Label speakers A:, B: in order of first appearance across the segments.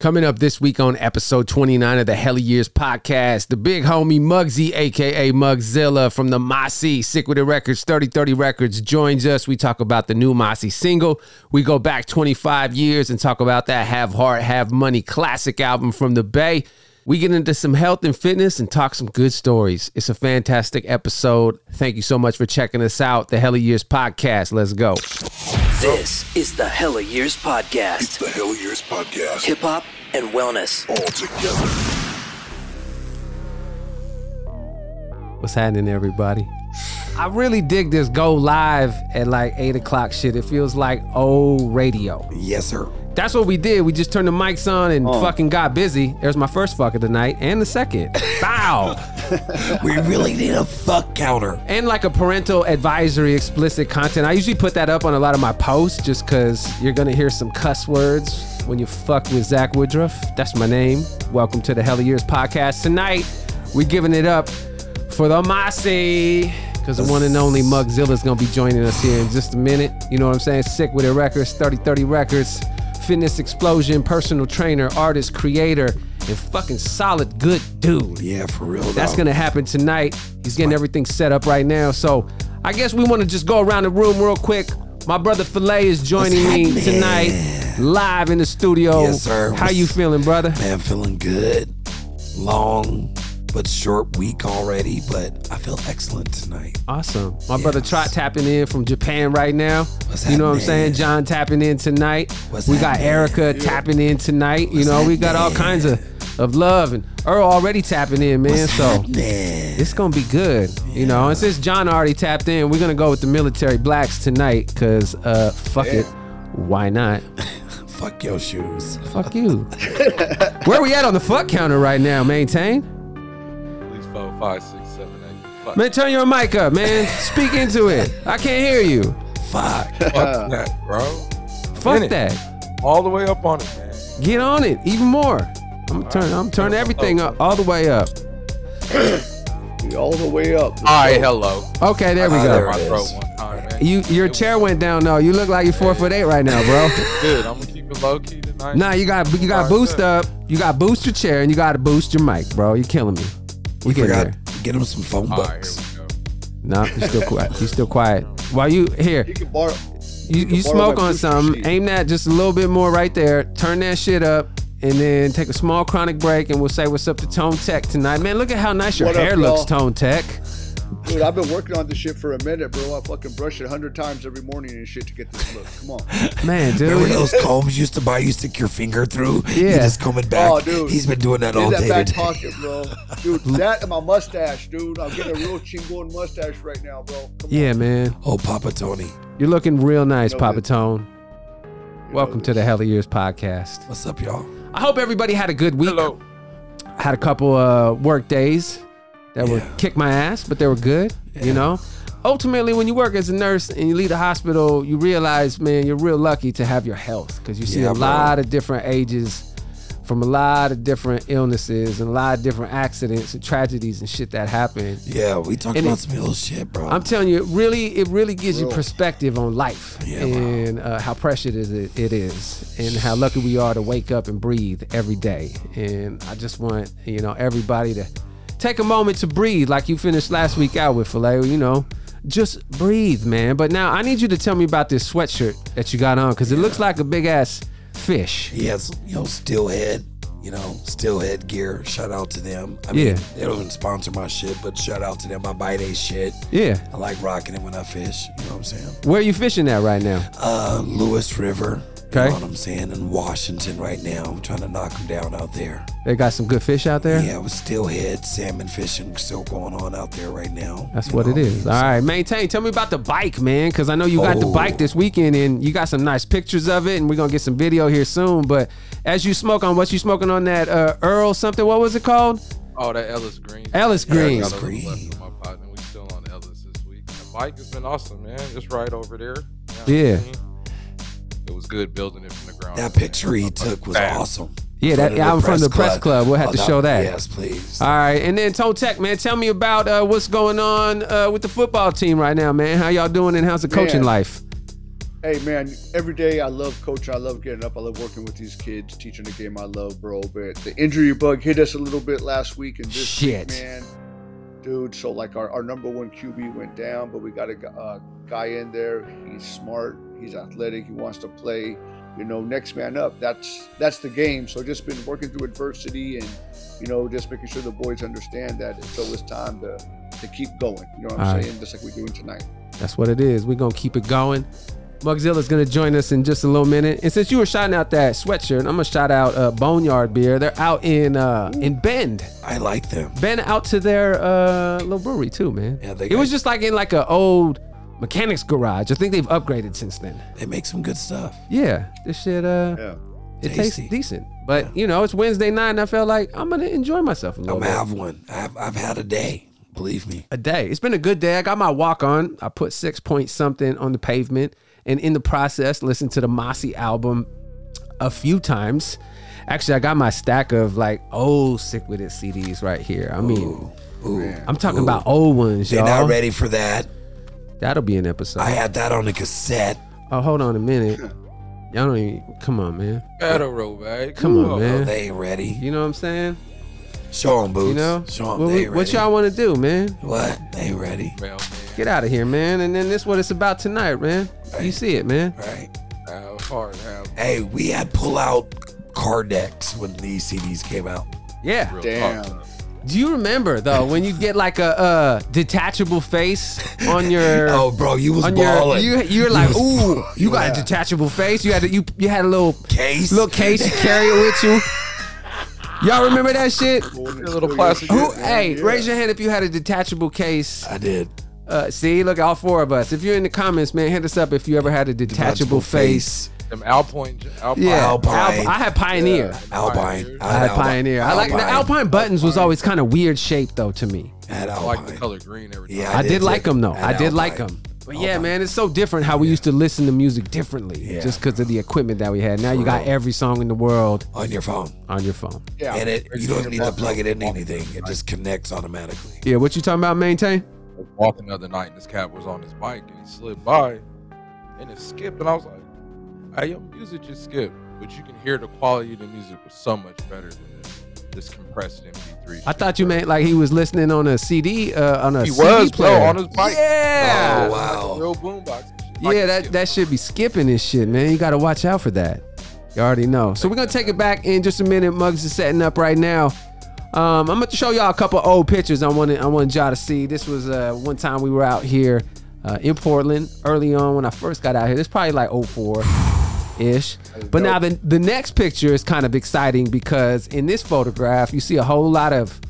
A: Coming up this week on episode 29 of the Hella Years podcast, the big homie Mugzi, aka Mugzilla from the Mossie Sick with the Records, 3030 Records, joins us. We talk about the new Mossie single. We go back 25 years and talk about that Have Heart, Have Money classic album from the Bay. We get into some health and fitness and talk some good stories. It's a fantastic episode. Thank you so much for checking us out. The Hella Years podcast. Let's go.
B: This is the Hella Years Podcast.
C: It's the Hell Years Podcast.
B: Hip hop and wellness.
C: All together.
A: What's happening, everybody? I really dig this go live at like eight o'clock shit. It feels like old radio.
D: Yes, sir.
A: That's what we did. We just turned the mics on and oh. fucking got busy. There's my first fuck of the night and the second. Bow.
D: We really need a fuck counter.
A: and like a parental advisory explicit content. I usually put that up on a lot of my posts just because you're gonna hear some cuss words when you fuck with Zach Woodruff. That's my name. Welcome to the Hella Years podcast. Tonight, we're giving it up for the Mossie. Because the one and only Mugzilla is gonna be joining us here in just a minute. You know what I'm saying? Sick with it records, 3030 records, fitness explosion, personal trainer, artist, creator, and fucking solid good dude.
D: Yeah, for real.
A: That's gonna happen tonight. He's getting everything set up right now. So I guess we want to just go around the room real quick. My brother Filet is joining me tonight, live in the studio.
D: Yes, sir.
A: How
D: What's-
A: you feeling, brother?
D: Man, feeling good. Long but short week already, but I feel excellent tonight.
A: Awesome. My brother Trot tapping in from Japan right now.
D: What's
A: you know what I'm saying? John tapping in tonight.
D: What's
A: we got? Erica tapping in tonight. you know, we got all kinds of, of love and Earl already tapping in, man.
D: What's
A: so
D: happening?
A: It's gonna be good, you know. And since John already tapped in, we're gonna go with the military blacks tonight, cause uh, fuck it, why not?
D: Fuck your shoes.
A: Fuck you. Where we at on the fuck counter right now? Maintain.
E: At least four, five, six, seven, eight. Fuck,
A: Man, turn your mic up, man. Speak into it. I can't hear you.
D: Fuck.
E: fuck that, bro.
A: Fuck
E: Minute.
A: that.
E: All the way up on it, man.
A: Get on it even more. I'm turning. I'm turning everything up all the way up.
F: All the way up.
E: All right, hello.
A: Okay, there we go.
D: there
E: My
D: it
E: throat
D: is.
E: one time, man.
A: You your chair went down though. You look like you're four foot eight right now, bro.
E: Good. I'm gonna keep it low key tonight.
A: Nah, you got you got
E: Alright,
A: boost
E: good.
A: up. You got boost your chair and you got to boost your mic, bro. You're killing me. We
D: You
A: get
D: forgot
A: there.
D: to get him some phone
E: All right,
D: books.
E: here we go.
A: No, you still quiet. You still quiet. While you here,
F: You can borrow.
A: you,
F: can
A: you
F: borrow
A: smoke
F: my
A: on
F: booster
A: something.
F: sheet.
A: Aim that just a little bit more right there. Turn that shit up. And then take a small chronic break, and we'll say what's up to Tone Tech tonight. Man, look at how nice your
F: What up,
A: hair looks,
F: y'all?
A: Tone Tech.
F: Dude, I've been working on this shit for a minute, bro. I fucking brush it a hundred times every morning and shit to get this look. Come on.
A: Man,
D: Remember
A: dude.
D: those combs you used to buy? You stick your finger through. You
A: Yeah.
D: just coming back.
F: Oh, dude.
D: He's been doing that
F: In
D: all
F: that
D: day
F: back
D: today.
F: pocket, bro. Dude, that and my mustache, dude. I'm getting a real chingon mustache right now, bro. Come
A: Yeah, man.
D: Oh, Papa Tony,
A: You're looking real nice,
F: know
A: Papa
F: this.
A: Tone.
F: on.
A: Welcome to the Hella Years podcast.
D: what's up, y'all?
A: I hope everybody had a good week.
E: Hello.
A: had a couple uh work days that were
D: Yeah.
A: kick my ass, but they were good. You know, ultimately, when you work as a nurse and you leave the hospital, you realize, man, you're real lucky to have your health because you see
D: Yeah,
A: a
D: bro.
A: lot of different ages from a lot of different illnesses and a lot of different accidents and tragedies and shit that happen.
D: Yeah, we talked about
A: it-
D: some ill shit, bro.
A: I'm telling you, it really, it really gives you perspective on life
D: Yeah,
A: and uh, how precious it it is, and how lucky we are to wake up and breathe every day. And I just want you know everybody to take a moment to breathe, like you finished last week out with Filet. You know, just breathe, man. But now I need you to tell me about this sweatshirt that you got on because it looks like a big ass fish.
D: He has, you know, Steelhead, you know, Steelhead gear. Shout out to them. I mean,
A: Yeah.
D: they don't even sponsor my shit, but shout out to them. I buy their shit.
A: Yeah,
D: I like rocking it when I fish. You know what I'm saying?
A: where are you fishing at right now?
D: Uh, Lewis River.
A: Okay.
D: You know what I'm saying? In Washington right now. I'm trying to knock them down out there.
A: They got some good fish out there.
D: Yeah, with steelhead, salmon fishing still going on out there right now.
A: That's what
D: know
A: it is. All right, maintain. Tell me about the bike, man, because I know you got the
D: Oh.
A: bike this weekend and you got some nice pictures of it, and we're gonna get some video here soon. But as you smoke on what you smoking on that uh, Earl something, what was it called?
E: Oh, that Ellis Green.
A: Ellis Green.
E: Ellis
D: Green.
E: my pot, we still on Ellis this week. The bike has been awesome, man. Just right over there. You know
A: Yeah.
E: I mean? It was good building it from the ground.
D: That picture he took was
E: Bam.
D: awesome.
A: Yeah,
D: In
A: that
D: front of the
A: from the press club. We'll have
D: Oh,
A: to show that.
D: Yes, please.
A: All right, and then Tone Tech, man, tell me about uh, what's going on uh, with the football team right now, man. How y'all doing and how's the coaching
F: Man.
A: life?
F: Hey man, every day I love coaching. I love getting up. I love working with these kids, teaching the game I love, bro. But the injury bug hit us a little bit last week and this
A: Shit.
F: week, man. Dude, so like our, our number one QB went down, but we got a uh, guy in there. He's smart. He's athletic. He wants to play. You know, next man up. That's that's the game. So just been working through adversity and you know just making sure the boys understand that it's always time to to keep going. You know what I'm
A: All right.
F: saying? Just like we're doing tonight.
A: That's what it is. We're gonna keep it going. Mugzilla's gonna join us in just a little minute. And since you were shouting out that sweatshirt, I'm gonna shout out uh, Boneyard Beer. They're out in uh, in Bend.
D: I like them.
A: Bend out to their uh, little brewery too, man.
D: Yeah, they
A: it was just like in like an old mechanics garage. I think they've upgraded since then.
D: They make some good stuff.
A: Yeah, this shit uh,
F: Yeah.
A: it tastes decent. But you know, it's Wednesday night, and I felt like I'm gonna enjoy myself a little
D: I'm
A: bit.
D: Gonna have one. I've, I've had a day. Believe me.
A: a day. It's been a good day. I got my walk on. I put six point something on the pavement, and in the process, listened to the Mossie album a few times. Actually, I got my stack of like old Sick With It CDs right here. I mean,
D: Ooh,
A: I'm talking about old ones,
D: they're
A: y'all.
D: not ready for that.
A: That'll be an episode.
D: I had that on a cassette.
A: oh, hold on a minute. Y'all don't even. Come on, man.
E: Battle roll, man.
A: Come on,
D: Oh,
A: man.
D: they ain't ready.
A: You know what I'm saying?
D: Show them, boots.
A: You know
D: Show them
A: what,
D: they
A: we-
D: ain't
A: what
D: ready.
A: y'all want to do, man?
D: What? They ain't ready.
E: Man,
A: Get out of here, man. And then this what it's about tonight, man. You see it, man.
D: Right.
E: man, it was hard, man.
D: Hey, we had pull out card decks when these CDs came out.
A: Yeah.
E: Real
F: Damn.
E: talk.
A: Do you remember though when you get like a uh, detachable face on your
D: Oh, bro, you was
A: on your
D: balling.
A: you you're like
D: was
A: ooh
D: ball-
A: you got a detachable face you had a, you you had a little
D: case.
A: little case you carry it with you. Y'all remember that shit?
E: Your little plastic.
A: Who? Hey,
F: Yeah.
A: raise your hand if you had a detachable case.
D: I did.
A: Uh, see, look, all four of us. If you're in the comments, man, hit us up if you ever had a detachable, face.
E: Them Alpine. Alpine
A: Yeah,
D: Alpine.
A: Alp- I had Pioneer.
D: Alpine.
E: I
A: I had Pioneer. I like the Alpine buttons was always kind of weird shaped though to me.
D: I
E: I like the color green every time.
D: Yeah,
A: I,
D: I
A: did,
D: did
A: like them though.
D: I
A: I
D: had
A: did like them. But yeah, man, it's so different how we used to listen to music differently
D: Yeah.
A: just because of the equipment that we had. Now you got
D: real.
A: every song in the world
D: on your phone.
A: on your phone.
F: Yeah.
D: And it you don't need to plug it into anything. It just connects automatically.
A: Yeah, what you talking about, maintain?
E: I was walking the other night and this cat was on his bike and he slid by and it skipped and I was like, hey, your music just skipped. But you can hear the quality of the music was so much better than this, this compressed MP3.
A: I thought you meant like he was listening on a CD, uh, on a
E: he
A: CD
E: was,
A: player.
E: bro, on his bike.
A: Yeah.
D: Oh, wow.
E: Real boombox. Like
A: Yeah,
E: it
A: that,
E: skipped.
A: that should be skipping this shit, man. You got to watch out for that. You already know. So we're gonna take it back in just a minute. Mugs is setting up right now. Um, I'm gonna show y'all a couple old pictures. I wanted I wanted y'all to see. This was uh, one time we were out here uh, in Portland early on when I first got out here. This probably like 04 ish. But now the the next picture is kind of exciting because in this photograph you see a whole lot of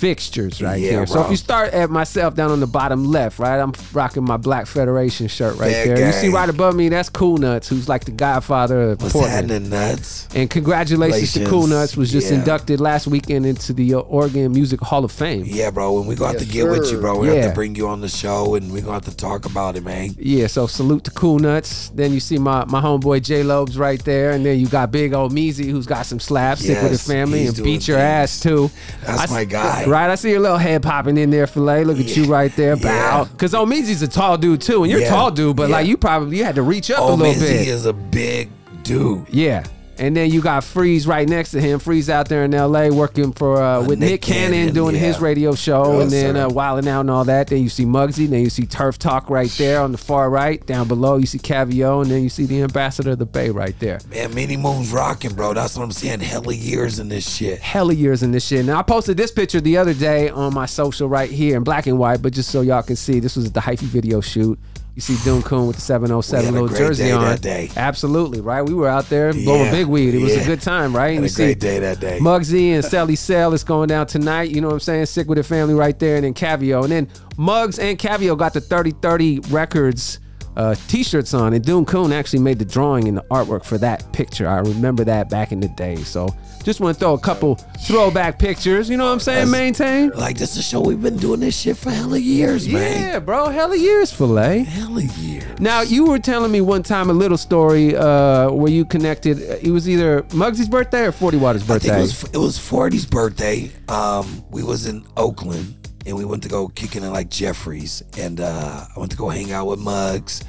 A: fixtures right
D: Yeah,
A: here. So if you start at myself down on the bottom left, right, I'm rocking my Black Federation shirt right
D: Fair
A: there. You see right above me, that's Cool Nutz, who's like the godfather of
D: What's
A: Portland.
D: happening, nuts?
A: And congratulations to Cool Nutz was just
D: Yeah.
A: inducted last weekend into the uh, Oregon Music Hall of Fame.
D: Yeah, bro. When we go have to
F: Yes,
D: get with you, bro, we have
A: Yeah.
D: to bring you on the show and we're gonna have to talk about it, man.
A: Yeah, so salute to Cool Nutz. Then you see my, my homeboy J Lobes right there, and then you got Big Old Meezy who's got some slaps, stick with his family, and beat your
D: things.
A: ass too.
D: That's
A: I s-
D: my guy.
A: Right, I see your little head popping in there, filet. Look at you right there, bow. Because Meezy's a tall dude too, and you're a
D: Yeah,
A: tall dude, but
D: yeah.
A: like you probably you had to reach up a little
D: Mizzy
A: bit.
D: is a big dude.
A: Yeah. And then you got Freeze right next to him. Freeze out there in L.A. working for uh, with Nick,
D: Nick
A: Cannon,
D: Cannon,
A: doing
D: yeah.
A: his radio show, and then
D: sir.
A: uh, wilding out and all that. Then you see Mugzi. Then you see Turf Talk right there on the far right. Down below you see Kaveo, and then you see the ambassador of the Bay right there.
D: Man, Mini Moon's rocking, bro. That's what I'm saying. Hella years in this shit.
A: Hella years in this shit. Now I posted this picture the other day on my social right here in black and white, but just so y'all can see, this was at the hyphy video shoot. You see Doom Coon with the 707
D: We had a
A: little jersey
D: day
A: on.
D: that day.
A: Absolutely, right? We were out there blowing big weed. It was a good time, right?
D: Had
A: you
D: a great day that day.
A: Mugzi and Celly Cel is going down tonight. You know what I'm saying? Sick with the family right there. And then Kaveo. And then Muggs and Kaveo got the 3030 Records uh, t shirts on. And Doom Coon actually made the drawing and the artwork for that picture. I remember that back in the day. So just want to throw a couple throwback pictures. You know what I'm saying? Maintain?
D: Like this is a show we've been doing this shit for hella years, man.
A: Yeah, bro. Hella years, filet.
D: Hella years.
A: Now you were telling me one time a little story uh, where you connected. It was either Mugzi's birthday or Forty Waters'
D: I think
A: birthday.
D: it was it was 40's birthday. Um, we was in Oakland and we went to go kicking in like Jeffries, and uh, I went to go hang out with Mugs,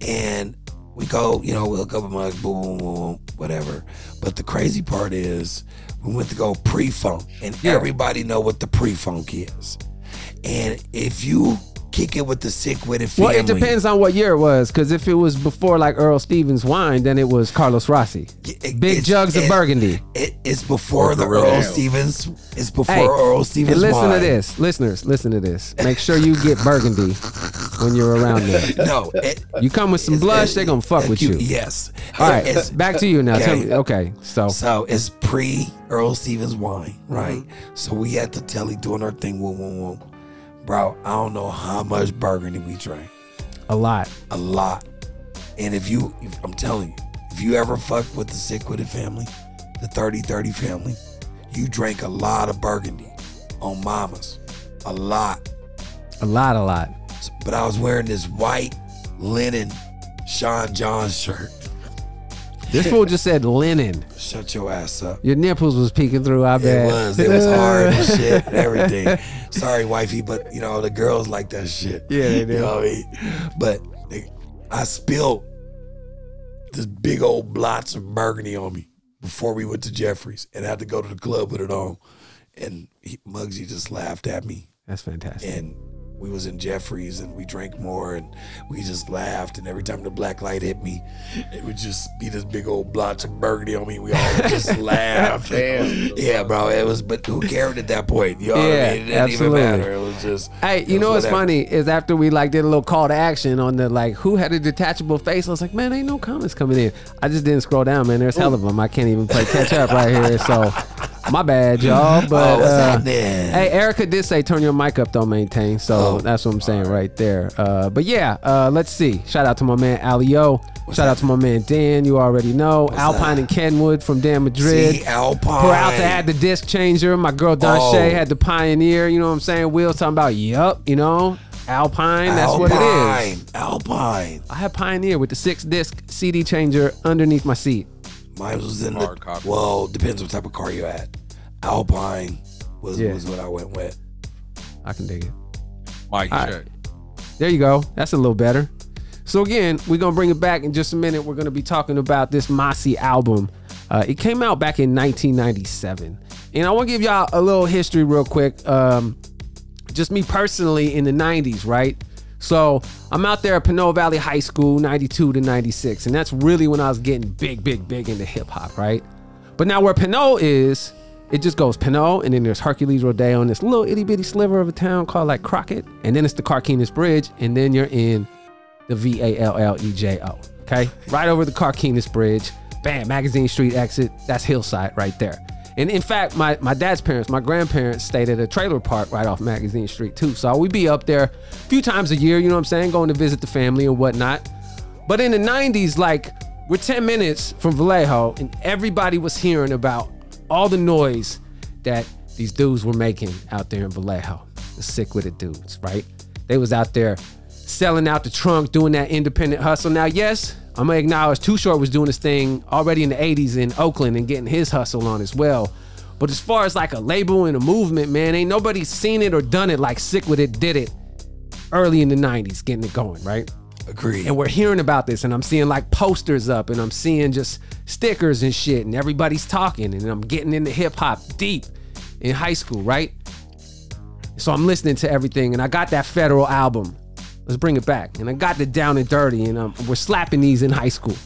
D: and we go, you know, we'll hook up a mug, boom, boom, boom, whatever. But the crazy part is we went to go pre-funk, and
A: Yeah.
D: everybody know what the pre-funk is. And if you kick it with the sick with it
A: Well, it depends on what year it was, because if it was before like Earl Stevens wine, then it was Carlos Rossi.
D: it-
A: Big
D: it's-
A: jugs of Burgundy.
D: It, it's before the
E: Gorilla.
D: Earl Stevens. It's before
A: Hey,
D: Earl Stevens.
A: and listen to this, listeners. Listen to this. Make sure you get Burgundy when you're around there.
D: No, it,
A: You come with some blush, they're gonna fuck with you.
D: Yes.
A: All right,
D: It's-
A: back to you now. Tell
D: Okay.
A: me. Okay, so
D: So it's pre Earl Stevens wine, right?
A: Mm-hmm.
D: So we at the telly doing our thing, woo, woo, woo. Bro, I don't know how much burgundy we drank.
A: a lot.
D: A lot. And if you, if, I'm telling you, if you ever fuck with the Sick With It family, the 30-30 family, you drank a lot of burgundy on mamas. A lot.
A: A lot, a lot.
D: But I was wearing this white linen Sean John shirt.
A: This fool just said linen.
D: Shut your ass up.
A: Your nipples was peeking through. I bet
D: It was. It was hard and shit and everything. Sorry, wifey, but you know the girls like that shit.
A: Yeah, they do.
D: You know what I mean? But they, I spilled this big old blots of burgundy on me before we went to Jeffrey's and I had to go to the club with it on. And he, Mugzi just laughed at me.
A: That's fantastic.
D: And we was in Jeffrey's and we drank more and we just laughed. And every time the black light hit me, it would just be this big old blotch of burgundy on me. We all just laughed.
F: Damn.
D: Yeah, bro. It was, but who cared at that point? You know what
A: Yeah,
D: I mean? It didn't
A: absolutely.
D: even matter. It was just.
A: Hey, you know what's
D: whatever.
A: funny is after we like did a little call to action on the like who had a detachable face. I was like, man, ain't no comments coming in. I just didn't scroll down, man. There's hell of them. I can't even play catch up right here. So my bad, y'all. But
D: Oh, what's
A: uh, hey, Erica did say turn your mic up, don't maintain. So
D: Oh,
A: that's what I'm saying right there. Uh, but yeah, uh, let's see. Shout out to my man Alio. Shout out to my man Dan. You already know Alpine
D: that?
A: and Kenwood from Dan Madrid.
D: See, Alpine.
A: Proud to add the disc changer. My girl Don
D: Oh.
A: Shay had the Pioneer. You know what I'm saying? Will's talking about, yup, you know, Alpine. That's what it is.
D: Alpine. Alpine.
A: I have Pioneer with the six disc CD changer underneath my seat.
D: Mine was in
E: Hard
D: the.
E: copy.
D: Well, depends what type of car you had. Alpine was,
A: Yeah.
D: was what I went with.
A: I can dig it.
E: Mike
A: All right.
E: check.
A: There you go. That's a little better. So again, we're gonna bring it back in just a minute. We're gonna be talking about this Mossie album. Uh, it came out back in 1997, and I want to give y'all a little history real quick. Um, just me personally in the 90s, right? So I'm out there at Pinole Valley High School, 92 to 96, and that's really when I was getting big, big, big into hip hop, right? But now where Pinole is, it just goes Pinole, and then there's Hercules Rodeo, and this little itty bitty sliver of a town called like Crockett, and then it's the Carquinez Bridge, and then you're in the V A L L E J O. Okay, right over the Carquinez Bridge, bam, Magazine Street exit. That's Hillside right there. And in fact, my, my dad's parents, my grandparents stayed at a trailer park right off Magazine Street too. So we'd be up there a few times a year, you know what I'm saying, going to visit the family and whatnot. But in the 90s, like we're 10 minutes from Vallejo, and everybody was hearing about all the noise that these dudes were making out there in Vallejo. The sick with it dudes, right? They was out there selling out the trunk, doing that independent hustle. Now, yes, I'm gonna acknowledge Too Short was doing this thing already in the 80s in Oakland and getting his hustle on as well. But as far as like a label and a movement, man, ain't nobody seen it or done it like Sick With It did it early in the 90s, getting it going, right?
D: Agreed.
A: and we're hearing about this and i'm seeing like posters up and i'm seeing just stickers and shit and everybody's talking and i'm getting into hip-hop deep in high school right so i'm listening to everything and i got that federal album let's bring it back. And i got the down and dirty and um, we're slapping these in high school.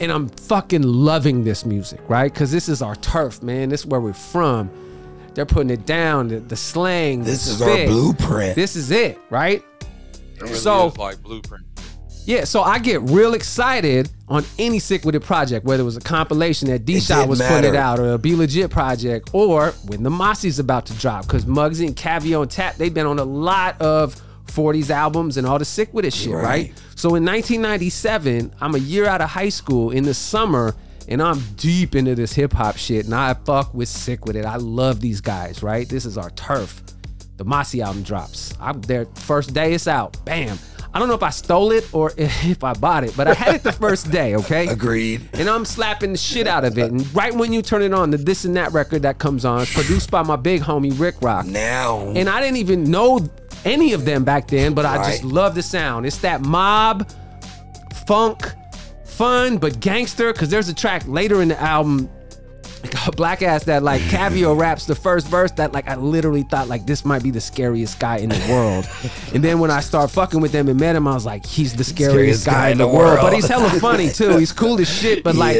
A: And i'm fucking loving this music right? Because this is our turf man. This is where we're from. They're putting it down the, the slang
D: this
A: the
D: is our blueprint.
A: this is it right?
E: It really
A: So-
E: is like blueprint.
A: yeah, so I get real excited on any Sick With It project, whether it was a compilation that D Shot
D: didn't
A: was putting it out or a B-Legit project, or when the Mossie's about to drop, because Mugzi and Kaveo and Tap, they've been on a lot of 40s albums and all the Sick With It shit, right.
D: Right.
A: So in 1997, I'm a year out of high school in the summer, and I'm deep into this hip hop shit, and I fuck with Sick With It. I love these guys, right? This is our turf. The Mossie album drops. I'm there first day it's out. Bam. I don't know if I stole it or if I bought it, but I had it the first day, okay?
D: Agreed.
A: And I'm slapping the shit out of it. And right when you turn it on, the This and That record that comes on, produced by my big homie Rick Rock.
D: Now.
A: And I didn't even know any of them back then, but I just love the sound. It's that mob funk, fun but gangster. Cause there's a track later in the album, Black Ass, that like Kaveo raps the first verse. That like I literally thought like this might be the scariest guy in the world. and then when I start fucking with him and met him, I was like, he's the scariest, guy, in the, world. But he's hella funny too. He's cool as shit. But like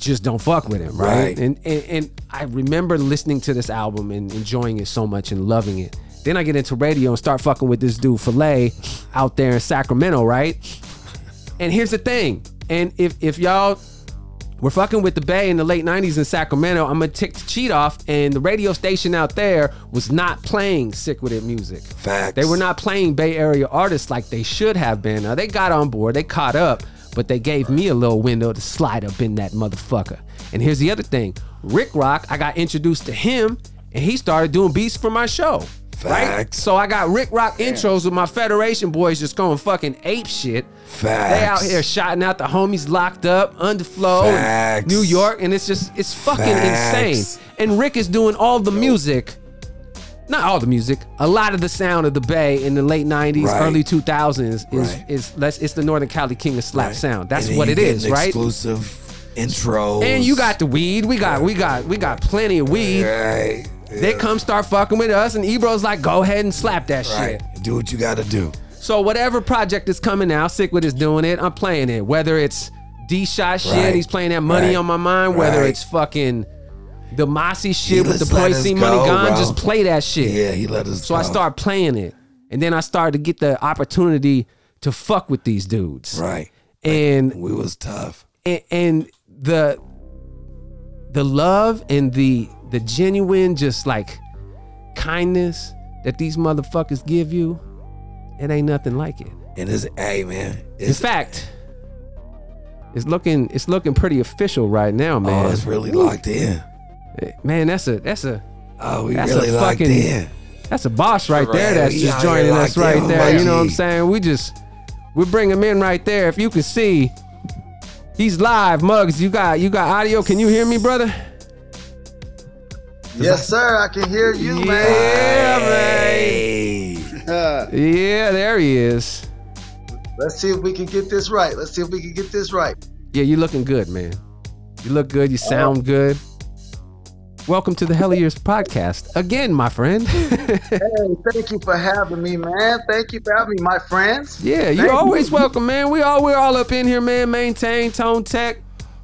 A: just don't fuck with him, right?
D: Right.
A: And, and and I remember listening to this album and enjoying it so much and loving it. Then I get into radio and start fucking with this dude Filet out there in Sacramento, right? And here's the thing. And if if y'all were fucking with the Bay in the late 90s in Sacramento, I'm gonna tick the cheat off, and the radio station out there was not playing Sick With It music.
D: Facts.
A: They were not playing Bay Area artists like they should have been. Now they got on board, they caught up, but they gave me a little window to slide up in that motherfucker. And here's the other thing Rick Rock, I got introduced to him, and he started doing beats for my show. Right? So I got Rick Rock intros with my Federation boys just going fucking ape shit.
D: Facts.
A: They out here shouting out the homies locked up, underflow. New York, and it's just it's fucking
D: Facts.
A: insane. And Rick is doing all the music, not all the music, a lot of the sound of the Bay in the late '90s,
D: Right.
A: early 2000s is
D: Right.
A: is let's it's the Northern Cali King of Slap sound. That's
D: And then
A: what
D: you
A: it
D: getting
A: is, right?
D: Exclusive intros.
A: And you got the weed. We got we got we got plenty of weed.
D: right.
A: They come start fucking with us, and Ebro's like, go ahead and slap that
D: right.
A: shit.
D: Do what you got to do.
A: So whatever project is coming out, Sick with is doing it. I'm playing it. Whether it's D shot shit,
D: Right.
A: he's playing that money
D: Right.
A: on my mind. Whether
D: Right.
A: it's fucking the Mossie shit with the
D: just let us
A: C
D: go,
A: Money Gone,
D: bro.
A: just play that shit.
D: Yeah, he let us.
A: So I
D: go.
A: start playing it, and then I started to get the opportunity to fuck with these dudes.
D: Right.
A: And
D: We was tough.
A: and, and the the love and the the genuine just like kindness that these motherfuckers give you, it ain't nothing like it.
D: And it's hey man.
A: In fact, it's looking it's looking pretty official right now, oh, man.
D: oh, it's really locked in.
A: Eh, man, that's a that's a
D: Oh, we
A: That's a
D: really locked
A: fucking-
D: in.
A: that's a boss right there. That's
D: We
A: just joining us
D: locked in,
A: right there. You know what I'm saying? We just we bring him in right there. If you can see, he's live. Mugs, you got you got audio. Can you hear me, brother?
G: Yes, sir. I can hear you, man.
A: Yeah, man.
D: Hey.
F: Uh,
A: Yeah, there he is.
G: Let's see if we can get this right. Let's see if we can get this right.
A: Yeah, you're looking good, man. You look good. You sound good. Welcome to the Hella Years podcast again, my friend.
G: Hey, thank you for having me, man. Thank you for having me, my friends.
A: yeah,
G: Thank
A: you're
G: you.
A: always welcome, man. We all we're all up in here, man. Maintain tone tech.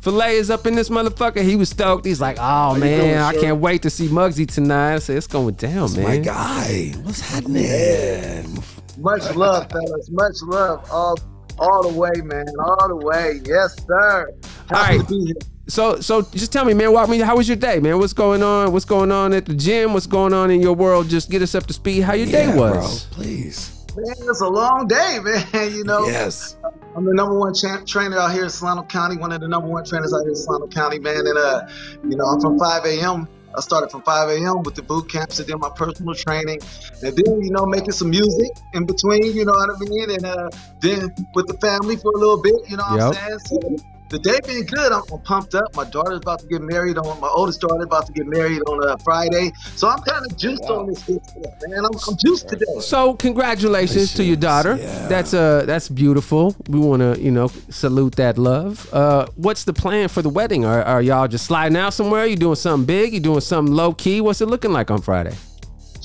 A: Filet is up in this motherfucker. He was stoked. He's like, oh
F: you
A: man,
F: doing,
A: I
F: sir?
A: can't wait to see Mugzi tonight. I said, it's going down, man.
D: My guy. What's happening?
G: Much love, fellas. Much love. All, all the way, man. All the way. Yes, sir. Happy
A: right.
G: to be here.
A: So so just tell me, man, walk me. How was your day, man? What's going on? What's going on at the gym? What's going on in your world? Just get us up to speed. How your
D: Yeah,
A: day was?
D: bro. Please.
G: Man, it's a long day, man. You know,
D: Yes.
G: I'm the number one cha- trainer out here in Solano County, one of the number one trainers out here in Solano County, man. And, uh, you know, I'm from 5 a.m. I started from 5 a.m. with the boot camps and then my personal training. And then, you know, making some music in between, you know what I mean? And uh, then with the family for a little bit, you know what
A: Yep.
G: I'm saying? So the day being good, I'm, I'm pumped up. My daughter's about to get married on, my oldest daughter about to get married on a Friday. So I'm kind of juiced on this stuff, man. I'm, I'm juiced today.
A: So congratulations to your daughter.
D: Yeah.
A: That's uh that's beautiful. We want to you know salute that love. Uh, what's the plan for the wedding? Are, are y'all just sliding out somewhere? You doing something big? You doing something low key? What's it looking like on Friday?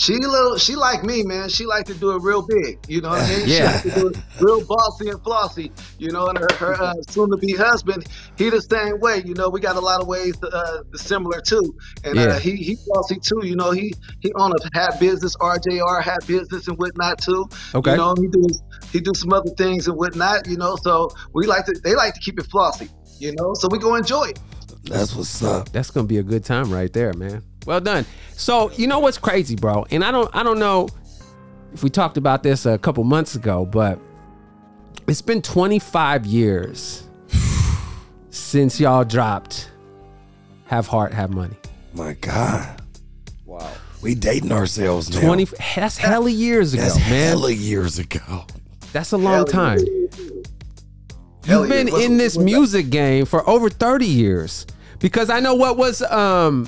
G: She little, she like me, man. She like to do it real big. You know what I mean? She
A: Yeah.
G: like to do it real bossy and flossy. You know, and her, her uh, soon-to-be husband, he the same way. You know, we got a lot of ways uh, similar too. And
A: Yeah.
G: uh, he he flossy too. You know, he he on a hat business, RJR hat business and whatnot too.
A: Okay.
G: You know, he do he do some other things and whatnot. You know, so we like to they like to keep it flossy. You know, so we go enjoy it.
D: That's what's up.
A: That's gonna be a good time right there, man. Well done. So you know what's crazy, bro? And I don't I don't know if we talked about this a couple months ago, but it's been 25 years since y'all dropped Have Heart, Have Money.
D: My God.
F: wow.
D: We dating ourselves now.
A: 20 that's hella years ago,
D: That's
A: man.
D: hella years ago.
A: That's a long time.
G: Hell
A: You've
G: yeah.
A: been
G: What's-
A: in this music game for over 30 years. Because I know what was um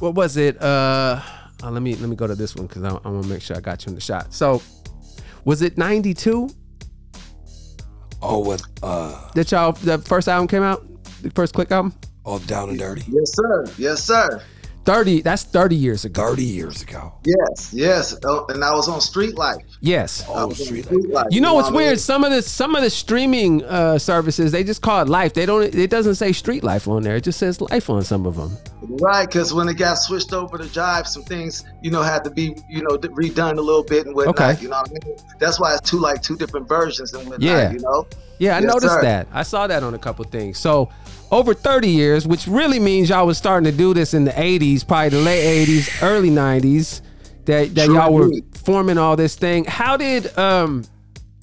A: what was it? Uh, uh, let me let me go to this one because I, I want to make sure I got you in the shot. So was it 92?
D: Oh, with uh,
A: that y'all the first album came out? The first Click album?
D: all down and dirty.
G: Yes, sir. Yes, sir.
A: 30 that's 30 years ago.
D: Thirty years ago.
G: Yes, yes. Oh, and I was on Street Life.
A: Yes.
D: Oh,
G: on
D: street.
G: Street Life.
A: You know what's
G: what I
A: weird? Some of the some of the streaming uh, services they just call it life. They don't. It doesn't say street life on there. It just says life on some of them.
G: Right, because when it got switched over to Jive, some things you know had to be you know redone a little bit and whatnot.
A: Okay.
G: You know what I mean? That's why it's two like two different versions and whatnot.
A: Yeah.
G: You know.
A: Yeah, I
G: Yes,
A: noticed
G: sir.
A: that. I saw that on a couple things. So over 30 years, which really means y'all was starting to do this in the 80s, probably the late 80s, early 90s, that, that y'all were forming all this thing. How did um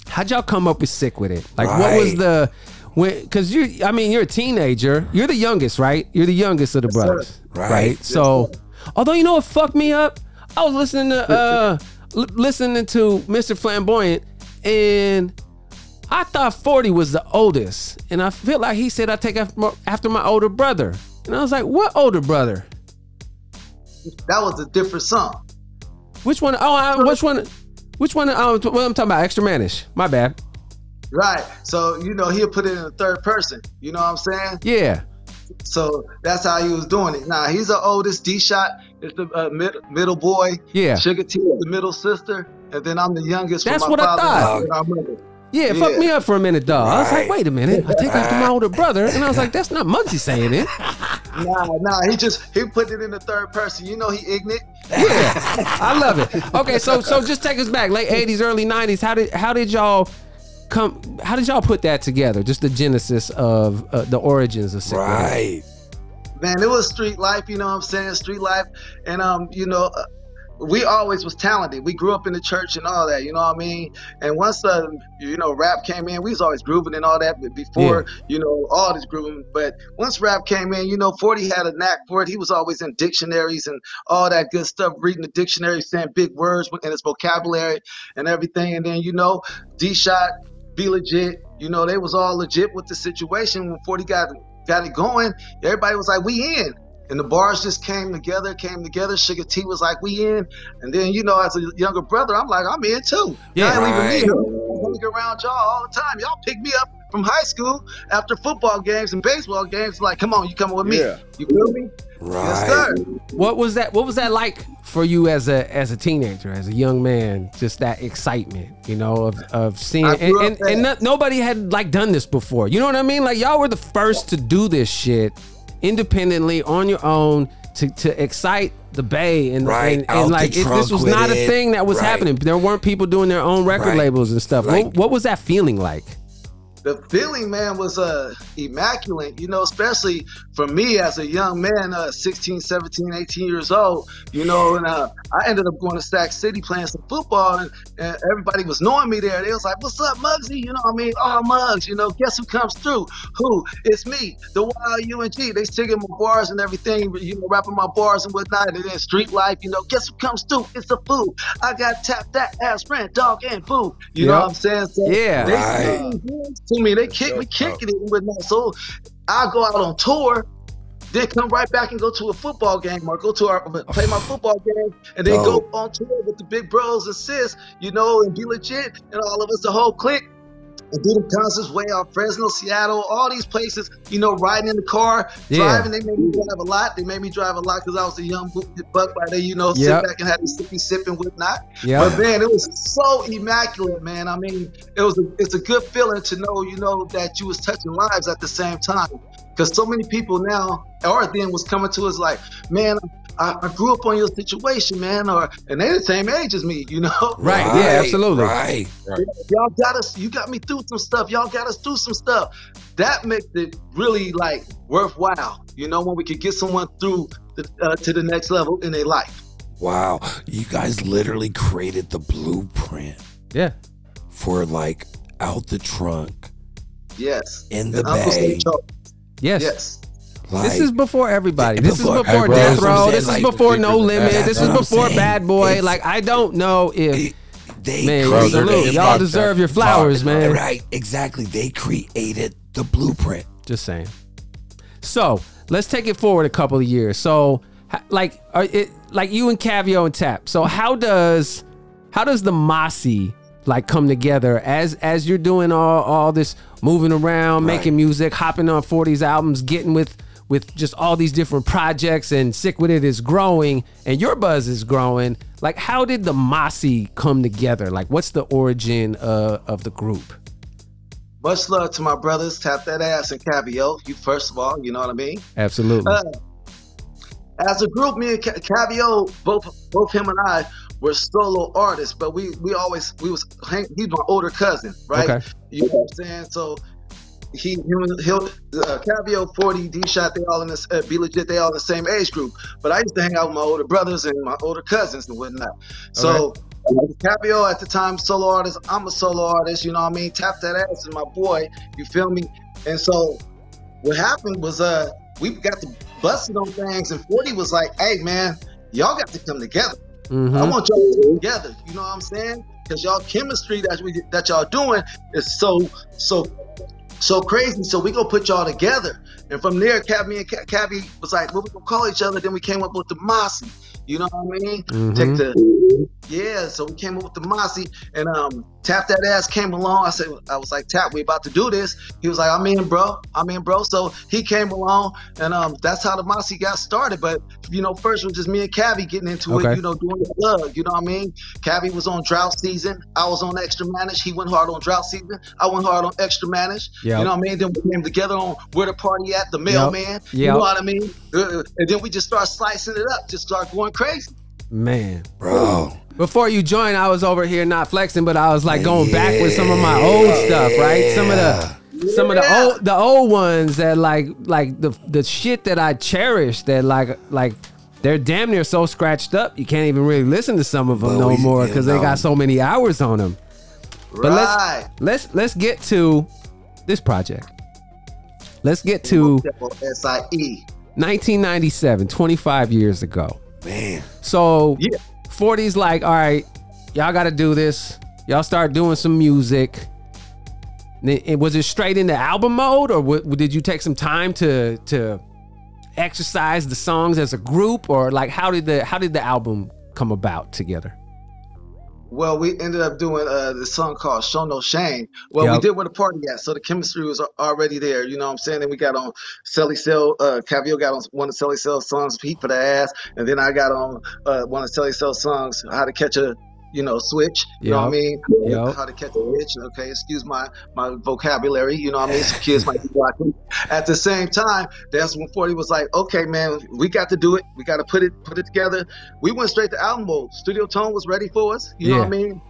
A: how'd y'all come up with sick with it? Like what was the when because you I mean you're a teenager. You're the youngest, right? You're the youngest of the
G: sir.
A: brothers.
D: Right.
A: right So although you know what fucked me up? I was listening to uh l- listening to Mr. Flamboyant and I thought 40 was the oldest. And I feel like he said I take after my, older brother. And I was like, what older brother?
G: That was a different song.
A: Which one? Oh, I, which one? Which one? Oh, what I'm talking about? Extra manish. My bad.
G: Right. So, you know, he'll put it in the third person. You know what I'm saying?
A: Yeah.
G: So that's how he was doing it. Now, he's the oldest. D Shot is the uh, mid- middle boy.
A: Yeah.
G: Suga-T is the middle sister. And then I'm the youngest
A: That's
G: from my
A: what I thought.
G: And our mother.
A: Yeah, it
G: Yeah.
A: fucked me up for a minute, dog. I was like, wait a minute. I take after my older brother. And I was like, that's not Mugzi saying it.
G: Nah, nah, he just, he put it in the third person. You know, he ignorant.
A: Yeah. I love it. Okay, so so just take us back. Late 80s, early 90s. How did how did y'all come how did y'all put that together? Just the genesis of uh, the origins of Sick
D: Right.
G: man it was street life you know what i'm saying street life and um you know uh, we always was talented. We grew up in the church and all that you know what i mean? And once uh, you know rap came in we was always grooving and all that but before you know all this grooving. But once rap came in you know 40 had a knack for it. He was always in dictionaries and all that good stuff reading the dictionary saying big words in his vocabulary and everything. And then you know d-shot B-Legit you know they was all legit with the situation. When 40 got got it going everybody was like, we in. And the bars just came together, came together. Suga-T was like, we in. And then, you know, as a younger brother, I'm like, I'm in too.
A: Yeah.
G: Y'all ain't
D: Right.
G: leaving me. I'm around y'all all the time. Y'all pick me up from high school after football games and baseball games. Like, come on, you coming with me?
F: Yeah.
G: You feel me?
D: Right.
G: Yes, sir.
A: What was that? What was that like for you as a as a teenager, as a young man? Just that excitement, you know, of of seeing and and, and no- nobody had like done this before. You know what I mean? Like y'all were the first to do this shit independently on your own to to excite the Bay and
D: Right,
A: and, and like it, this was not a
D: it.
A: thing that was
D: Right.
A: happening. There weren't people doing their own record
D: Right.
A: labels and stuff.
D: Like-
A: what, what was that feeling like?
G: The feeling man was uh immaculate you know especially for me as a young man uh 16 17 18 years old you know and uh i ended up going to Sac City playing some football and, and everybody was knowing me there. They was like what's up mugsy you know what i mean? Oh mugs you know guess who comes through? Who? It's me the wild ung they singing my bars and everything you know rapping my bars and whatnot and then street life you know guess who comes through? It's a fool. I got tap that ass rent dog and food you know what i'm saying? So
A: Yeah.
G: they,
D: Right.
G: Me. They kick me kicking it and whatnot. So I go out on tour, then come right back and go to a football game or go to our play my football game and then
D: Dope.
G: go on tour with the big bros and sis, you know, and B-Legit and all of us, the whole clique. And do the concerts way out Fresno, Seattle, all these places, you know, riding in the car,
A: Yeah.
G: driving. They made me drive a lot. They made me drive a lot because I was a young buck by there, you know,
A: Yep.
G: sit back and have the sippy sip and whatnot.
A: Yeah.
G: But man, it was so immaculate, man. I mean, it was a, it's a good feeling to know, you know, that you was touching lives at the same time. Because so many people now, or then was coming to us like, man, I, I grew up on your situation, man, or and they're the same age as me, you know.
A: Right. Yeah. Absolutely.
D: Right.
G: Y'all got us. You got me through some stuff. Y'all got us through some stuff. That makes it really like worthwhile. You know, when we could get someone through the, uh, to the next level in their life.
D: Wow. You guys literally created the blueprint
A: Yeah.
D: for like out the trunk
G: Yes.
D: in the
G: And Uncle
D: bay.
A: Yes.
G: Yes.
D: Like,
A: This is before everybody. This is
D: before-
A: before
D: bro,
A: Death
D: that's what I'm
A: Row. This is before No Limit. This is before. Bad Boy.
D: It's-
A: Like I don't know if
D: it- they
A: man, salute. Y'all deserve your flowers, man.
D: Right. Exactly. They created the blueprint.
A: Just saying. So let's take it forward a couple of years. So, like, are it like you and Kaveo and Tap. So how does how does the Mossie like come together as as you're doing all all this moving around,
D: Right.
A: making music, hopping on 40s albums, getting with with just all these different projects and Sick With It is growing and your buzz is growing. Like how did the Mossie come together? Like what's the origin uh, of the group?
G: Much love to my brothers. Tap that ass and Kaveo. You first of all, you know what I mean.
A: Absolutely.
G: Uh, as a group, me and Ca- Kaveo, both both him and I were solo artists, but we we always we was hang, he's my older cousin, right?
A: Okay.
G: You know what I'm saying? So he he'll uh, Kaveo 40 D shot they all in this uh, B-Legit they all in the same age group. But I used to hang out with my older brothers and my older cousins and whatnot. So. Kaveo at the time, solo artist. I'm a solo artist, you know what I mean? Tap that ass is my boy, you feel me? And so what happened was uh we got to busting on things and 40 was like, hey man, y'all got to come together.
A: Mhm.
G: I want y'all to together. You know what I'm saying? Because y'all chemistry that we that y'all doing is so so so crazy. So we gonna put y'all together. And from there, Cabby and Ca- Cabby was like, what we gonna call each other? Then we came up with the Mossie. You know what I mean?
A: Mhm.
G: Take the yeah. So we came up with the Mossy and um Tap that ass came along. I said, I was like, Tap, we about to do this. He was like, I'm in, bro. I'm in, bro. So he came along, and um, that's how the Mossie got started. But you know, first was just me and Cabby getting into
A: Okay.
G: it. You know, doing the plug. You know what I mean? Cabby was on drought season. I was on extra manish. He went hard on drought season. I went hard on extra manish.
A: Yep.
G: You know what I mean? Then we came together on where the party at, the mailman. You
A: Yep.
G: know what I mean? Uh, and then we just start slicing it up, just start going crazy.
A: Man.
D: bro.
A: Before you joined, I was over here not flexing, but I was like going back with some of my old stuff, right? Some of the some of the old the old ones that like like the the shit that I cherish that like like they're damn near so scratched up you can't even really listen to some of them
D: But
A: no
D: we-
A: more because they
D: know.
A: got so many hours on them. But
G: right.
A: let's let's let's get to this project. Let's get to
G: S I E.
A: 1997, 25 years ago.
D: Man.
A: So
G: Yeah.
A: 40's like, all right, y'all got to do this. Y'all start doing some music. And Was it straight into album mode, or w- did you take some time to to exercise the songs as a group, or like how did the how did the album come about together?
G: Well, we ended up doing uh, this song called "Show No Shame." Well,
A: Yep.
G: we did where the party at, so the chemistry was already there. You know what I'm saying? And we got on Celly Cel. Uh, Cavio got on one of Celly Cel's songs, "Heat for the Ass," and then I got on uh, one of Celly Cel's songs, "How to Catch a." You know, switch. You know what I mean?
A: Yep.
G: How to catch a witch. Okay, excuse my my vocabulary. You know what I mean? Some kids might be watching. At the same time, that's when 40 was like, okay, man, we got to do it. We got to put it put it together. We went straight to album mode. Studio Ton was ready for us. You know what I mean?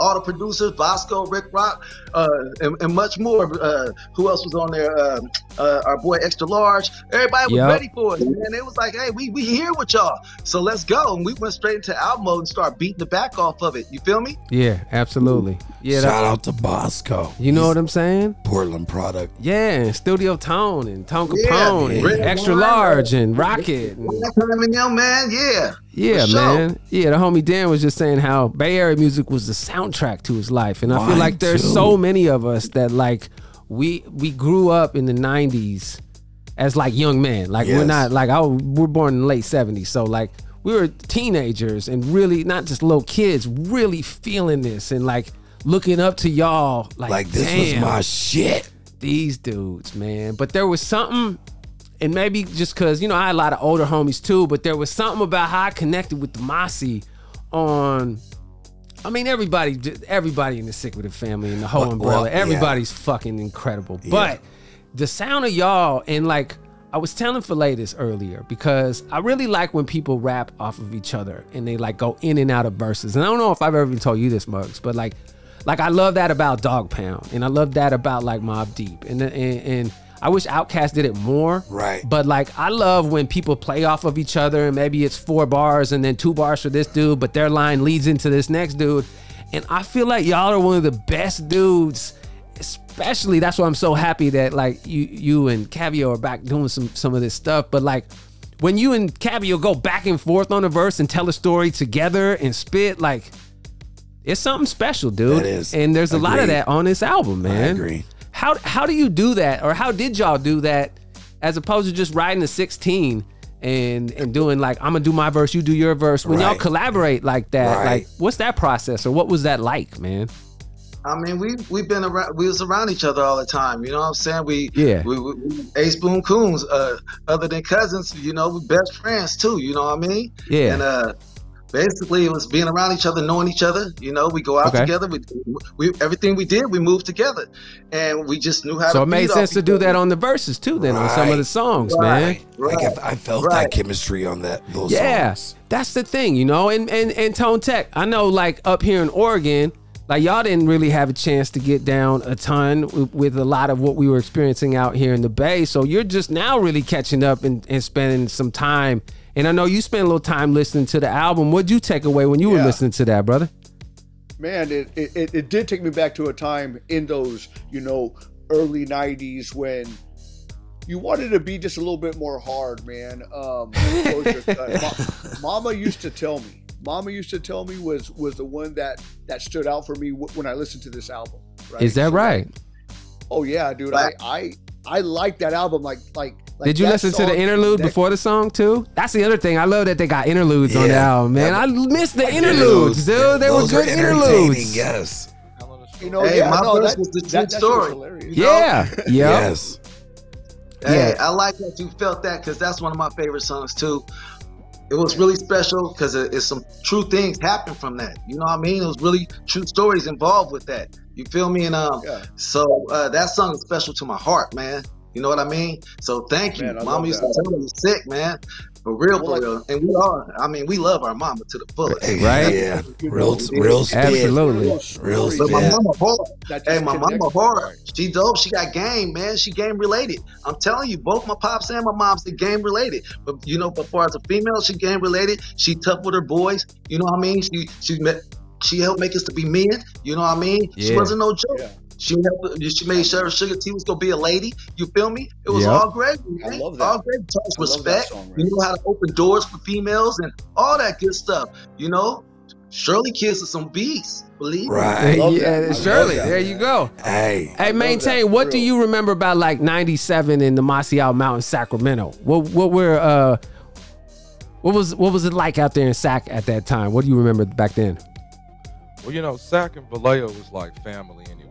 G: All the producers, Bosco, Rick Rock, uh, and, and much more. Uh, who else was on there? Uh, uh, our boy Extra Large. Everybody was
A: Yep.
G: ready for us, man. It was like, hey, we we here with y'all, so let's go. And we went straight into album mode and start beating the back off of it. You feel me?
A: Yeah, absolutely. Yeah,
D: Shout
A: that,
D: out to Bosco.
A: you know
D: He's
A: what I'm saying?
D: Portland product.
A: Yeah, and Studio Ton and Tone
G: Yeah,
A: and
G: Red
A: Extra
G: Wine,
A: Large and Rocket. And,
G: That time man. Yeah.
A: Yeah,
G: For sure.
A: man. Yeah, the homie Dan was just saying how Bay Area music was the soundtrack to his life, and I feel like there's
D: too.
A: so many of us that like we we grew up in the '90s as like young men. Like we're not like I we're born in the late '70s, so like we were teenagers and really not just little kids, really feeling this and like looking up to y'all. Like,
D: Like this was my shit.
A: these dudes, man. But there was something, and maybe just because you know I had a lot of older homies too, but there was something about how I connected with the Mossie on. I mean, everybody, everybody in the Sick with It family and the whole
D: Well,
A: umbrella,
D: well, yeah.
A: everybody's fucking incredible. But the sound of y'all and like I was telling Filet this earlier because I really like when people rap off of each other and they like go in and out of verses. And I don't know if I've ever even told you this, Mugs, but like, like I love that about Dogg Pound and I love that about like Mobb Deep and uh, and, and I wish Outkast did it more.
D: Right.
A: But like I love when people play off of each other and maybe it's four bars and then two bars for this dude, but their line leads into this next dude. And I feel like y'all are one of the best dudes especially that's why I'm so happy that like you you and Kaveo are back doing some some of this stuff. But like when you and Kaveo go back and forth on a verse and tell a story together and spit, like it's something special, dude.
D: That is.
A: And there's a lot of that on this album, man.
D: agree.
A: How how do you do that, or how did y'all do that, as opposed to just riding a 16 and and doing like I'm gonna do my verse, you do your verse. When y'all collaborate like that,
D: Right.
A: like what's that process, or what was that like, man?
G: I mean, we we've been around. We was around each other all the time. You know what I'm saying? We
A: Yeah.
G: we, we, we Ace Boom Coons. Uh, other than cousins, you know, we best friends too. You know what I mean?
A: Yeah.
G: And uh, basically, it was being around each other, knowing each other. You know, we go out
A: Okay.
G: together. We, we everything we did, we moved together, and we just knew how.
A: so
G: to
A: it made sense to do that on the verses too, then on some of the songs,
G: Right.
A: man.
D: Like
G: Right.
D: if I felt
G: Right.
D: that chemistry on that those
A: Yeah,
D: songs.
A: that's the thing, you know. And and and Tone Tech, I know, like up here in Oregon, like y'all didn't really have a chance to get down a ton with, with a lot of what we were experiencing out here in the Bay. So you're just now really catching up and, and spending some time. And I know you spent a little time listening to the album. What'd you take away when you were listening to that, brother?
F: man, it, it, it, did take me back to a time in those, you know, early 90s when you wanted to be just a little bit more hard, man. Um. Ma- Mama used to tell me, Mama used to tell me was was the one that that stood out for me w- when I listened to this album. Right?
A: Is that
F: So,
A: right?
F: Oh yeah, dude. I I I like that album. Like like. like
A: Did you listen to the interlude
F: that-
A: before the song too? That's the other thing. I love that they got interludes on the album, man.
D: Yeah.
A: I miss the interludes, dude. They were
D: Those
A: good
D: entertaining,
A: interludes.
D: Yes.
F: You know,
G: Hey,
F: yeah,
G: my
F: no,
G: verse
F: that,
G: was the true
F: that, that was
G: story. You know?
A: Yeah, yeah.
D: Yes.
G: Hey,
A: Yeah.
G: I like that you felt that because that's one of my favorite songs too. It was really special because it, it's some true things happened from that. You know what I mean? It was really true stories involved with that. You feel me? And um,
F: Yeah.
G: so uh, that song is special to my heart, man. You know what I mean? So thank you.
F: Man,
G: Mama used
F: that.
G: to tell me you're sick, man. For real,
F: Well,
G: for real. And we are. I mean, we love our mama to the fullest.
A: Right?
D: Yeah. Real,
F: know,
D: real spit.
A: Absolutely.
D: Real
G: But my
D: spit.
G: mama hard.
F: That
G: Hey, my mama
F: connects.
G: hard. She dope. She got game, man. She game related. I'm telling you, both my pops and my moms they game related. But you know, but far as a female, she game related. She tough with her boys. You know what I mean? She she met. She helped make us to be men. You know what I mean? She wasn't no joke.
F: Yeah.
G: She helped, she made sure Suga-T was gonna be a lady. You feel me? It was
A: Yep.
G: all great. Man.
F: I love that.
G: All great. Taught us
F: I love that
G: respect.
F: song,
G: You know how to open doors for females and all that good stuff. You know, Shirley Kiss is some beasts. Believe me.
D: Right.
F: love
A: yeah,
F: that. I love
A: Shirley, there you go.
D: Hey.
A: Hey, maintain.
F: that,
A: What do you remember about like '97 in the Masial Mountain, Sacramento? What what were uh, what was what was it like out there in Sac at that time? What do you remember back then?
E: Well, you know, Sac and Vallejo was like family anyway, right?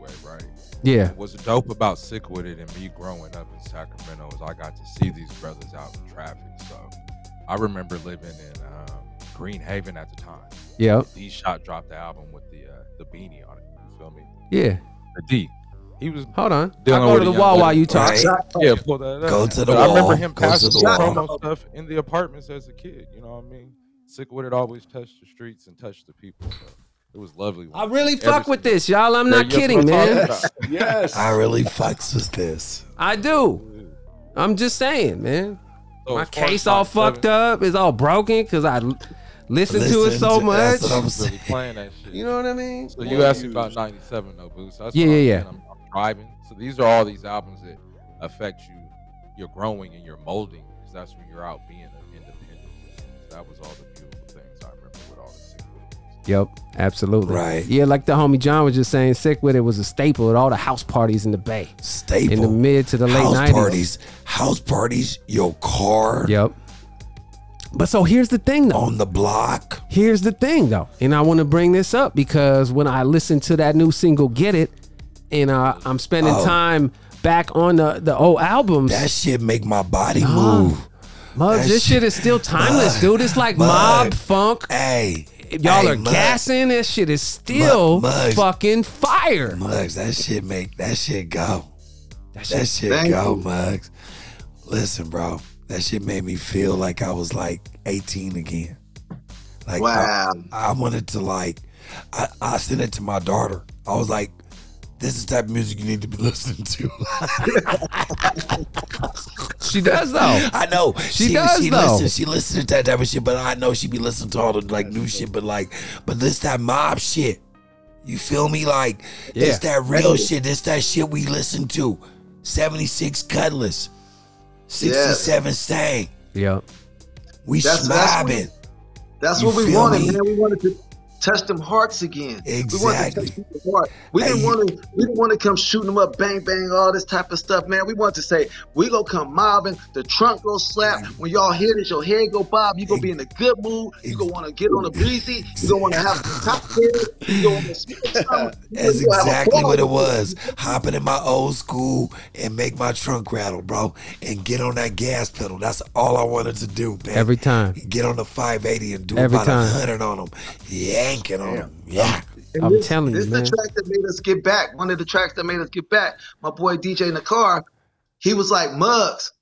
A: Yeah,
E: What's dope about Sick With It and me growing up in Sacramento is I got to see these brothers out in traffic. So I remember living in um, Greenhaven at the time.
A: yeah,
E: D Shot dropped the album with the uh, the beanie on it. You feel me?
A: yeah.
E: The D. He was
A: Hold on, I go to the wall while you talk.
D: Right.
E: yeah, pull that up.
D: Go to the
E: But I remember him
D: Go to
E: passing
D: the
E: promo stuff in the apartments as a kid. You know what I mean? Sick with it, always touched the streets and touched the people. So it was lovely.
A: I really
E: Every
A: fuck with
E: single-
A: this, y'all. I'm
E: Yeah,
A: not
E: that's
A: kidding,
E: what I'm
A: man.
E: talking about.
F: Yes.
D: I really fucks with this.
A: I do. I'm just saying, man.
E: So
A: My
E: as far as
A: case all
E: 97,
A: fucked up. It's all broken because I l- listened to it
D: Listen
A: so
D: to-
A: much.
D: that's what I'm
E: I was really playing that shit.
A: You know what I mean?
E: So you asked me about '97 though, Boost. That's
A: Yeah,
E: what I'm
A: yeah,
E: saying. I'm, I'm driving. So these are all these albums that affect you. You're growing and you're molding because that's when you're out being an independent. So that was all the
A: Yep, absolutely.
D: Right.
A: Yeah, like the homie John was just saying, sick with it was a staple at all the house parties in the Bay
D: Staple.
A: in the mid to the late
D: house
A: 90s.
D: parties. House parties. Your car
A: Yep. But so here's the thing though.
D: on the block.
A: Here's the thing though. And I want to bring this up because when I listened to that new single Get It and uh, I'm spending
D: Oh.
A: time back on the, the old albums,
D: That shit make my body move.
A: This shit
D: shit-
A: is still timeless,
D: Mug,
A: dude. It's like
D: Mug.
A: mob funk.
D: Hey.
A: Y'all
D: hey,
A: are
D: Mug,
A: gassing. This shit is still
D: Mug, Mug.
A: fucking fire.
D: Mugs, that shit make that shit go.
A: That
D: That
A: shit,
D: shit go,
G: you.
D: Mugs. Listen, bro. That shit made me feel like I was like 18 again. Like
G: Wow.
D: I, I wanted to like I, I sent it to my daughter. I was like, this is the type of music you need to be listening to.
A: she does though.
D: I know
A: She does,
D: She
A: though.
D: listens. She listens to that type of shit, but I know she be listening to all the like new shit. But like, but this that mob shit. You feel me? Like
A: Yeah.
D: this that real shit. This that shit we listen to. Seventy six Cutlass, sixty seven Stang.
A: Yep.
D: We
G: That's- that's what- That's what we wanted,
D: me?
G: man. We wanted to touch them hearts again. We to
D: Exactly.
G: touch heart. We didn't want to. We didn't want to come shooting them up, bang bang, all this type of stuff, man. We want to say we gonna come mobbing. The trunk go slap. When y'all hear this, your head go bob. You gonna be in a good mood. You gonna want to get on a breezy. You gonna want to have some cocktails. You gonna want to smoke something.
D: That's
G: gonna have a
D: exactly what it was. Hopping in my old school and make my trunk rattle, bro, and get on that gas pedal. That's all I wanted to do, man.
A: Every time.
D: Get on the 580 and do
A: Every
D: about
A: time.
D: a hundred on them, yanking on them. Yeah.
G: And
A: I'm
G: this,
A: telling you,
G: this
A: man.
G: the track that made us get back. One of the tracks that made us get back. My boy DJ in the car, he was like Mugs,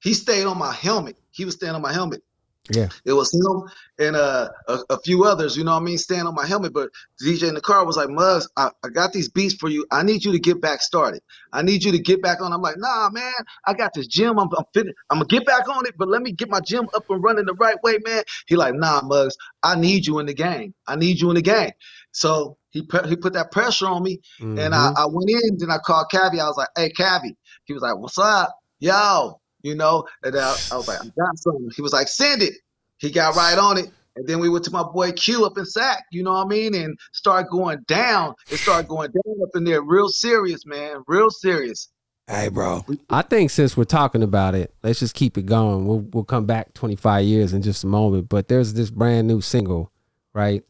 G: He stayed on my helmet. He was staying on my helmet.
A: Yeah.
G: It was him and uh, a, a few others, you know what I mean, staying on my helmet. But DJ in the car was like, Muggs, I, I got these beats for you. I need you to get back started. I need you to get back on. I'm like, nah, man, I got this gym. I'm, I'm fit. I'm gonna get back on it, but let me get my gym up and running the right way, man. He like, nah, Muggs, I need you in the game. I need you in the game. So he put he put that pressure on me, and I,
A: Mhm.
G: I went in. Then I called Kaveo. I was like, hey, Kaveo. He was like, what's up, yo? You know, and I, I was like, I got something. He was like, send it. He got right on it. And then we went to my boy Q up in Sac, you know what I mean? And start going down. It started going down up in there real serious, man. Real serious.
D: Hey, bro.
A: I think since we're talking about it, let's just keep it going. We'll we'll come back 25 years in just a moment. But there's this brand new single, right?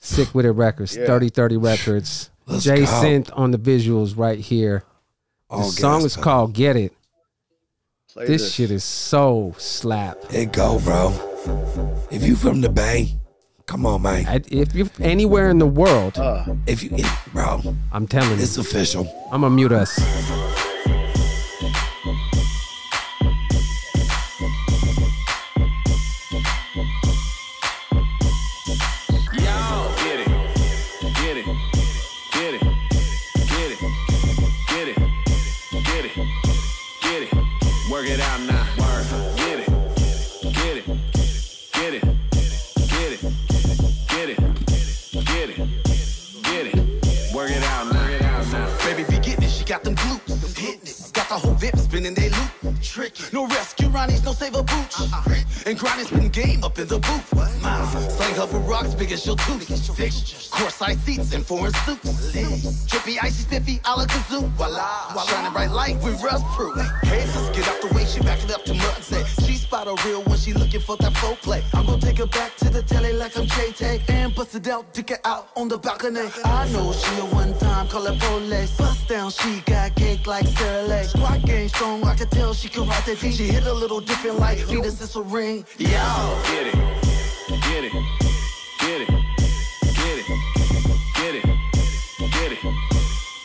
A: Sick with it records,
F: Yeah.
A: 30 30 records.
D: Let's
A: Jay
D: go.
A: Synth on the visuals right here. The oh,
D: All
A: song is called Get It.
F: Play
A: This shit is so slap.
D: It go, bro. If you from the Bay, come on, man.
A: I- If you're anywhere in the world,
F: Uh,
D: If you, bro,
A: I'm telling you,
D: it's official.
A: I'm gonna mute us.
H: Spinning they loop. Tricky. No rescue Ronnie's, no save a booch. Uh-uh. And grinding spin game up in the booth. Mom, slang her with rocks big as your tooth. Fixtures, courtside seats and foreign suits. Drippy, icy, spiffy, a la kazoo. Voila. Shining bright light with rust proof. Haters, get out the way, she back it up to mud say, she spot a real one, she looking for that folk play. I'm gonna take her back to the telly like I'm Tay. And bust it out, dick it out on the balcony. I know she a one time, call her police. Bust down, she got cake like Sarah Lake. Squad game strong, I can tell she can ride that D. She hit a little different like Venus is a ring. Yo.
I: Get it, get it, get it, get it, get it, get it,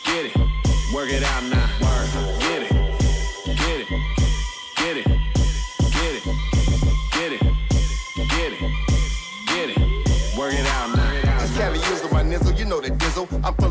I: get it. Work it out now.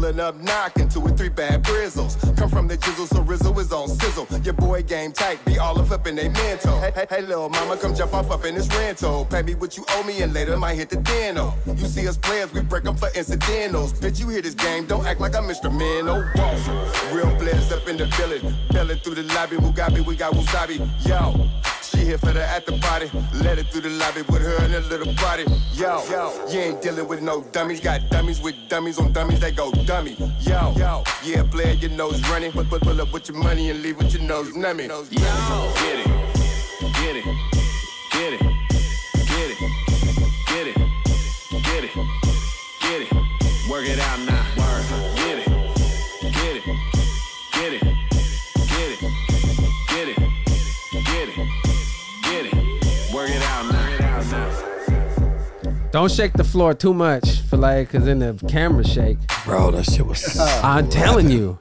J: Pulling up knocking two or three bad brizzles. Come from the jizzle, so Rizzo is on sizzle. Your boy game tight, be all of up in they mental. Hey, hey, hey, little mama, come jump off up in this rental. Pay me what you owe me, and later might hit the deno. You see us players, we break them for incidentals. Bitch, you hear this game, don't act like I'm Mr. Minnow. Whoa. Real players up in the village, belling through the lobby. Mugabe, we got wasabi. Yo. She here for the after party. Let it through the lobby with her and a little body. Yo, yo, you ain't dealing with no dummies. Got dummies with dummies on dummies. They go dummy. Yo, yo, yeah, player, your nose running. But but pull up with your money and leave with your nose nummy.
I: Yo, get it, get it, get it, get it, get it, get it, get it. Work it out now.
A: Don't shake the floor too much, for like, cause then the camera shake.
D: Bro, that shit was.
A: I'm telling you,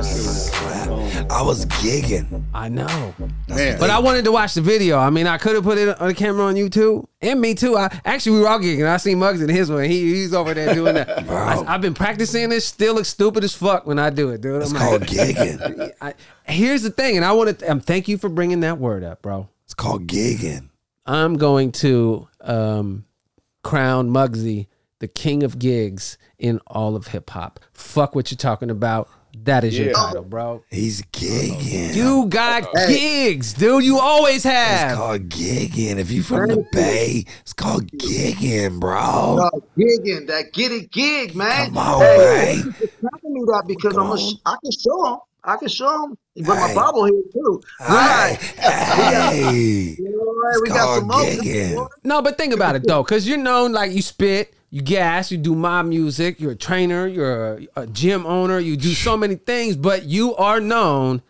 D: slap. I was gigging.
A: I know.
F: man.
A: But I wanted to watch the video. I mean, I could have put it on the camera on YouTube, and me too. I actually we were all gigging. I seen Muggs in his one. He he's over there doing that.
D: Bro.
A: I, have been practicing this. Still look stupid as fuck when I do it, dude.
D: It's
A: I'm
D: called
A: like,
D: gigging.
A: I, here's the thing, and I want to um, thank you for bringing that word up, bro.
D: It's called gigging.
A: I'm going to um, crown Mugzi the king of gigs in all of hip hop. Fuck what you're talking about. That is your title, bro.
D: He's gigging.
A: You got
G: Hey.
A: gigs, dude. You always have.
D: It's called gigging. If you from the Bay, it's called gigging, bro.
G: Uh, gigging, that get it gig, man.
D: Come on,
G: hey,
D: man.
G: you telling me that because
D: Come
G: I'm a,
D: on.
G: sh- I can show them. I can show them with my
D: Hey.
G: bobblehead too.
D: Hey,
G: Right.
D: hey.
G: You know, right, we got some more.
A: No, but think about it though, because you're known like you spit, you gas, you do mob music, you're a trainer, you're a, a gym owner, you do so many things, but you are known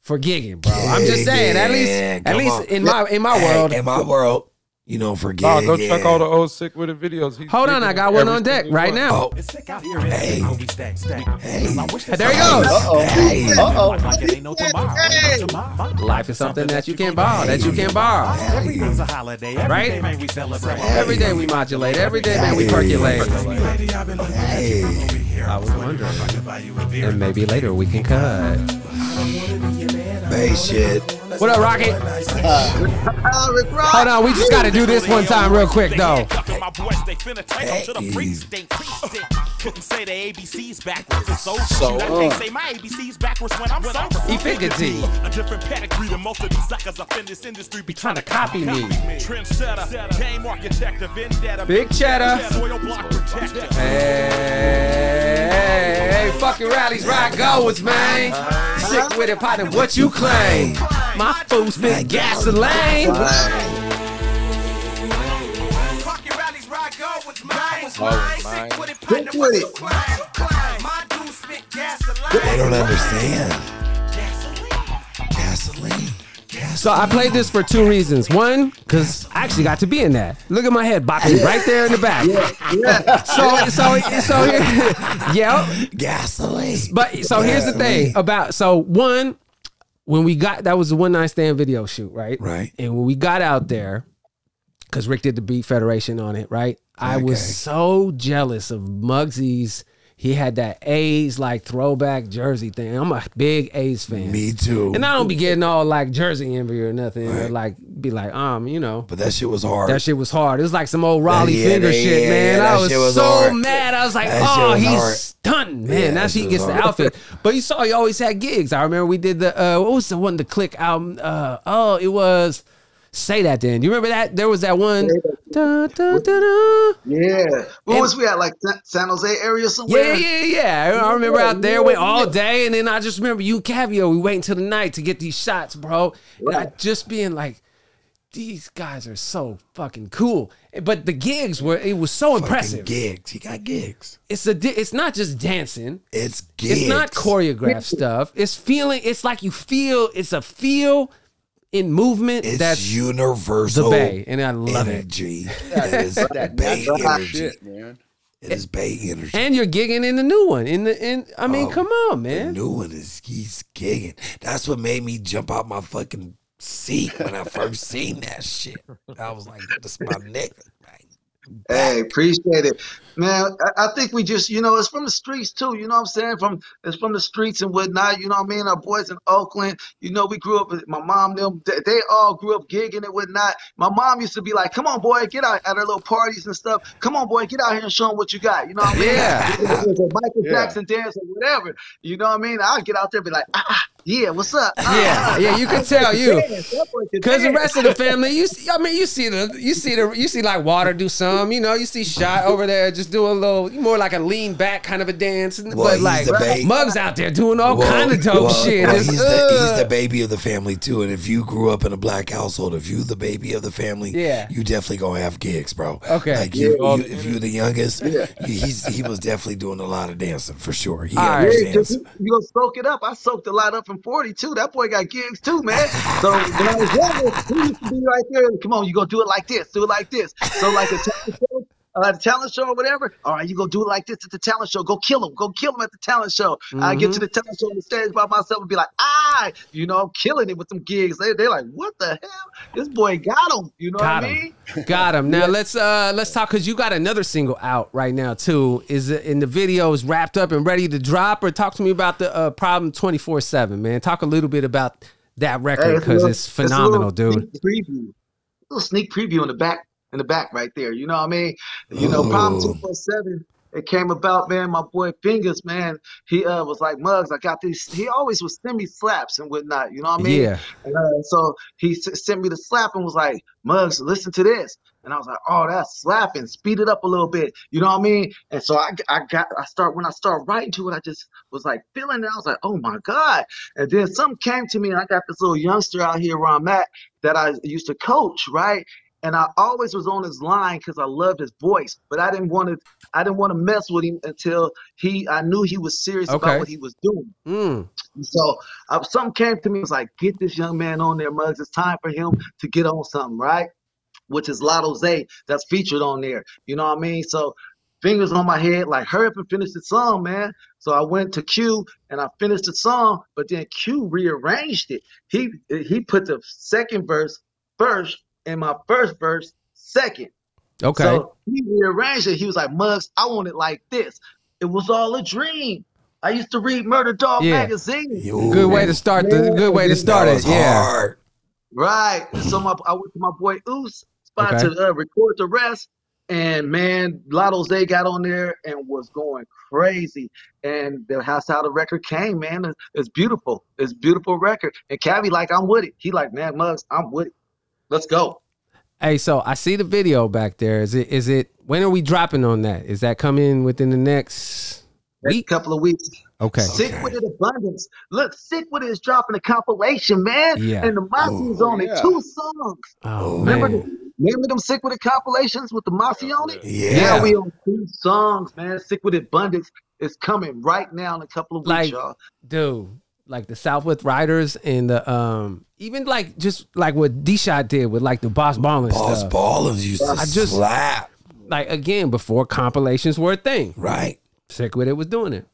A: for gigging, bro. I'm just saying, at least,
D: Gigging,
A: at least
D: on.
A: in my in my
D: Hey,
A: world.
D: in my world, you know, for
E: Nah,
D: gigging.
E: go check all the old sick with the videos. He's
A: Hold on, I got one on deck right now.
D: Oh,
K: It's sick out here,
D: Hey.
K: hey. we stack, stack.
D: Hey.
K: I wish that
A: There he
K: somebody
A: goes.
F: Uh-oh.
D: Hey.
F: Uh-oh.
K: Like it ain't no tomorrow.
G: Hey.
K: Tomorrow.
A: Life is something that you can't borrow, that you can't borrow.
K: Every day's a holiday. Every
A: Right?
K: day, man, we celebrate.
A: Every day we modulate, every day, man, we percolate.
D: hey,
A: I was wondering, and maybe later we can cut.
D: Bay shit.
A: What up, Rocket?
G: Rick Ross.
A: Hold on, we just got to do this one time real quick though.
K: Say the ABC's backwards. It's so,
E: So,
K: I can't say my ABC's backwards when I'm sober.
A: Efficacy.
K: A different pedigree than most of these suckers up in this industry be
A: trying to copy me.
K: Trendsetter, game architect, a vendetta,
A: Big cheddar.
K: soil block protector.
A: Hey, hey, hey, fucking rallies, ride goers, man. Sick with it, partner, what you claim? My oh, food spit gasoline.
E: Oh, mine.
G: Stick with it.
D: They don't understand. Gasoline.
A: So I played this for two reasons. One, because I actually got to be in that. Look at my head bopping right there in the back.
G: Yeah.
A: So, so, so, yeah.
D: Gasoline.
A: But so here's the thing about so one, when we got that was a one night stand video shoot, right?
D: Right.
A: And when we got out there, because Rick did the Beat Federation on it, right? I was so jealous of Mugzi's. He had that A's like throwback jersey thing. I'm a big A's fan.
D: Me too.
A: And I don't be getting all like jersey envy or nothing. Or
D: Right.
A: like be like, um, you know.
D: But that shit was hard.
A: That shit was hard. It was like some old Rollie
D: Yeah,
A: finger
D: that-
A: shit,
D: yeah,
A: man.
D: that
A: I was,
D: was
A: so
D: hard.
A: mad. I was like,
D: That
A: oh,
D: was
A: he's
D: hard.
A: stunting, man.
D: Yeah,
A: now
D: that
A: she gets
D: was
A: the outfit. But you saw he always had gigs. I remember we did the uh what was the one the click album? Uh oh, it was Say That Then. You remember that? There was that one. Da, da, da, da.
G: Yeah. What
A: And-
G: was we at? Like San- San Jose area somewhere?
A: yeah, yeah. Yeah. I remember out there, went all day, and then I just remember you and Kaveo, we wait until the night to get these shots, bro. And I just being like, these guys are so fucking cool. But the gigs were, it was so
D: Fucking
A: impressive.
D: gigs. He got gigs.
A: It's a, it's not just dancing.
D: It's gigs.
A: It's not choreographed stuff. It's feeling. It's like you feel. It's a feel in movement
D: It's
A: that's
D: universal.
A: the Bay, and I love it.
D: energy. It is
F: That
D: Bay
F: natural
D: energy.
F: shit, man.
D: It is Bay energy.
A: And you're gigging in the new one. In the in, I mean,
D: Oh,
A: come on, man.
D: The new one is he's gigging. That's what made me jump out my fucking seat when I first seen that shit. I was like, "This my nigga." Like,
G: Hey, appreciate it. Man, I, I think we just, you know, it's from the streets too. You know what I'm saying? From it's from the streets and whatnot. You know what I mean? Our boys in Oakland. You know, we grew up. with- My mom, them, they, they all grew up gigging and whatnot. My mom used to be like, "Come on, boy, get out at our little parties and stuff. Come on, boy, get out here and show them what you got." You know what I mean?
A: Yeah.
G: Michael
F: Yeah.
G: Jackson dance or whatever. You know what I mean? I'll get out there and be like, "Ah, ah, yeah, what's up?" Ah,
A: Yeah,
G: ah,
A: yeah, you can tell you.
G: dance, that boy can
A: Cause the rest of the family, you see, I mean, you see the, you see the, you see like Water do some, you know, you see Shot over there just doing a little, more like a lean back kind of a dance,
D: Well,
A: but like
D: the ba-
A: Mugs out there doing all
D: well,
A: kind of dope
D: well,
A: shit.
D: well,
A: It's,
D: he's, the, he's
A: uh,
D: the baby of the family too. And if you grew up in a black household, if you the baby of the family,
A: Yeah.
D: you definitely gonna have gigs, bro.
A: Okay.
D: Like you,
E: Yeah.
D: you if you're the youngest, he's he was definitely doing a lot of dancing for sure. He
A: All right.
G: Yeah, 'cause
D: understands.
G: you, you gonna soak it up. I soaked a lot up in 42. That boy got gigs too, man. So when I was younger, he used to be right there. Come on, you gonna do it like this, do it like this. So like a uh, the talent show or whatever. All right, you gonna do it like this at the talent show. Go kill him. Go kill him at the talent show. I get to the talent show on the stage by myself and be like, ah, you know, I'm killing it with some gigs. They they're like, what the hell? This boy got him. You know
A: Got
G: what I mean?
A: Got him. Now let's uh let's talk because you got another single out right now too. Is it in the video is wrapped up and ready to drop? Or talk to me about the uh, problem twenty four seven, man. Talk a little bit about that record because
G: little-
A: it's
G: a little
A: phenomenal, dude.
G: Preview. little sneak preview in the back, in the back right there. You know what I mean? You know, problem
D: Ooh.
G: two four seven. it came about, man. My boy Fingers, man, he uh, was like, Mugs, I got these. He always would send me slaps and whatnot. You know what I mean?
A: Yeah.
G: And uh, so he s- sent me the slap and was like, Mugs, listen to this. And I was like, oh, that's slapping. Speed it up a little bit. You know what I mean? And so I, I got, I start, when I started writing to it, I just was like feeling it. I was like, oh my God. And then something came to me and I got this little youngster out here where I'm at that I used to coach, right? And I always was on his line because I loved his voice, but I didn't want to, I didn't want to mess with him until he, I knew he was serious
A: Okay.
G: about what he was doing.
A: Mm.
G: So uh, something came to me. It was like, get this young man on there, Muggs. It's time for him to get on something, right? Which is Lotto Zay that's featured on there. You know what I mean? So fingers on my head, like hurry up and finish the song, man. So I went to Q and I finished the song, but then Q rearranged it. He he put the second verse first and my first verse second.
A: Okay.
G: So he rearranged it. He was like, Muggs, I want it like this. It was all a dream. I used to read Murder Dog
A: Yeah.
G: magazine.
A: good way to start the good way to start it. Yeah.
G: Right. So my I went to my boy Oos spot
A: Okay.
G: to uh, record the rest. And man, Lotto Zay got on there and was going crazy. And the house how the record came, man. It's, it's beautiful. It's beautiful record. And Kaveo like, I'm with it. He like, man, Muggs, I'm with it. Let's go.
A: Hey, so I see the video back there. Is it is it when are we dropping on that? Is that coming within the next
G: week? couple of weeks.
A: Okay.
G: Sick with it abundance. Look, Sick with it is dropping a compilation, man.
A: Yeah.
G: And the Mossie is oh, on
F: yeah.
G: it. Two songs.
A: Oh
G: Remember,
A: man.
G: the, remember them Sick with It compilations with the Mossie on it?
D: Yeah.
G: Now we on two songs, man. Sick with It abundance is coming right now in a couple of weeks,
A: Like,
G: y'all.
A: dude, like the Southwest Riders and the um even like just like what D Shot did with like the Boss Ballin
D: Boss
A: stuff.
D: Ballers used to
A: I just
D: slap.
A: like again before compilations were a thing.
D: Right.
A: Sick with it was doing it.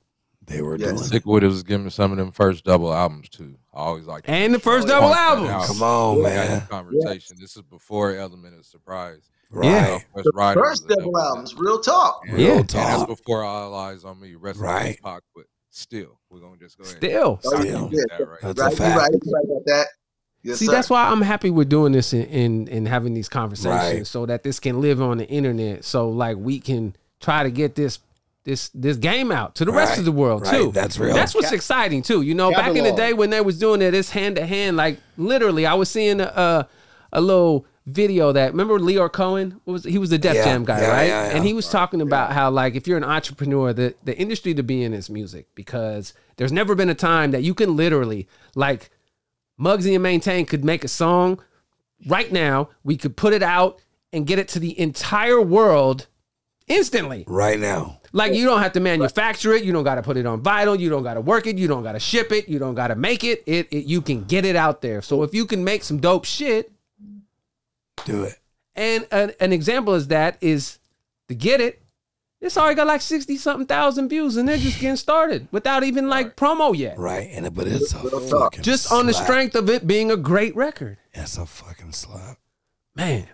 D: They were
G: Yes.
D: doing it.
E: Sick with it was giving some of them first double albums too. I always like
A: And the first double
E: point
A: albums.
E: out.
D: Come on,
E: We had
D: man.
E: this conversation. This is before Element of Surprise.
D: Right.
E: Southwest
G: The first
E: was
G: double albums, real talk.
E: And,
A: Yeah.
E: and that's before All Eyez on Me. Rest
D: Right.
E: in peace, Pac, but still, we're gonna just go ahead.
A: Still.
D: Still.
E: And that right.
D: That's
G: Right,
D: a fact.
G: right, right about that. Yes,
A: See,
G: sir.
A: that's why I'm happy we're doing this and and, and having these conversations
D: Right.
A: so that this can live on the internet. So like we can try to get this this this game out to the rest of the world
D: Right.
A: too.
D: That's real.
A: That's what's exciting too. You know, back in the day when they was doing it, it's hand to hand. Like literally, I was seeing a a, a little video that remember Lyor Cohen what was he was the Def
D: Yeah,
A: Jam guy,
D: yeah,
A: right?
D: yeah.
A: And he was talking about how like if you're an entrepreneur, the the industry to be in is music because there's never been a time that you can literally like Mugzi and Maintain could make a song right now. We could put it out and get it to the entire world instantly.
D: Right now.
A: Like you don't have to manufacture it. You don't got to put it on vinyl. You don't got to work it. You don't got to ship it. You don't got to make it. it. It you can get it out there. So if you can make some dope shit,
D: Do it.
A: and an, an example is that is to get it. It's already got like sixty something thousand views, and they're just getting started without even like promo yet.
D: Right. And but it's a fucking
A: Just on the strength of it being a great record,
D: That's a fucking slap.
A: man.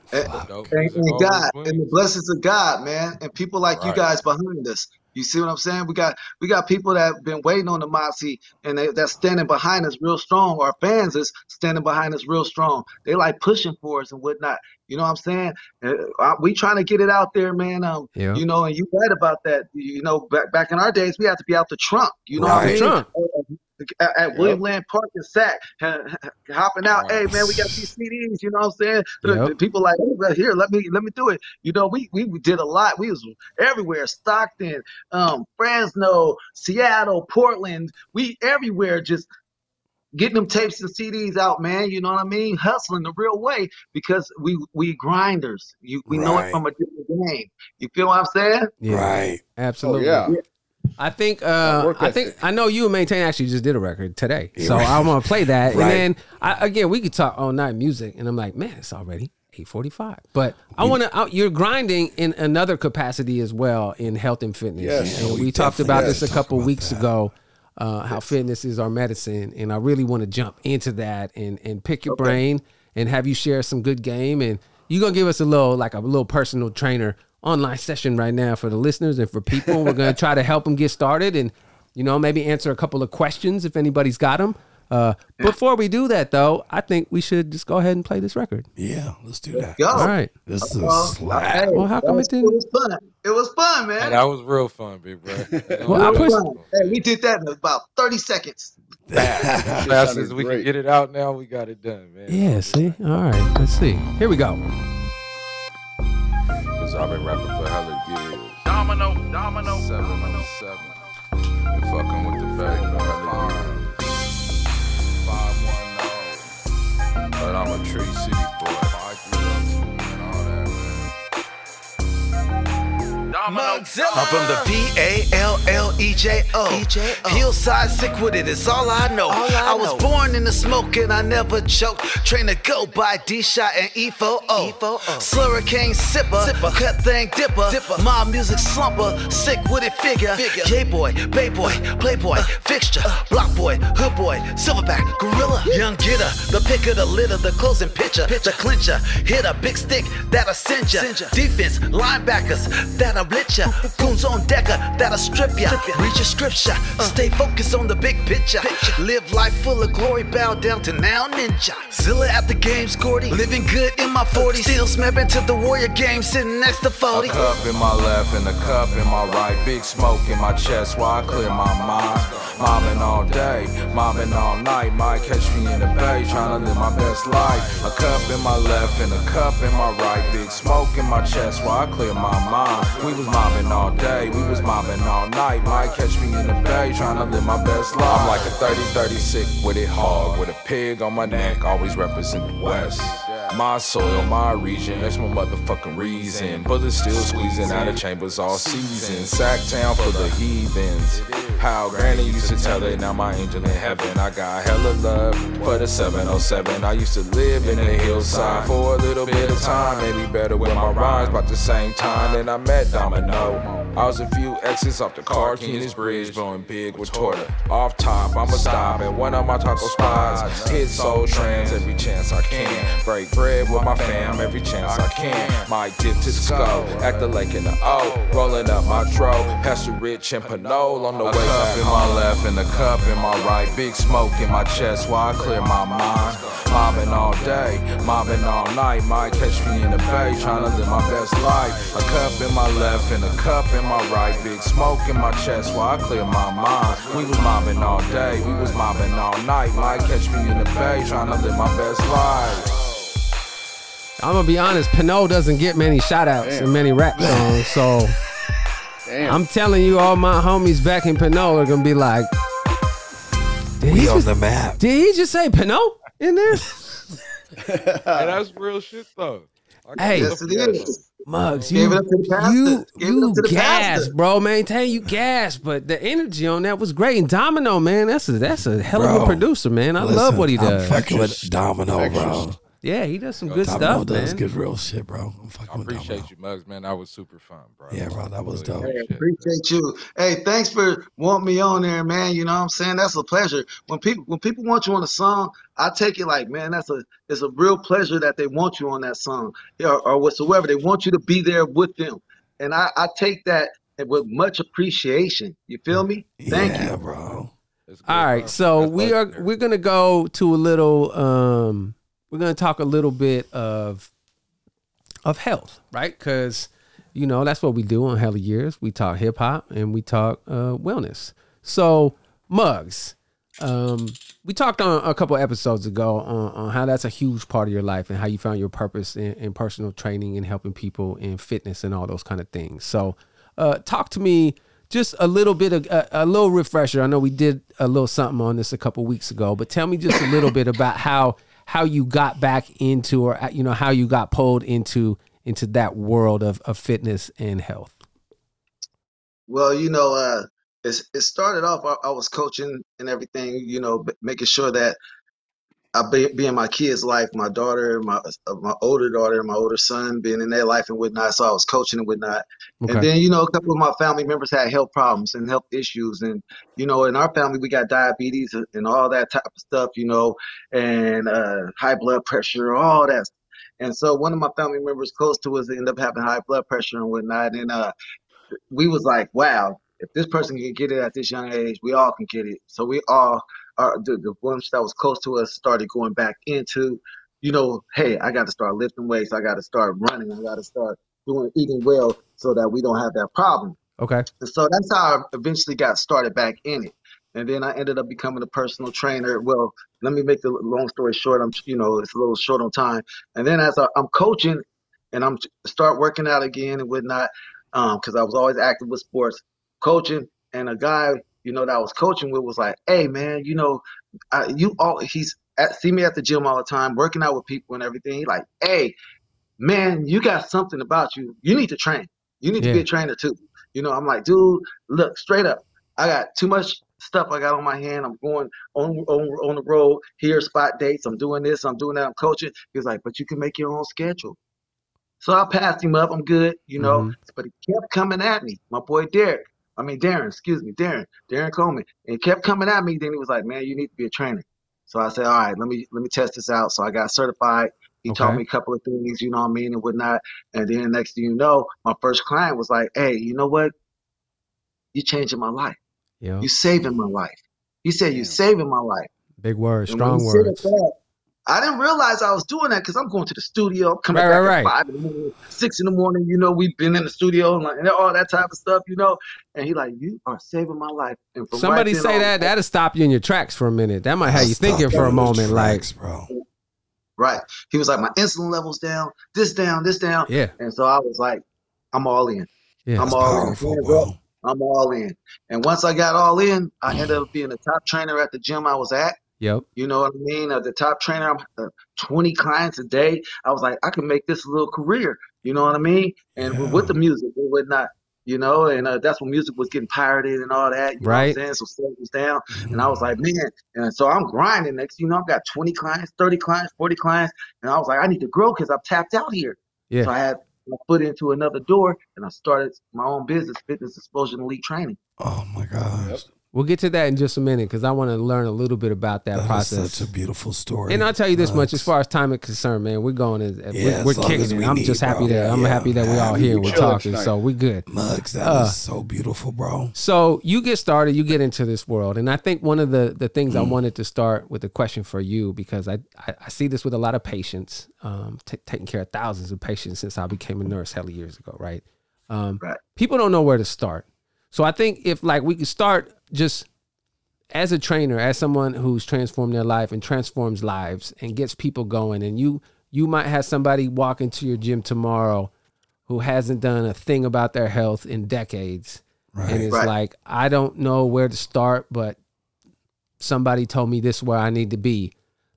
E: Dope
G: and,
E: music
G: and God and the blessings of God, man, and people like you guys behind us. You see what I'm saying? We got we got people that have been waiting on the Mossie and they, that's standing behind us real strong. Our fans is standing behind us real strong. They like pushing for us and whatnot. You know what I'm saying? Uh, uh, we trying to get it out there, man. Um,
A: Yeah.
G: you know, and you right about that. You know, back back in our days, we had to be out the trunk. You know what I
D: Right.
G: mean?
A: Trunk.
G: At, at William Land Park and Sac, hopping out. Hey man, we got these CDs. You know what I'm saying?
A: Yep.
G: people like, here, let me let me do it. You know, we we did a lot. We was everywhere. Stockton, um, Fresno, Seattle, Portland. We everywhere just getting them tapes and CDs out, man. You know what I mean? Hustling the real way because we we grinders. You we know it from a different game. You feel what I'm saying?
A: Yeah,
D: Right.
A: absolutely.
F: Oh, yeah.
A: I think uh, I think. I know you and Maintain actually just did a record today, so
D: right.
A: I want to play that.
D: Right.
A: And then I, again, we could talk all night music, and I'm like, man, it's already eight forty five. But I want to. You're grinding in another capacity as well in health and fitness.
F: Yes.
A: and
D: Yeah,
A: we,
D: we
A: talked about this a couple weeks
D: that.
A: ago. Uh, how fitness is our medicine, and I really want to jump into that and and pick your brain and have you share some good game. And you're gonna give us a little like a little personal trainer online session right now for the listeners and for people. We're gonna try to help them get started and you know maybe answer a couple of questions if anybody's got them. Uh, before we do that, though, I think we should just go ahead and play this record.
D: Yeah, let's do that.
G: Go.
A: All right.
D: This is a slap.
G: hey,
A: Well, how come
G: that
A: it
G: was-
A: didn't-
G: It was fun. It was fun, man.
L: And that was real fun, big bro.
A: Well, I
G: It
A: put-
G: was fun. Hey, we did that in about 30 seconds.
L: as fast as we
F: great.
L: can get it out now, we got it done, man.
A: Yeah, see? All right. Let's see. Here we go.
L: I've been rapping for hella years.
K: Domino, domino,
L: Seven oh seven. Been fucking with the bag for hella years. Five one oh. But I'm a Tree City boy. Man.
H: I'm from the V A L L E J O. Hillside sick with it, it is all I know. I, was born in the smoke and I never choked. Train to go by D Shot and E-40. Slurricane sipper, cut thing dipper. dipper. My music slumper, sick with it figure. J boy, Bay boy, Playboy, uh. fixture, uh. block boy, hood boy, silverback, gorilla, young getter, the pick of the litter, the closing pitcher, the clincher, hit a big stick that'll send ya. Defense, linebackers that'll ya. Goons on decker that'll strip ya. Read your scripture, stay focused on the big picture. Live life full of glory, bow down to now ninja. Zilla at the game, Scorty, living good in my 40s. Still smapping to the Warrior game, sitting next to 40.
L: A cup in my left and a cup in my right. Big smoke in my chest while I clear my mind. Mobbing all day, mobbing all night. Might catch me in the bay, trying to live my best life. A cup in my left and a cup in my right. Big smoke in my chest while I clear my mind. We was mobbing all day, we was mobbing all night. Might catch me in the bay, trying to live my best life. I'm like a 30 30 sick with it hard, with a pig on my neck, always represent the West. My soil, my region, that's my motherfucking reason. Bullets still squeezing out of chambers all season. Sacktown for the heathens. How Granny used to tell it, now my angel in heaven. I got hella love for the 707. I used to live in the hillside for a little bit of time. Maybe better with my rhymes, about the same time that I met Domino. I was a few exits off the Carquinez Bridge, blowing big with Torta. Off top, I'ma stop at one of my taco spots. Hit soul trans every chance I can. Break bread with my fam every chance I can. Might dip to the skull, act the lake in the O. Rolling up my dro, Pastor Rich and Pinole on the way back. in my left and a cup in my right. Big smoke in my chest while I clear my mind. Mobbing all day, mobbing all night. Might catch me in the bay, trying to live my best life. A cup in my left and a cup in my right. Big smoke in my chest while I clear my mind. We was mobbing all day, we was mobbing all night. Might catch me in the bay, trying to live my best life.
A: I'm gonna be honest. Pinole doesn't get many shout outs in many rap songs, so
F: Damn.
A: I'm telling you, all my homies back in Pinole are gonna be like, did he
D: We on
A: just,
D: the map.
A: did he just say Pinole in there?
L: Hey, that's real shit though.
A: Hey.
G: Yes, it is.
A: Mugs,
G: Gave
A: you,
G: it up to the pastor.
A: you,
G: Gave it
A: you
G: up to the
A: gas,
G: pastor.
A: bro. Maintain you gas, but the energy on that was great. And Domino, man, that's a that's a hell of a
D: Bro,
A: producer, man. I love what he
D: I'm
A: does.
D: fucking with Domino, bro.
A: Yeah, he does some good
D: Domino
A: stuff,
D: does
A: man.
D: good real shit, bro. I'm fucking
L: I
D: with
L: appreciate
D: Domino.
L: you, Mugs, man. That was super fun, bro.
D: Yeah, bro, that was dope.
G: Hey,
L: appreciate
G: appreciate you. Hey, thanks for wanting me on there, man. You know what I'm saying? That's a pleasure. When people when people want you on a song, I take it like, man, that's a it's a real pleasure that they want you on that song or, or whatsoever. They want you to be there with them. And I, I take that with much appreciation. You feel me? Thank
D: yeah,
G: you.
D: bro.
L: Good,
A: All right,
L: bro.
A: so
L: That's
A: we are we're gonna go to a little um we're gonna talk a little bit of of health, right? Because you know that's what we do on Hella Years. We talk hip hop and we talk uh, wellness. So mugs, um, we talked on a couple episodes ago on, on how that's a huge part of your life and how you found your purpose in, in personal training and helping people in fitness and all those kind of things. So, uh, talk to me just a little bit of a, a little refresher. I know we did a little something on this a couple weeks ago, but tell me just a little bit about how how you got back into or uh, you know how you got pulled into into that world of, of fitness and health.
G: Well, you know, uh, it's, it started off. I, I was coaching and everything. You know, making sure that I be, be in my kids' life, my daughter, my uh, my older daughter, my older son, being in their life and whatnot. So I was coaching and whatnot.
A: Okay.
G: And then, you know, a couple of my family members had health problems and health issues. And, you know, in our family, we got diabetes and- and all that type of stuff, you know, and uh, high blood pressure, all that. And so one of my family members close to us ended up having high blood pressure and whatnot. And uh, we was like, wow, if this person can get it at this young age, we all can get it. So we all our, the, the ones that was close to us started going back into, you know, hey, I got to start lifting weights. I got to start running. I got to start doing eating well so that we don't have that problem.
A: Okay.
G: And so that's how I eventually got started back in it. And then I ended up becoming a personal trainer. Well, let me make the long story short. I'm, you know, it's a little short on time. And then as I, I'm coaching and I'm start working out again and whatnot, um, because I was always active with sports, coaching. And a guy, you know, that I was coaching with was like, "Hey, man, you know, I, you all." He's at, see me at the gym all the time, working out with people and everything. He like, "Hey, man, you got something about you. You need to train. You need to be a trainer too." You know, I'm like, dude, look, straight up, I got too much stuff I got on my hand. I'm going on on, on the road here, spot dates. I'm doing this. I'm doing that. I'm coaching. He's like, but you can make your own schedule. So I passed him up. I'm good, you know.
A: Mhm.
G: But he kept coming at me. My boy Derek. I mean Darren, excuse me, Darren, Darren Coleman. And he kept coming at me. Then he was like, Man, you need to be a trainer. So I said, All right, let me let me test this out. So I got certified. He taught me a couple of things, you know what I mean, and whatnot. And then next thing you know, my first client was like, Hey, you know what? You're changing my life.
A: Yeah.
G: You saving my life. He said, you're saving my life.
A: Big words,
G: And
A: strong words.
G: that, I didn't realize I was doing that because I'm going to the studio. I'm coming
A: Right,
G: back
A: right,
G: at
A: right.
G: five in the morning, six in the morning. You know, we've been in the studio and, like, and all that type of stuff. You know, and he like, you are saving my life. And from
A: Somebody
G: right then
A: say
G: on-
A: that that'll stop you in your tracks for a minute. That might have you thinking for a moment. Like,
D: bro.
G: Right. He was like, my insulin levels down, this down, this down.
A: Yeah.
G: And so I was like, I'm all in.
A: Yeah.
G: I'm all
A: powerful,
G: in.
A: Bro.
G: I'm all in. And once I got all in, I ended up being the top trainer at the gym I was at.
A: Yep.
G: You know what I mean? Uh, the top trainer, I'm uh, 20 clients a day. I was like, I can make this a little career. You know what I mean? And with- with the music and whatnot, you know, and uh, that's when music was getting pirated and all that. You
A: Right.
G: know what I'm saying? So sales was down. And I was like, man. And so I'm grinding. Next, you know, I've got 20 clients, 30 clients, 40 clients. And I was like, I need to grow because I'm tapped out here.
A: Yeah.
G: So I had my foot into another door and I started my own business, Fitness Explosion Elite Training.
D: Oh my gosh.
A: We'll get to that in just a minute because I want to learn a little bit about that, process.
D: That is
A: process.
D: such a beautiful story.
A: And I'll tell you this
D: Muggs.
A: much, as far as time is concerned, man, we're going. As,
D: Yeah,
A: we're, we're kicking
D: as
A: it.
D: we
A: I'm
D: need,
A: just happy
D: bro.
A: that I'm
D: Yeah,
A: happy that we all here we're talking.
D: tonight.
A: So we good.
D: Mugs, that is
A: Uh,
D: so beautiful, bro.
A: So you get started, you get into this world, and I think one of the the things I
D: Mm.
A: wanted to start with a question for you because I I, I see this with a lot of patients, um, t- taking care of thousands of patients since I became a nurse hella years ago, right? Um,
G: Right.
A: People don't know where to start, so I think if like we could start just as a trainer, as someone who's transformed their life and transforms lives and gets people going, and you you might have somebody walk into your gym tomorrow who hasn't done a thing about their health in decades. And
D: Right.
A: it's
G: Right.
A: like, I don't know where to start, but somebody told me this is where I need to be.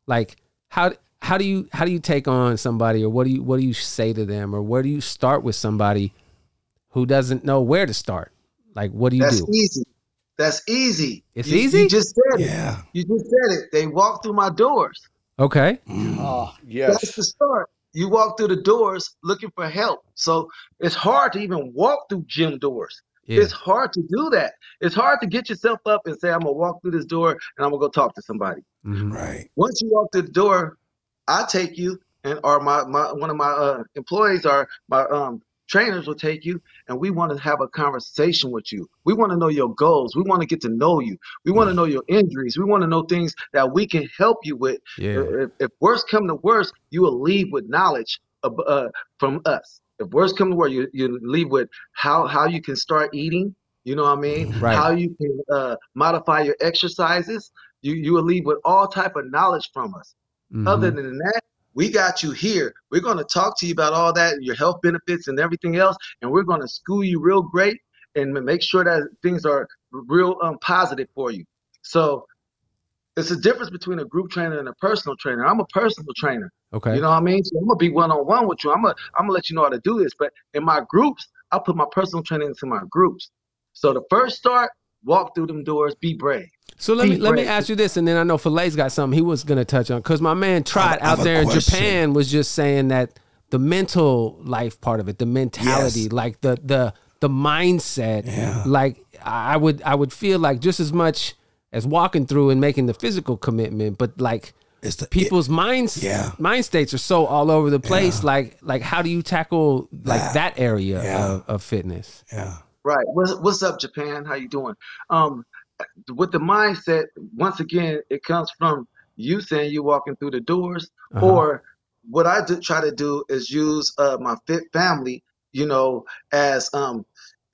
A: Like, how how do you how do you take on somebody or what do you what do you say to them or where do you start with somebody who doesn't know where to start? Like what do you
G: That's
A: do?
G: easy. That's easy.
A: It's
G: You-
A: easy?
G: You just said
D: Yeah.
G: it. You just said it. They walk through my doors.
A: Okay.
G: That's
F: yes.
G: the start. You walk through the doors looking for help. So it's hard to even walk through gym doors.
A: Yeah.
G: It's hard to do that. It's hard to get yourself up and say, I'm gonna walk through this door and I'm gonna go talk to somebody.
A: Mhm.
D: Right.
G: Once you walk through the door, I take you and or my, my one of my uh, employees or my um trainers will take you and we want to have a conversation with you. We want to know your goals. We want to get to know you. We want to know your injuries. We want to know things that we can help you with.
A: Yeah.
G: If, if worst come to worst, you will leave with knowledge of, uh, from us. If worst come to worst, you, you leave with how how you can start eating. You know what I mean?
A: Right.
G: How you can uh, modify your exercises. You you will leave with all type of knowledge from us. Other
A: Mhm.
G: than that, we got you here. We're going to talk to you about all that, your health benefits and everything else, and we're going to school you real great and make sure that things are real um, positive for you. So it's a difference between a group trainer and a personal trainer. I'm a personal trainer.
A: Okay.
G: You know what I mean? So I'm gonna be one on one with you. I'm gonna I'm gonna let you know how to do this. But in my groups, I put my personal training into my groups. So the first start, walk through them doors, be brave.
A: So let me
G: Be
A: let me ask you this, and then I know Filet's got something he was gonna touch on because my man Trot out there in. Japan was just saying that the mental life part of it, the mentality,
D: Yes.
A: like the the the mindset,
D: Yeah.
A: like I would I would feel like just as much as walking through and making the physical commitment, but like
D: It's the
A: people's minds
D: Yeah.
A: mind states are so all over the place.
D: Yeah.
A: Like like how do you tackle like
D: That.
A: that area
D: Yeah.
A: of, of fitness?
D: Yeah.
G: Right. What's what's up, Japan? How you doing? Um, with the mindset, once again, it comes from you saying you walking through the doors,
A: Uh-huh.
G: or what I do, try to do is use uh, my fit family, you know, as um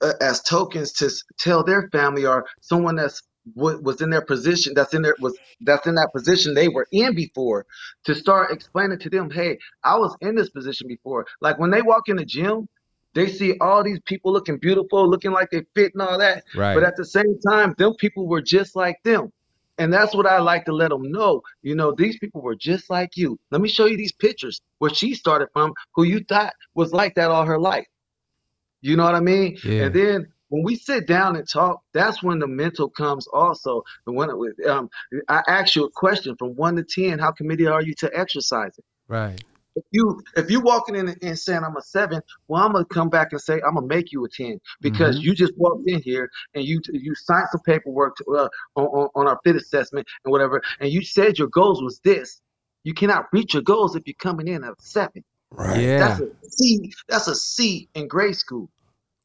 G: uh, as tokens to tell their family or someone that's wa- was in their position that's in their was that's in that position they were in before to start explaining to them hey i was in this position before like when they walk in the gym they see all these people looking beautiful looking like they fit and all that
A: Right.
G: but at the same time them people were just like them and that's what I like to let them know. You know, these people were just like you. Let me show you these pictures where she started from, who you thought was like that all her life. You know what I mean?
A: Yeah.
G: And then when we sit down and talk, that's when the mental comes also. And when it, um, I ask you a question from one to ten, how committed are you to exercising?
A: Right.
G: If you if you walking in and saying I'm a seven, well I'm gonna come back and say I'm gonna make you a ten because
A: Mhm.
G: you just walked in here and you you signed some paperwork to, uh, on, on on our fit assessment and whatever, and you said your goals was this. You cannot reach your goals if you're coming in at a seven.
D: Right.
A: Yeah.
G: That's a C. That's a C in grade school.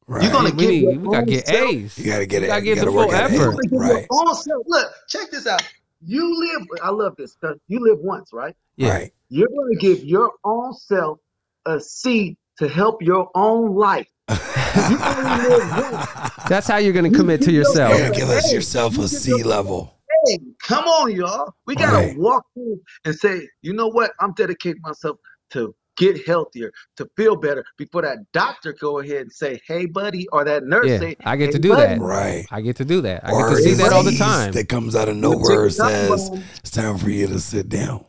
D: Right.
G: You're gonna
A: we,
G: give
A: need, we gotta get A's.
D: You gotta get
A: We
D: it.
A: gotta get the
D: gotta
A: full
D: work at it.
A: effort.
G: You're gonna give
D: Right.
G: your own self. Look, check this out. You live. I love this. 'cause You live once, right?
A: Yeah.
D: Right.
G: You're going to give your own self a seed to help your own life. You live once.
A: That's how you're gonna commit to
G: You- you
D: You
A: yourself.
D: gotta give us yourself
G: you
D: a
G: give
D: C
G: yourself-
D: level.
G: Hey, come on, y'all. We gotta
D: Right.
G: walk through and say, you know what? I'm dedicating myself to get healthier, to feel better. Before that doctor go ahead and say, "Hey, buddy," or that nurse
A: Yeah,
G: say,
A: I get
G: "Hey,
A: to do
G: buddy."
A: that.
D: Right.
A: I get to do that. I
D: or
A: get to see that all the time.
D: that comes out of nowhere
G: take
D: says it's time for you to sit down.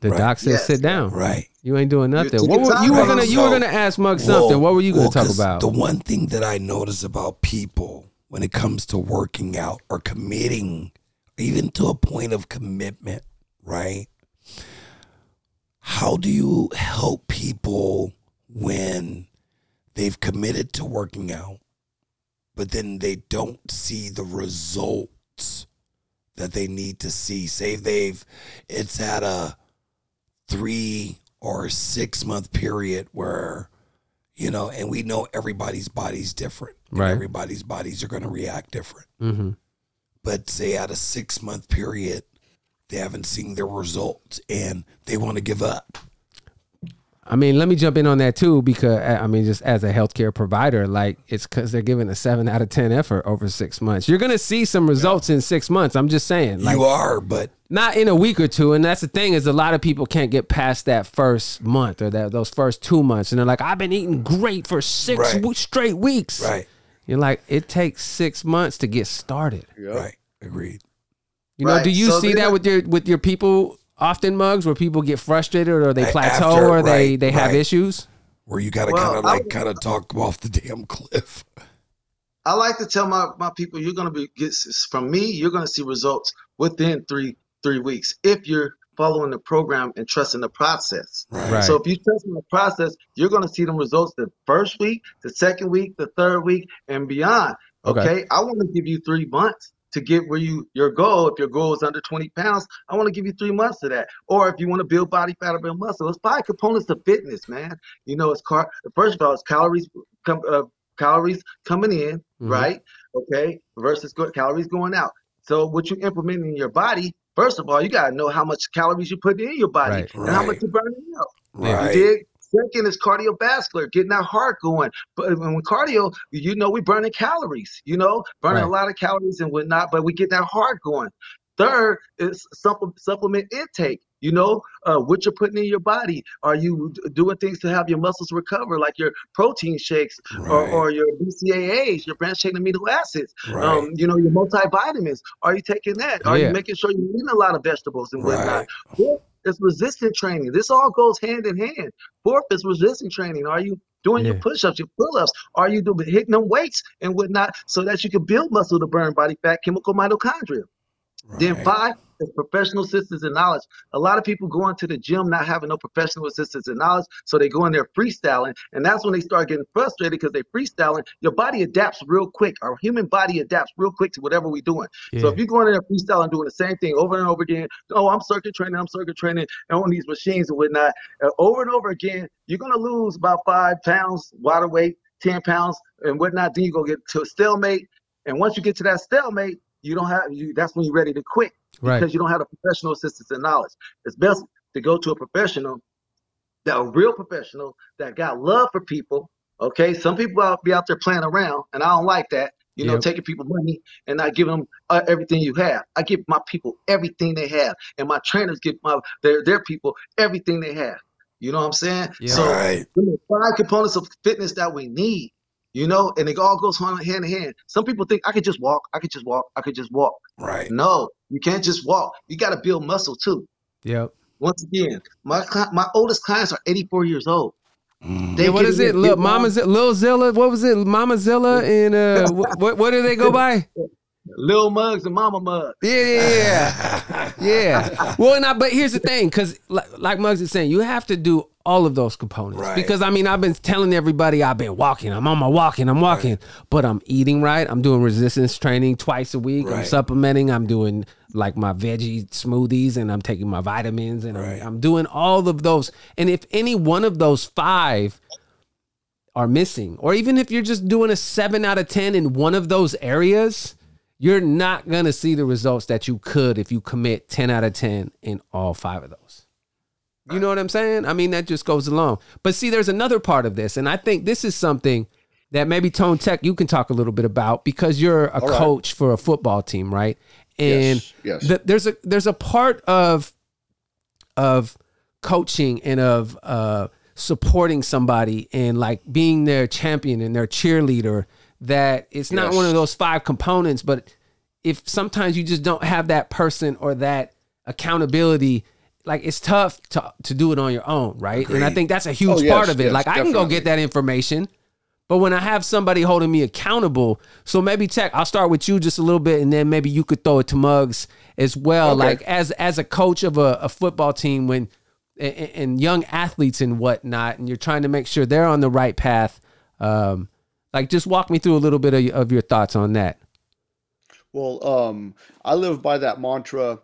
A: The
D: Right.
A: doc says
G: Yes.
A: sit down.
D: Right.
A: You ain't doing nothing. What were, you were gonna you were gonna ask Mug something.
D: Well-
A: what were you gonna
D: well,
A: talk
D: 'cause
A: about?
D: The one thing that I notice about people when it comes to working out or committing, even to a point of commitment, right? How do you help people when they've committed to working out, but then they don't see the results that they need to see? Say they've, it's at a three or six month period where you know and we know everybody's body's different
A: Right.
D: everybody's bodies are going to react different
A: hmm
D: but say at a six month period they haven't seen their results and they want to give up
A: I mean, let me jump in on that too, because uh, I mean, just as a healthcare provider, like it's because they're giving a seven out of ten effort over six months. You're gonna see some results in six months. I'm just saying, like
D: you are but
A: not in a week or two. And that's the thing is, a lot of people can't get past that first month or that those first two months, and they're like, "I've been eating great for six
D: Right.
A: w- straight weeks."
D: right
A: You're like, it takes six months to get started.
F: Yep.
D: right agreed
A: You know,
G: Right.
A: do you
G: So
A: see that with your with your people often mugs where people get frustrated or they plateau
D: after,
A: or they
D: right,
A: they have
D: right.
A: issues?
D: where you got to
G: Well,
D: kind of like kind of talk off the damn cliff
G: I like to tell my, my people you're gonna be get from me. You're gonna see results within three three weeks if you're following the program and trusting the process.
D: right,
A: Right.
G: So if you trust in the process, you're gonna see the results the first week, the second week, the third week, and beyond.
A: Okay.
G: Okay, I want to give you three months to get where you your goal. If your goal is under 20 pounds, I want to give you three months of that. Or if you want to build body fat or build muscle, it's five components of fitness, man. You know, it's car. First of all, it's calories come uh, calories coming in,
A: Mhm.
G: right? Okay, versus go- calories going out. So what you implement in your body, first of all, you gotta know how much calories you put in your body
A: Right.
G: and how much you're burning out.
D: right.
G: You dig? Second is cardiovascular, getting that heart going. But when cardio, you know, we're burning calories, you know, burning
A: Right.
G: a lot of calories and whatnot, but we get that heart going. Third is supplement intake. You know, uh, what you're putting in your body. Are you doing things to have your muscles recover, like your protein shakes or,
D: Right.
G: or your BCAAs, your branched chain amino acids?
D: Right.
G: Um, you know, your multivitamins. Are you taking that? Are
A: Yeah.
G: you making sure you're eating a lot of vegetables and whatnot?
D: Right.
G: Is resistance training. This all goes hand in hand. Fourth is resistance training. Are you doing your push-ups, your pull-ups? Are you doing hitting them weights and whatnot so that you can build muscle to burn body fat, chemical mitochondria? Then five professional assistance and knowledge. A lot of people go into the gym not having no professional assistance and knowledge, so they go in there freestyling, and that's when they start getting frustrated because they freestyling. Your body adapts real quick. Our human body adapts real quick to whatever we're doing. So if you're going in there freestyling, doing the same thing over and over again, oh, I'm circuit training, I'm circuit training, and on these machines and whatnot, uh, over and over again, you're gonna lose about five pounds water weight, ten pounds and whatnot. Then you go get to a stalemate, and once you get to that stalemate, you don't have you. That's when you're ready to quit
A: Right.
G: because you don't have the professional assistance and knowledge. It's best to go to a professional, that a real professional that got love for people. Okay, some people out be out there playing around, and I don't like that. You know,
A: Yep.
G: taking people money and not giving them uh, everything you have. I give my people everything they have, and my trainers give my their their people everything they have. You know what I'm saying?
A: Yeah.
G: So
D: Right.
G: five components of fitness that we need. You know, and it all goes hand hand in hand. Some people think I could just walk, I could just walk, I could just walk.
D: Right.
G: No, you can't just walk. You got to build muscle too.
A: Yep.
G: Once again, my my oldest clients are 84 years old. They
A: Yeah, what
G: get
A: is
G: in
A: it?
G: there,
A: Lil
G: get
A: Mama Z- Lil Zilla? What was it? Mama Zilla and uh what, what what do they go by?
G: Lil Mugs and Mama Mugs.
A: Yeah, yeah, yeah. yeah. Well, and I, but here's the thing, because like, like Muggs is saying, you have to do all of those components.
D: Right.
A: Because I mean, I've been telling everybody I've been walking, I'm on my walking, I'm walking, but I'm eating right. I'm doing resistance training twice a week. I'm supplementing. I'm doing like my veggie smoothies, and I'm taking my vitamins, and
D: Right.
A: I'm, I'm doing all of those. And if any one of those five are missing, or even if you're just doing a seven out of 10 in one of those areas, you're not going to see the results that you could if you commit 10 out of 10 in all five of those. You know what I'm saying? I mean, that just goes along. But see, there's another part of this, and I think this is something that maybe Tone Tech you can talk a little bit about because you're a
F: right.
A: coach for a football team, right? And
F: Yes, yes.
A: th- there's a there's a part of of coaching and of uh, supporting somebody and like being their champion and their cheerleader that it's not
F: Yes.
A: one of those five components but if sometimes you just don't have that person or that accountability like it's tough to, to do it on your own right and i think that's a huge
F: Oh, yes,
A: part of it
F: yes,
A: like i can go get that information but when I have somebody holding me accountable, so maybe Tech, I'll start with you just a little bit, and then maybe you could throw it to Mugs as well.
F: Okay.
A: Like as as a coach of a, a football team, when and, and young athletes and whatnot, and you're trying to make sure they're on the right path. Um, like just walk me through a little bit of, of your thoughts on that.
F: Well, um, I live by that mantra: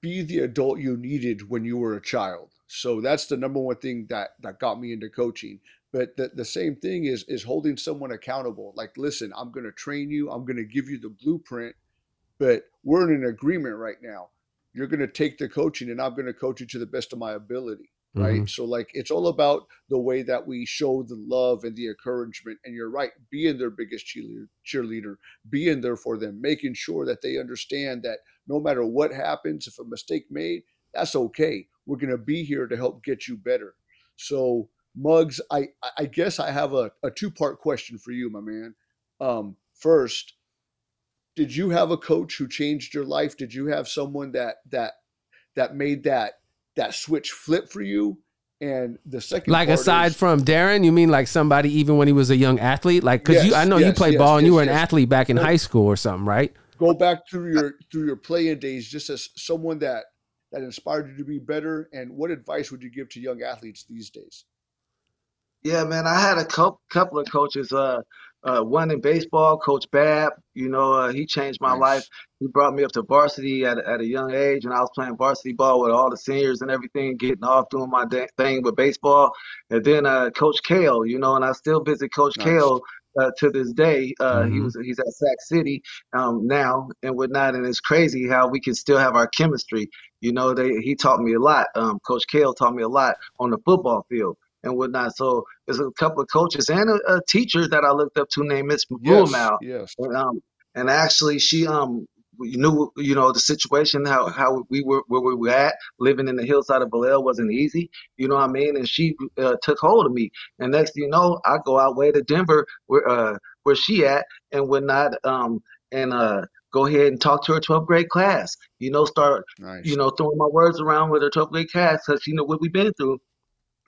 F: be the adult you needed when you were a child. So that's the number one thing that that got me into coaching. But the, the same thing is is holding someone accountable. Like, listen, I'm going to train you. I'm going to give you the blueprint, but we're in an agreement right now. You're going to take the coaching, and I'm going to coach you to the best of my ability. Right. So, like, it's all about the way that we show the love and the encouragement. And you're right, being their biggest cheerleader, cheerleader being there for them, making sure that they understand that no matter what happens, if a mistake made, that's okay. We're going to be here to help get you better. So, Muggs, I, I guess I have a, a two part question for you, my man. Um, first, did you have a coach who changed your life? Did you have someone that that that made that that switch flip for you? And the second,
A: Like
F: part
A: aside
F: is-
A: from Darren, you mean like somebody even when he was a young athlete? Like because you, I know you
F: yes,
A: played
F: yes,
A: ball and you
F: yes,
A: were an athlete back in
F: Well-
A: high school or something, right?
F: go back through your through your playing days just as someone that that inspired you to be better and what advice would you give to young athletes these days
G: Yeah, man, I had a cou- couple of coaches. Uh, uh, one in baseball, Coach Bab. You know, uh, he changed my
F: Nice.
G: life. He brought me up to varsity at, a- at a young age, and I was playing varsity ball with all the seniors and everything, getting off doing my da- thing with baseball. And then uh, Coach Kale, you know, and I still visit Coach
F: Nice.
G: Kale uh, to this day. Uh, He
A: Mhm.
G: was he's at Sac City um, now and whatnot, and it's crazy how we can still have our chemistry. You know, they he taught me a lot. Um, Coach Kale taught me a lot on the football field and whatnot. So there's a couple of coaches and a, a teacher that I looked up to named Miss
F: yes
G: Ruhamau.
F: yes
G: And, um, and actually, she um we knew you know the situation how how we were where we were at living in the hillside of Vallejo wasn't easy. You know what I mean? And she uh, took hold of me. And next thing you know, I go out way to Denver where uh where she at and whatnot. Um and uh go ahead and talk to her 12th grade class. You know, start
F: nice
G: you know throwing my words around with her 12th grade class because you know what we've been through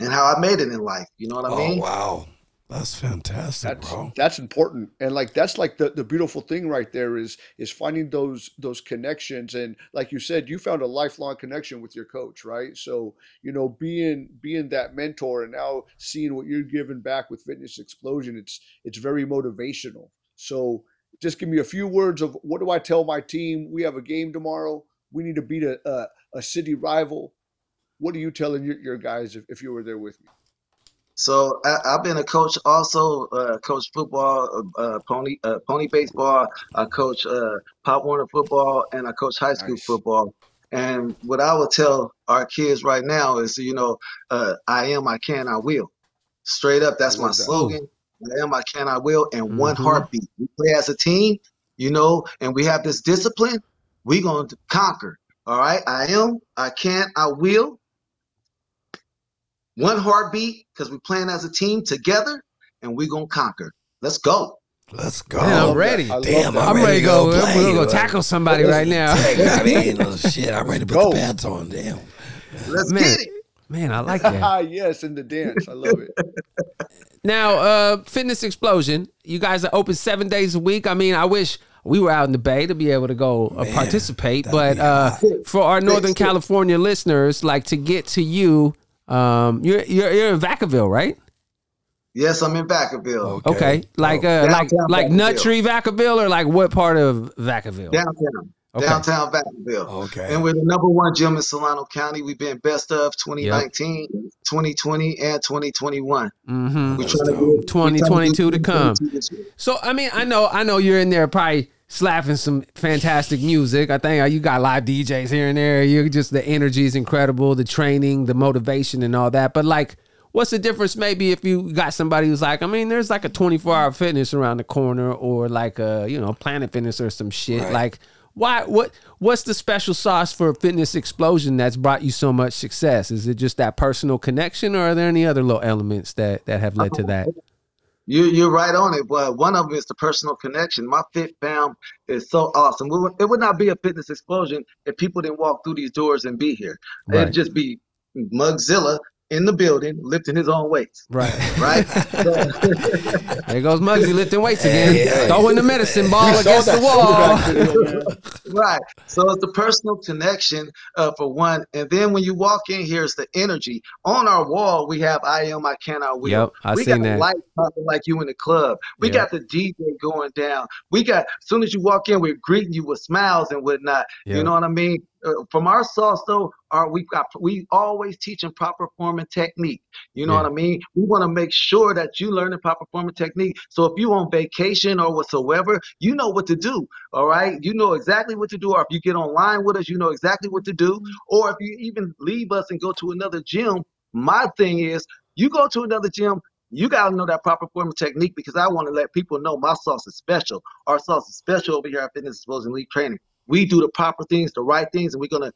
G: and how I made it in life. You know what I
D: Oh
G: mean?
D: wow, that's fantastic,
F: that's
D: bro.
F: that's important and like that's like the, the beautiful thing right there is is finding those those connections and like you said you found a lifelong connection with your coach right so you know being being that mentor and now seeing what you're giving back with fitness explosion it's it's very motivational so just give me a few words of what do i tell my team we have a game tomorrow we need to beat a a, a city rival what are you telling your, your guys if, if you were there with me
G: So I, I've been a coach also, uh, coach football, uh, pony, uh, pony baseball. I coach uh, Pop Warner football, and I coach high school
F: Nice.
G: football. And what I would tell our kids right now is, you know, uh, I am, I can, I will. Straight up, that's my
F: that.
G: slogan. I am, I can, I will, and one
A: Mhm.
G: heartbeat. We play as a team, you know, and we have this discipline. We're going to conquer. All right, I am, I can, I will. One heartbeat, because we're playing as a team together, and we're gonna conquer. Let's go.
D: Let's go.
A: Man, I'm
F: love that.
A: ready.
F: I love
D: Damn.
A: I'm ready to go.
D: play.
A: We're gonna go tackle somebody right now.
D: I mean, oh, shit, I'm ready to put
F: Go.
D: the pads on. Damn.
G: Let's
A: Man.
G: get it.
A: Man, I like that.
F: Ah, yes, in the dance. I love it.
A: Now, uh, Fitness Explosion, you guys are open seven days a week. I mean, I wish we were out in the Bay to be able to go uh,
D: Man,
A: participate, but uh, for our Northern
G: Six.
A: California listeners, like to get to you, um, you're you're, you're in Vacaville, right?
G: Yes, I'm in Vacaville,
A: Okay, like uh, like
G: Downtown
A: like
G: Vacaville.
A: Nut Tree Vacaville, or like what part of Vacaville?
G: downtown,
A: Okay.
G: downtown Vacaville.
D: Okay.
G: And we're the number one gym in Solano County. We've been best of 2019, 2020, and 2021.
A: Mm-hmm.
G: We're trying to
D: dope.
G: do we're trying to do
A: 2022 to come.
G: 2022 this year.
A: So I mean, I know, I know you're in there probably slapping some fantastic music. I think uh, you got live DJs here and there. You just the energy is incredible, the training, the motivation, and all that. But like, what's the difference? Maybe if you got somebody who's like, I mean, there's like a 24 hour fitness around the corner, or like a you know Planet Fitness or some shit.
D: Right.
A: Like, why? What? What's the special sauce for a Fitness Explosion that's brought you so much success? Is it just that personal connection, or are there any other little elements that that have led to that?
G: You, you're right on it. But one of them is the personal connection. My fit fam is so awesome. We would, it would not be a fitness explosion if people didn't walk through these doors and be here.
A: Right.
G: It'd just be Mugzilla in the building lifting his own weights.
A: Right.
G: Right? So-
A: There goes Mugzi lifting weights again.
D: Yeah.
A: Throwing the medicine ball against the wall.
F: throwback video, man.
G: right. So it's the personal connection uh, for one, and then when you walk in, here's the energy. On our wall, we have "I am, I can, I will."
A: Yep, I
G: we got
A: that.
G: lights popping like you in the club. We
A: Yep.
G: got the DJ going down. We got as soon as you walk in, we're greeting you with smiles and whatnot.
A: Yep.
G: You know what I mean? Uh, from our sauce though, our we got we always teaching proper form and technique. You know
A: Yeah.
G: what I mean? We want to make sure that you learn the proper form and technique. So if you on vacation or whatsoever, you know what to do. All right, you know exactly what to do. Or if you get online with us, you know exactly what to do. Or if you even leave us and go to another gym, my thing is you go to another gym. You gotta know that proper form and technique because I want to let people know my sauce is special. Our sauce is special over here at Fitness Explosion League Training. We do the proper things, the right things, and we're gonna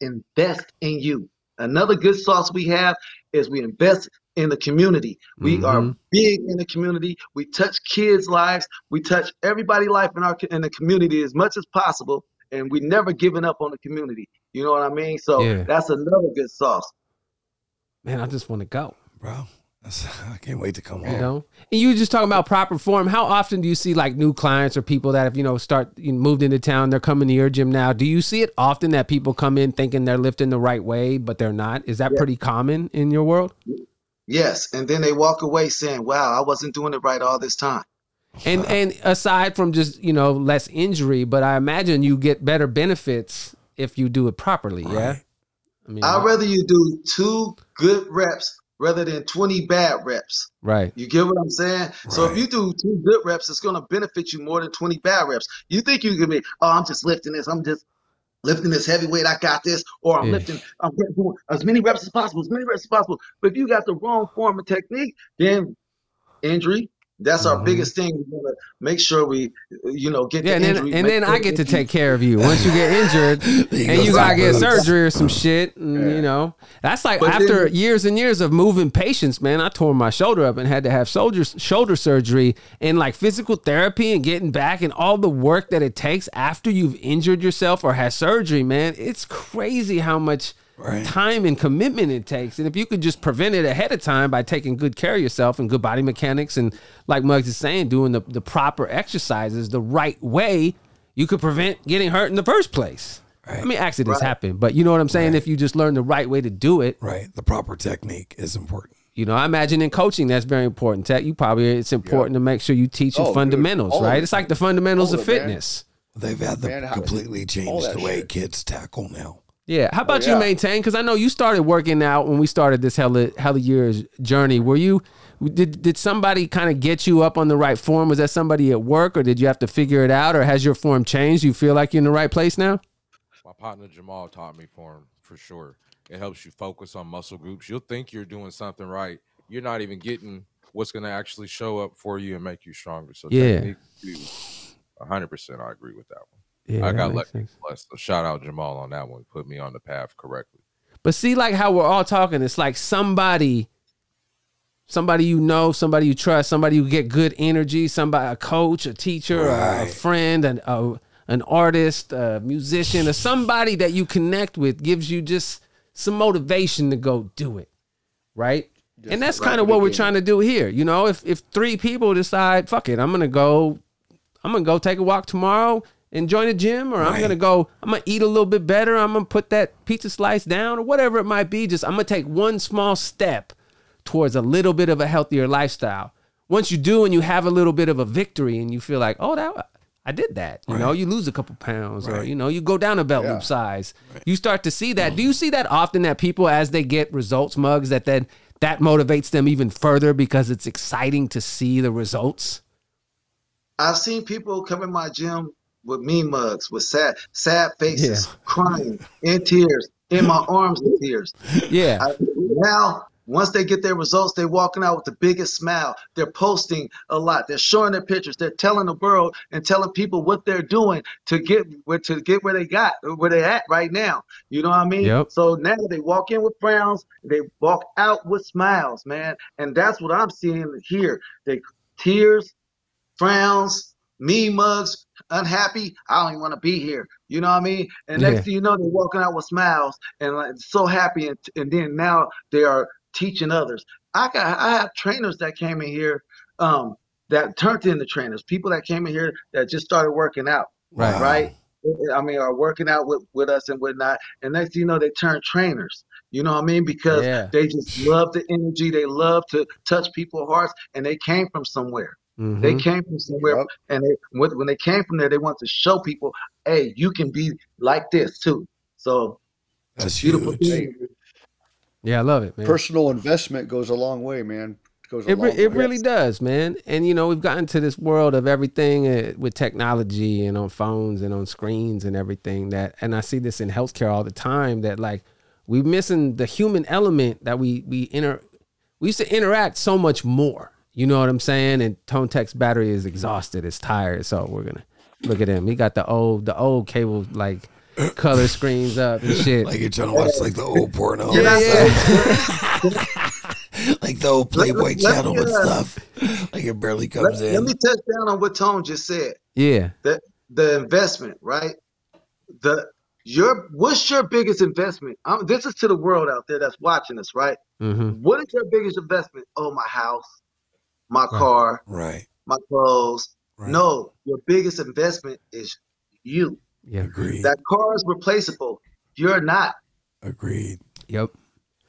G: invest in you. Another good sauce we have is we invest in the community. We are
A: Mhm.
G: big in the community. We touch kids' lives. We touch everybody's life in our in the community as much as possible, and we never giving up on the community. You know what I mean? So
A: Yeah.
G: that's another good sauce.
A: Man, I just want to go.
D: Bro, I can't wait to come home.
A: You know, and you were just talking about proper form. How often do you see like new clients or people that have you know start you know, moved into town? They're coming to your gym now. Do you see it often that people come in thinking they're lifting the right way, but they're not? Is that
G: Yeah.
A: pretty common in your world?
G: Yes, and then they walk away saying, "Wow, I wasn't doing it right all this time."
A: And and aside from just you know less injury, but I imagine you get better benefits if you do it properly. Yeah. I mean,
G: I'd rather you do two good reps rather than 20 bad reps.
A: right.
G: You get what I'm saying? So if you do two good reps, it's going to benefit you more than 20 bad reps. You think you can be, oh, I'm just lifting this. I'm just lifting this heavy weight. I got this. Or I'm
A: Yeah.
G: lifting, I'm doing as many reps as possible, as many reps as possible. But if you got the wrong form of technique, then injury. That's our
A: Mhm.
G: biggest thing. We want to make sure we, you know, get
A: Yeah, and
G: the
A: then,
G: injury.
A: and
G: make
A: then I get to take care of you once you get injured, and you gotta get surgery or some shit. And, You know, that's like
G: But
A: after
G: then-
A: years and years of moving patients, man. I tore my shoulder up and had to have shoulder shoulder surgery and like physical therapy and getting back and all the work that it takes after you've injured yourself or had surgery, man. It's crazy how much.
D: Right.
A: Time and commitment it takes, and if you could just prevent it ahead of time by taking good care of yourself and good body mechanics, and like Muggs is saying, doing the, the proper exercises the right way, you could prevent getting hurt in the first place. I mean, accidents
G: Right.
A: happen, but you know what I'm saying. If you just learn the right way to do it,
D: Right. The proper technique is important.
A: you know, I imagine in coaching that's very important. Tech, you probably it's important to make sure you teach
F: Oh,
A: you
F: dude,
A: fundamentals, right? It's like the fundamentals of
F: of it, man.
A: fitness.
D: They've had to completely
F: all
D: change the way
F: shit.
D: kids tackle now.
A: Yeah. How oh, about
F: Oh, yeah.
A: you maintain? Because I know you started working out when we started this hella hella years journey. Were you did did somebody kind of get you up on the right form? Was that somebody at work, or did you have to figure it out, or has your form changed? You feel like you're in the right place now?
E: My partner Jamal taught me form for sure. It helps you focus on muscle groups. You'll think you're doing something right. You're not even getting what's going to actually show up for you and make you stronger. So
A: Yeah.
E: technique, 100% I agree with that one.
A: Yeah,
E: I got lucky.
A: sense.
E: Blessed. So shout out Jamal on that one. Put me on the path correctly.
A: But see, like how we're all talking, it's like somebody, somebody you know, somebody you trust, somebody you get good energy, somebody, a coach, a teacher, a, a friend, an a, an artist, a musician, or somebody that you connect with gives you just some motivation to go do it, right? and that's
F: right
A: kind of
F: to the
A: what we're
F: game.
A: trying to do here. You know, if if three people decide, fuck it, I'm gonna go, I'm gonna go take a walk tomorrow and join a gym, or I'm gonna go, I'm gonna eat a little bit better, I'm gonna put that pizza slice down, or whatever it might be. Just I'm gonna take one small step towards a little bit of a healthier lifestyle. Once you do, and you have a little bit of a victory, and you feel like, oh, that I did that. You know, you lose a couple pounds, or you know, you go down a belt
F: Yeah.
A: loop size. You start to see that. Mm. Do you see that often that people, as they get results mugs, that then that motivates them even further because it's exciting to see the results?
G: I've seen people come in my gym with me mugs, with sad, sad faces,
A: Yeah.
G: crying, in tears, in my arms in tears.
A: Yeah.
G: I, now, once they get their results, they're walking out with the biggest smile. They're posting a lot. They're showing their pictures. They're telling the world and telling people what they're doing to get where to get where they got where they're at right now. You know what I mean?
A: Yep.
G: So now they walk in with frowns. They walk out with smiles, man. And that's what I'm seeing here. They tears, frowns, me mugs, unhappy. I don't even want to be here. You know what I mean? And next thing you know, they're walking out with smiles and like so happy. And, and then now they are teaching others. I got I have trainers that came in here um, that turned into trainers. People that came in here that just started working out.
A: Right.
G: Right. I mean, are working out with, with us and whatnot. And next thing you know, they turn trainers. You know what I mean? Because
A: Yeah.
G: they just love the energy. They love to touch people's hearts, and they came from somewhere.
A: Mhm.
G: They came from somewhere,
F: Yep.
G: and they, when when they came from there, they want to show people, hey, you can be like this too. So
D: That's
G: beautiful thing.
A: Yeah, I love it, man.
F: Personal investment goes a long way, man. Goes a
A: It, re- it really does, man. And you know, we've gotten to this world of everything uh, with technology and on phones and on screens and everything that and I see this in healthcare all the time that like we're missing the human element that we we inter we used to interact so much more. You know what I'm saying? And Tone Tech's battery is exhausted, it's tired, so we're gonna look at him. He got the old the old cable like color screens up and shit.
D: Like you're trying to watch like the old porno.
A: yeah, yeah.
D: like the old Playboy
G: let me,
D: channel and
G: uh,
D: stuff. Like it barely
G: Let,
D: comes
G: let
D: in.
G: Let me touch down on what Tone just said.
A: yeah.
G: The the investment, right? The your what's your biggest investment? Um, this is to the world out there that's watching us, right?
A: Mm-hmm.
G: What is your biggest investment? Oh, my house, my car,
D: Right.
G: my clothes.
D: Right.
G: No, your biggest investment is you.
A: Yeah.
D: Agreed.
G: That car is replaceable. You're not.
D: Agreed.
A: Yep.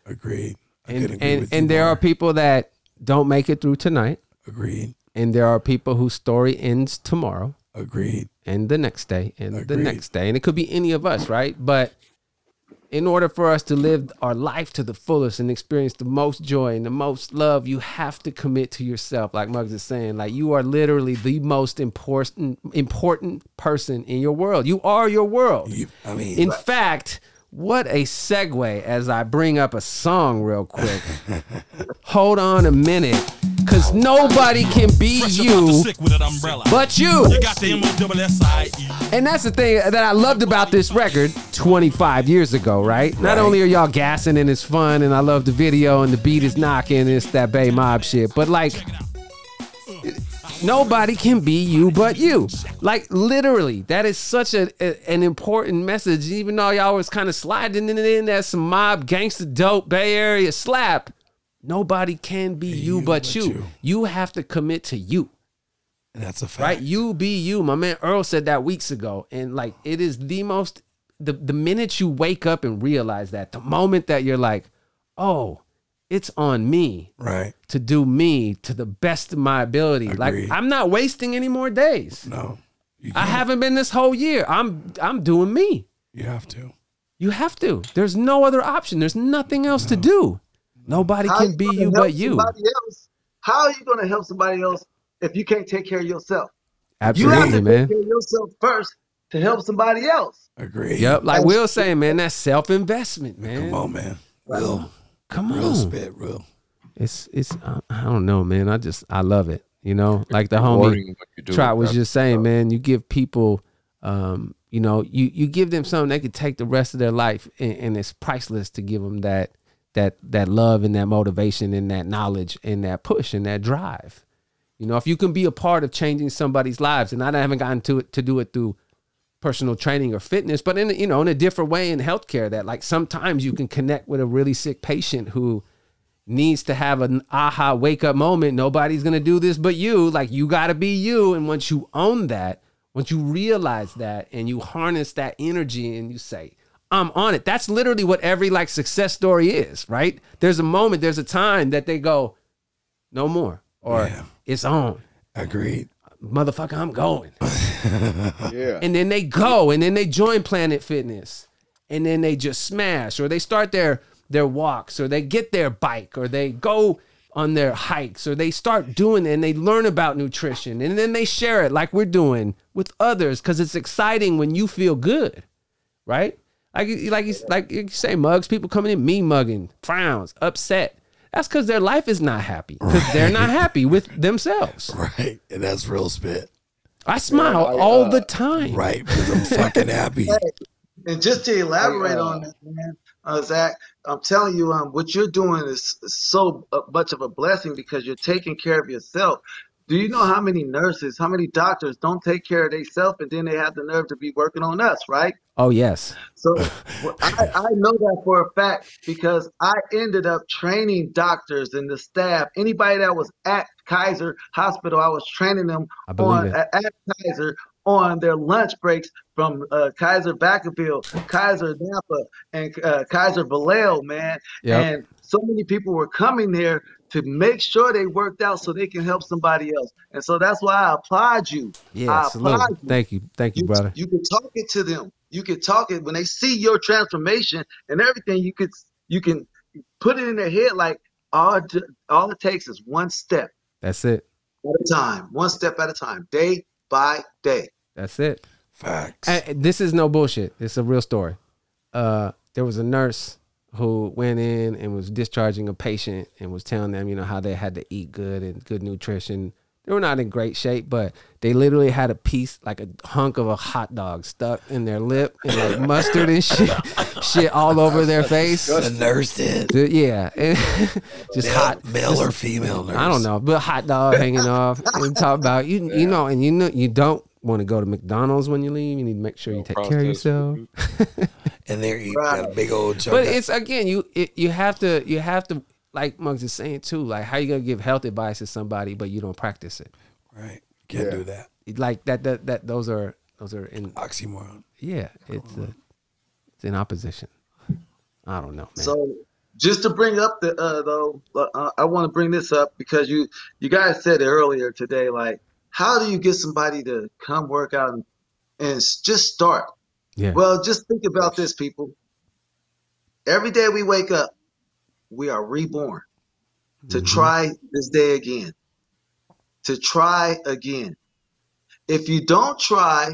D: Agreed. I
A: and
D: agree
A: and, and there
D: more.
A: are people that don't make it through tonight
D: Agreed.
A: and there are people whose story ends tomorrow
D: Agreed.
A: and the next day and the next day and it could be any of us right but in order for us to live our life to the fullest and experience the most joy and the most love you have to commit to yourself like Muggs is saying. Like you are literally the most important important person in your world. You are your world.
D: You, I mean,
A: in fact, what a segue as I bring up a song real quick. Hold on a minute, because nobody can be
K: Fresh
A: you
K: sick with an umbrella.
A: but you.
K: You got the
A: And that's the thing that I loved about this record 25 years ago, right? Not only are y'all gassing and it's fun and I love the video and the beat is knocking, it's that Bay Mob shit, but like, nobody can be you but you. Like, literally, that is such a, a- an important message, even though y'all was kind of sliding it in as some mob gangster dope Bay Area slap. Nobody can be you, but,
D: but
A: you.
D: you.
A: You have to commit to you
D: and that's a fact.
A: right? You be you. My man Earl said that weeks ago, and like it is the most the the minute you wake up and realize that, the moment that you're like, oh, it's on me
D: Right.
A: to do me to the best of my ability. Like I'm not wasting any more days.
D: No.
A: I haven't been this whole year. I'm I'm doing me.
D: you have to.
A: You have to. There's no other option. There's nothing else to do. Nobody
G: How
A: can be you but you.
G: else? How are you going to help somebody else if you can't take care of yourself? Absolutely, you have
A: Absolutely,
G: to
A: man.
G: take care of yourself first to help somebody else.
D: Agree.
A: Yep, like Will saying, man, that's self investment, man.
D: Come on, man. Real,
A: Come on.
D: real spit, real.
A: It's it's uh, I don't know, man. I just I love it. You know, like the
E: rewarding
A: homie
E: what you do
A: Trot was just saying, man. You give people, um, you know, you you give them something they could take the rest of their life, and, and it's priceless to give them that that that love and that motivation and that knowledge and that push and that drive. You know, if you can be a part of changing somebody's lives, and I haven't gotten to it to do it through personal training or fitness, but in you know in a different way in healthcare, that like sometimes you can connect with a really sick patient who needs to have an aha wake up moment. Nobody's gonna do this but you. Like you gotta be you. And once you own that, once you realize that and you harness that energy and you say, I'm on it. That's literally what every like success story is, right? There's a moment, there's a time that they go, no more. Or it's on.
D: Agreed.
A: Motherfucker, I'm going.
F: Yeah.
A: And then they go and then they join Planet Fitness. And then they just smash or they start their their walks or they get their bike or they go on their hikes or they start doing it and they learn about nutrition and then they share it like we're doing with others cuz it's exciting when you feel good. Right? Like like you like you say mugs people coming in me mugging, frowns, upset. That's cuz their life is not happy cuz they're not happy with themselves.
D: Right. And that's real spit.
A: I smile
G: I,
A: all
G: uh,
A: the time.
D: Right. Because I'm fucking happy.
G: And just to elaborate on that, man, uh, Zach, I'm telling you, um, what you're doing is, is so uh, much of a blessing because you're taking care of yourself. Do you know how many nurses, how many doctors don't take care of themselves, and then they have the nerve to be working on us, right?
A: Oh yes.
G: So I, I know that for a fact because I ended up training doctors and the staff, anybody that was at Kaiser Hospital, I was training them on
A: it.
G: at, at Kaiser on their lunch breaks from uh, Kaiser Vacaville, Kaiser Napa, and uh, Kaiser Vallejo, man.
A: Yep.
G: And so many people were coming there to make sure they worked out so they can help somebody else. And so that's why I applaud you. I
A: Yeah, salute.
G: applaud you.
A: Thank you. Thank you,
G: You,
A: brother.
G: you can talk it to them. You can talk it when they see your transformation and everything. You could you can put it in their head like all it- all it takes is one step
A: That's it.
G: at a time, one step at a time, day by day.
A: That's it.
D: Facts.
A: And this is no bullshit. It's a real story. Uh, there was a nurse who went in and was discharging a patient and was telling them, you know, how they had to eat good and good nutrition. They were not in great shape, but they literally had a piece, like a hunk of a hot dog stuck in their lip and like mustard and shit, shit all over their face.
D: the nurse did.
A: Yeah, just
D: Male,
A: hot.
D: male
A: just-
D: or female nurse?
A: I don't know, but hot dog hanging off and talk about you. You know, and you know you don't want to go to McDonald's when you leave. You need to make sure you take care of yourself.
E: food.
D: And they're eating that big old chunk.
A: But it's again, you it, you have to you have to like Muggs is saying too. Like how you gonna give health advice to somebody but you don't practice it?
D: right. Can't do that.
A: Like that that that those are those are in
D: Oxymoron.
A: yeah. It's a, it's in opposition. I don't know, man.
G: So just to bring up the uh, though, uh, I want to bring this up because you you guys said it earlier today. Like, how do you get somebody to come work out and, and just start?
A: yeah.
G: Well, just think about this, people. Every day we wake up, we are reborn to
A: Mhm.
G: try this day again. To try again. If you don't try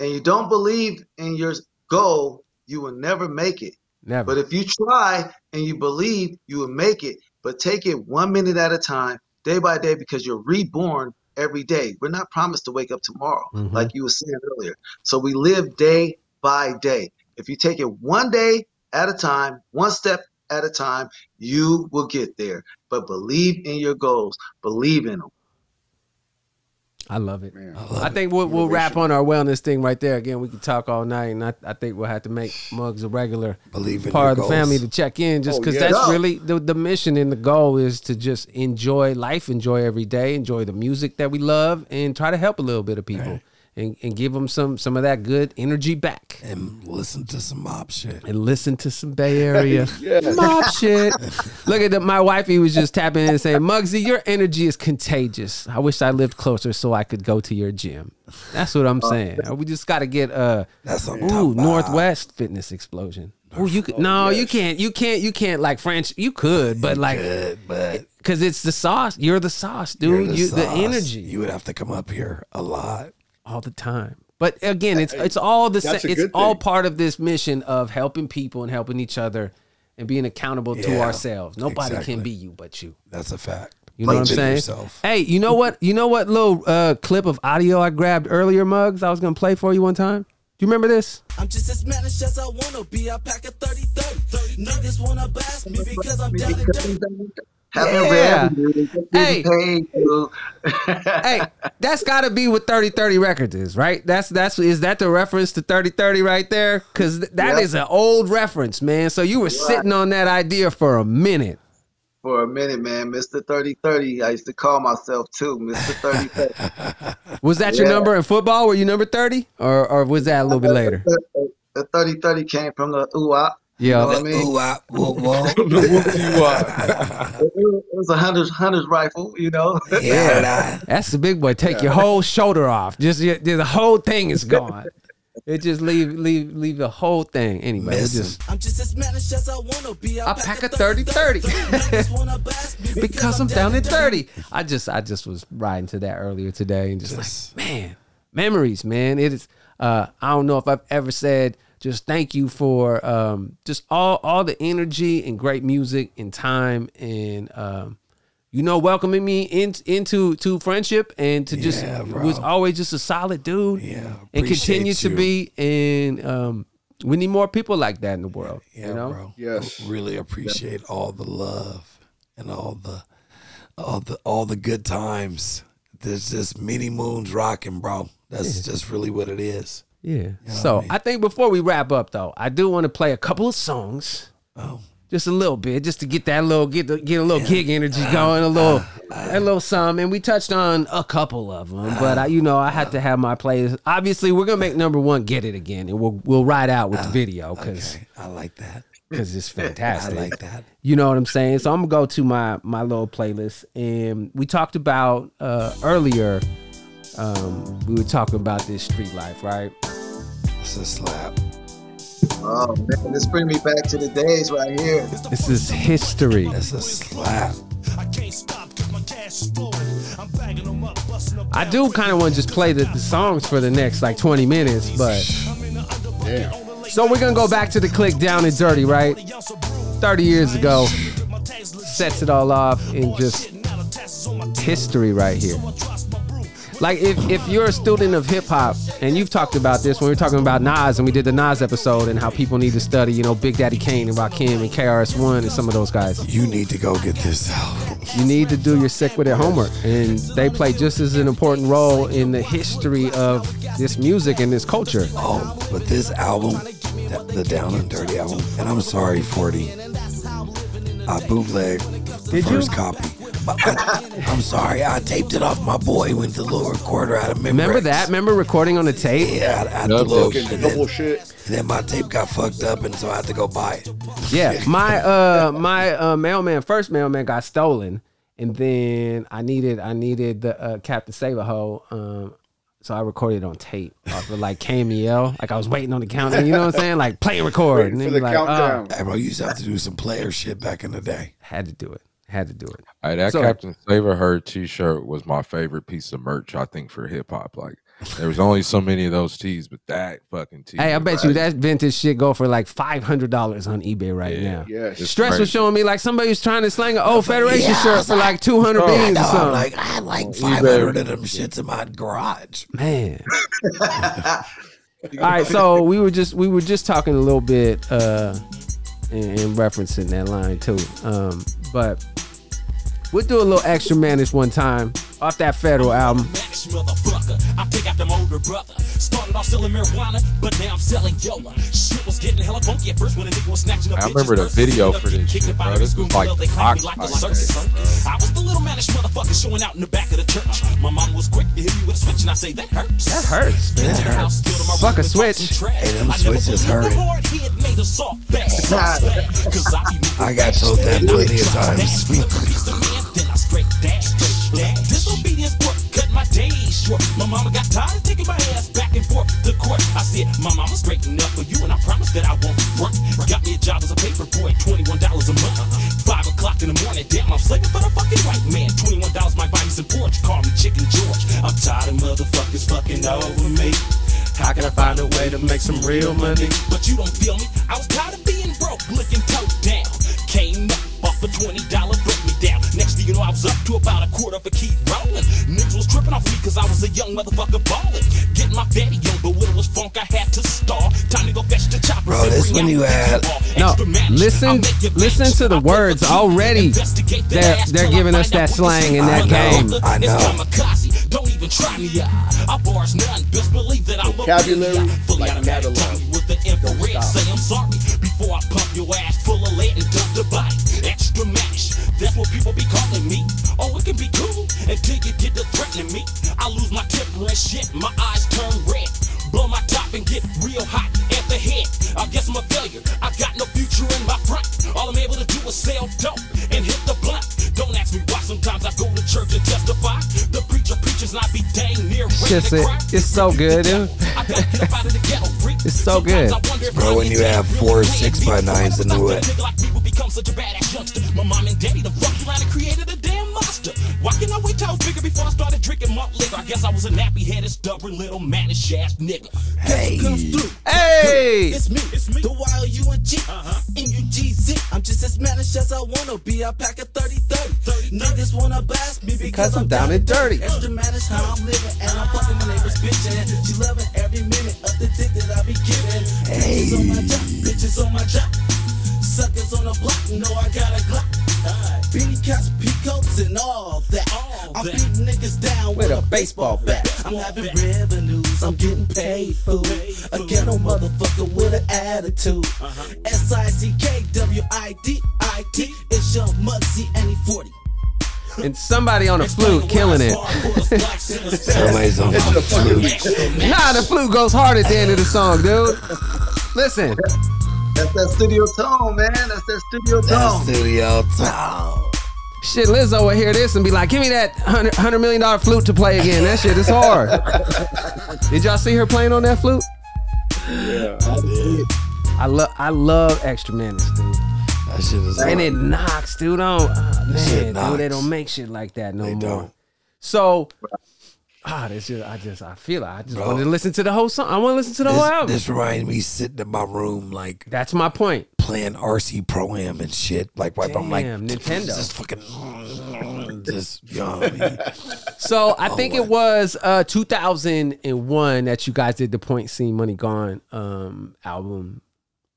G: and you don't believe in your goal, you will never make it.
A: Never.
G: But if you try and you believe, you will make it. But take it one minute at a time, day by day, because you're reborn every day. We're not promised to wake up tomorrow,
A: Mhm.
G: like you were saying earlier. So we live day by day. If you take it one day at a time, one step at a time, you will get there. But believe in your goals, believe in them.
A: I love it.
F: Man.
D: I love
A: I
D: it.
A: think we'll, we'll wrap on our wellness thing right there. Again, we can talk all night, and I, I think we'll have to make Mugs a regular
D: Believe
A: part
D: your
A: of the
D: goals.
A: family to check in, just
F: Oh,
A: because
F: yeah.
A: that's
G: Yeah.
A: really the, the mission and the goal is to just enjoy life, enjoy every day, enjoy the music that we love, and try to help a little bit of people.
D: Right.
A: And, and give them some some of that good energy back
D: and listen to some mob shit.
A: and listen to some Bay Area
F: Yes.
A: mob shit. Look at the, my he was just tapping in and saying, Mugzi, your energy is contagious. I wish I lived closer so I could go to your gym. That's what I'm saying. We just got to get uh
D: That's on
A: ooh
D: top
A: Northwest Fitness Explosion. Oh, you could no, you can't, you can't, you can't like French. You could, but like,
D: Good, but
A: cause it's the sauce. You're the sauce, dude.
D: you're
A: you the energy
D: You would have to come up here a lot.
A: All the time. But again, it's it's all the
F: That's
A: same. It's
F: good
A: all
F: thing.
A: part of this mission of helping people and helping each other and being accountable to ourselves. Nobody
D: exactly.
A: can be you but you.
D: That's a fact.
A: You know what I'm saying?
D: yourself.
A: Hey, you know what? You know what little uh, clip of audio I grabbed earlier, Mugs? I was gonna play for you one time. Do you remember this?
H: I'm just as mannish as I wanna be. I pack a 30 30. Niggas wanna blast me because I'm down and dirty.
G: Having
A: Yeah. Hey.
G: getting paid to-
A: hey, that's got to be what 3030 Records is, right? That's that's is that the reference to 3030 right there? Because that is
G: Yep.
A: an old reference, man. So you were sitting on that idea for a minute.
G: for a minute, man. Mr. 3030. I used to call myself too, Mr. 3030.
A: Was that your number in football? Were you number 30? Or or was that a little bit later?
G: the 3030 came from the UAP.
A: Yeah.
G: You know what I mean?
D: Ooh, whoa, whoa.
G: It was a hunter's hunter's rifle, you know.
D: yeah,
A: That's the big boy. Take your whole shoulder off. Just your, the whole thing is gone. It just leave leave leave the whole thing. Anyway, it just
H: I'm just as mannish as I wanna be.
A: I pack a 30-30.
H: Niggas wanna blast me
A: because I'm down at 30. I just I just was riding to that earlier today and just,
D: Just-
A: like, man, memories, man. It is uh I don't know if I've ever said just thank you for um just all all the energy and great music and time and um you know welcoming me in, into to friendship and to just
D: Yeah,
A: was always just a solid dude
D: Yeah,
A: and continue
D: appreciate
A: to be and um we need more people like that in the world
D: Yeah,
A: you know
D: bro.
F: Yes.
D: Really appreciate all the love and all the all the all the good times. There's just many moons rocking, bro. That's just really what it is.
A: Yeah.
D: what
A: so
D: I mean?
A: I think before we wrap up, though, I do want to play a couple of songs,
D: Oh,
A: just a little bit, just to get that little get the, get a little gig energy going, a uh, little uh, uh. a little some. And we touched on a couple of them, but I, you know, I had to have my playlist. Obviously, we're gonna make number one get it again, and we'll we'll ride out with the video because
D: okay. I like that.
A: Because
D: it's
A: fantastic.
D: I like that.
A: You know what I'm saying? So I'm gonna go to my my little playlist, and we talked about uh, earlier. Um, we were talking about this street life, right?
D: It's a slap.
G: Oh man, this bring me back to the days right here.
A: This is history.
D: It's a slap.
K: I can't stop 'cause my cash. I'm bagging them up, busting them
A: I do kind of want to just play the, the songs for the next like 20 minutes, but
F: Yeah.
A: so we're gonna go back to the Click down and dirty, right? 30 years ago, sets it all off in just history right here. Like if, if you're a student of hip hop and you've talked about this when we were talking about Nas and we did the Nas episode and how people need to study, you know, Big Daddy Kane and Rakim and KRS One and some of those guys.
D: You need to go get this out.
A: You need to do your Sick Wid It homework. And they play just as an important role in the history of this music and this culture.
D: Oh, but this album, the, the Down and Dirty album, and I'm sorry, 40. I bootleg the
A: Did you?
D: first copy. But I, I'm sorry, I taped it off my boy, went to the little recorder out of memory.
A: Remember that? Remember recording on the tape?
D: Yeah, I, I had
E: Yep.
D: to look. And then,
F: shit.
D: and then my tape got fucked up, and so I had to go buy it.
A: Yeah. My uh my uh mailman, first mailman got stolen. And then I needed I needed the uh, Captain Save a Ho. Um so I recorded on tape off of like KMEL. Like I was waiting on the countdown, you know what I'm saying? Like play and record.
F: Waiting
A: and
F: for the
A: be like, oh,
F: countdown.
D: Hey, bro, you used to have to do some player shit back in the day.
A: had to do it. Had to do it.
E: Hey, that
A: So-
E: Captain Saver Her T-shirt was my favorite piece of merch. I think for hip hop, like there was only so many of those tees, but that fucking tee.
A: Hey, I
E: was
A: bet you that vintage shit go for like five hundred dollars on eBay right
E: Yeah.
A: now.
F: Yes.
E: It's
A: Stress was showing me like somebody was trying to slang an old Federation
D: Yeah,
A: shirt for like two hundred
E: Oh,
A: beans
D: No,
A: or
D: I'm like, I had like 500 of them shits in my garage.
A: Man. All right, so we were just we were just talking a little bit uh and, and referencing that line too. Um, but we'll do a little extra manish one time off that Federal album.
K: I pick out them older brother. Started off selling marijuana, but now I'm selling Yola. Shit was getting hella funky at first when a nigga was snatching up
E: I remember the video for this
K: getting
E: shit,
K: out
E: bro.
K: of
E: This
K: school,
E: was like
K: well, they clapped me like a circus. I was the little manish motherfucker showing out in the back of the church. My mom was quick to hit me with a switch, and I say that hurts.
A: That hurts, man.
K: Get to the house, still to my
A: Fuck a
K: room and talk
A: switch.
K: some.
D: Hey, them switches hurt.
K: the hard made a soft bag. Soft bag. 'Cause I be moving
D: I got told that plenty of times.
K: Then I straight dash, straight dash. Disobedience work, cut my days short. My mama got tired of taking my ass back and forth to court. I said, my mama's straight enough for you, and I promise that I won't work. Got me a job as a paper boy, $21 a month. Five o'clock in the morning, damn, I'm slaving for the fucking white man. $21 my some support, call me Chicken George. I'm tired of motherfuckers fucking over me. How can I find a way to make some real money? But you don't feel me. I was tired of being broke, looking toe down. Came up off a $20 break you know, I was up to about a quarter for keep rolling. Niggas was tripping off me cause I was a young motherfucker ballin'. Getting my fatty on, but when it was funk, I had to stall. Time to go fetch the chopper.
D: Bro, this when you had
A: No, listen, listen to the words already. They're they're giving us that slang in that game.
D: I know.
K: Kamikaze, don't even try me. uh, I bars none. Best believe that I'm a
F: Vocabulary
K: bully. Fully
F: like
K: automatic
F: Madeline.
K: with the infrared. Say I'm sorry before I pump your ass full of lead and dump the body. Extra manish. That's what people be calling me. Oh, it can be cool until you get to threatening me. I lose my temper and shit. My eyes turn red. Blow my top and get real hot at the head. I guess I'm a failure. I got no future in my front. All I'm able to do is sell dope and hit the blunt. Don't ask me why. Sometimes I go to church and testify. The preacher preaches and I be dang near ready
A: Shit's
K: to
A: it.
K: cry.
A: It's so good, dude.
K: I gotta get up out of the ghetto, freak.
A: It's so good.
K: Sometimes I wonder if
D: Bro, when you have four
K: playing
D: six by nines into
K: Why
D: it.
K: Nigga like me would become such a badass youngster? My mom and daddy done fucked around and created a damn monster. Why can I wait till I was bigger before I started drinking malt liquor? I guess I was a nappy-headed, stubborn little mannish ass nigga.
D: Hey.
A: Hey,
H: It's me, it's me, the Y-O-U-N-G, M-U-G-Z. Uh-huh. I'm just as mannish as I wanna be. I pack a 30-30. Niggas wanna blast me because
A: I'm down and dirty.
H: Extra mannish how I'm living, and I'm fucking my neighbor's bitch, and she loving every minute of the dick that I be giving. Bitches on my job, bitches on my job. Suckers on the block, know I got a Glock. Beanie caps, peacoats, and all that. I'm beating niggas down with, a baseball bat. I'm having revenues, I'm getting paid, fool. A ghetto motherfucker with an attitude. Uh-huh. S I C K W I D I T. It's your Mugzi and he 40.
A: and somebody on the flute killing it.
D: Somebody's on the flute.
A: Nah, the flute goes hard at the end of the song, dude. Listen,
G: That's that Studio Ton, man. That's that studio
D: That
G: tone.
D: Studio Ton.
A: shit, Lizzo will hear this and be like, "Give me that hundred hundred million dollar flute to play again." That shit is hard. Did y'all see her playing on that flute? Yeah, I did. I love I love extra manish, dude.
D: That shit is
A: And
D: hard.
A: it knocks, dude. On oh,
D: shit
A: man, dude, they don't make shit like that no
D: They
A: more.
D: don't.
A: So, ah, this just I just I feel it. I just
D: Bro.
A: wanted to listen to the whole song. I want to listen to the whole
D: This,
A: album.
D: this reminds me sitting in my room like
A: That's my point.
D: playing RC Pro Am and shit. Like, like I'm like
A: Damn, Nintendo.
D: Just fucking, just you know what I mean?
A: So
D: Oh,
A: I think it was uh 2001 that you guys did the Point Seen Money Gone um album.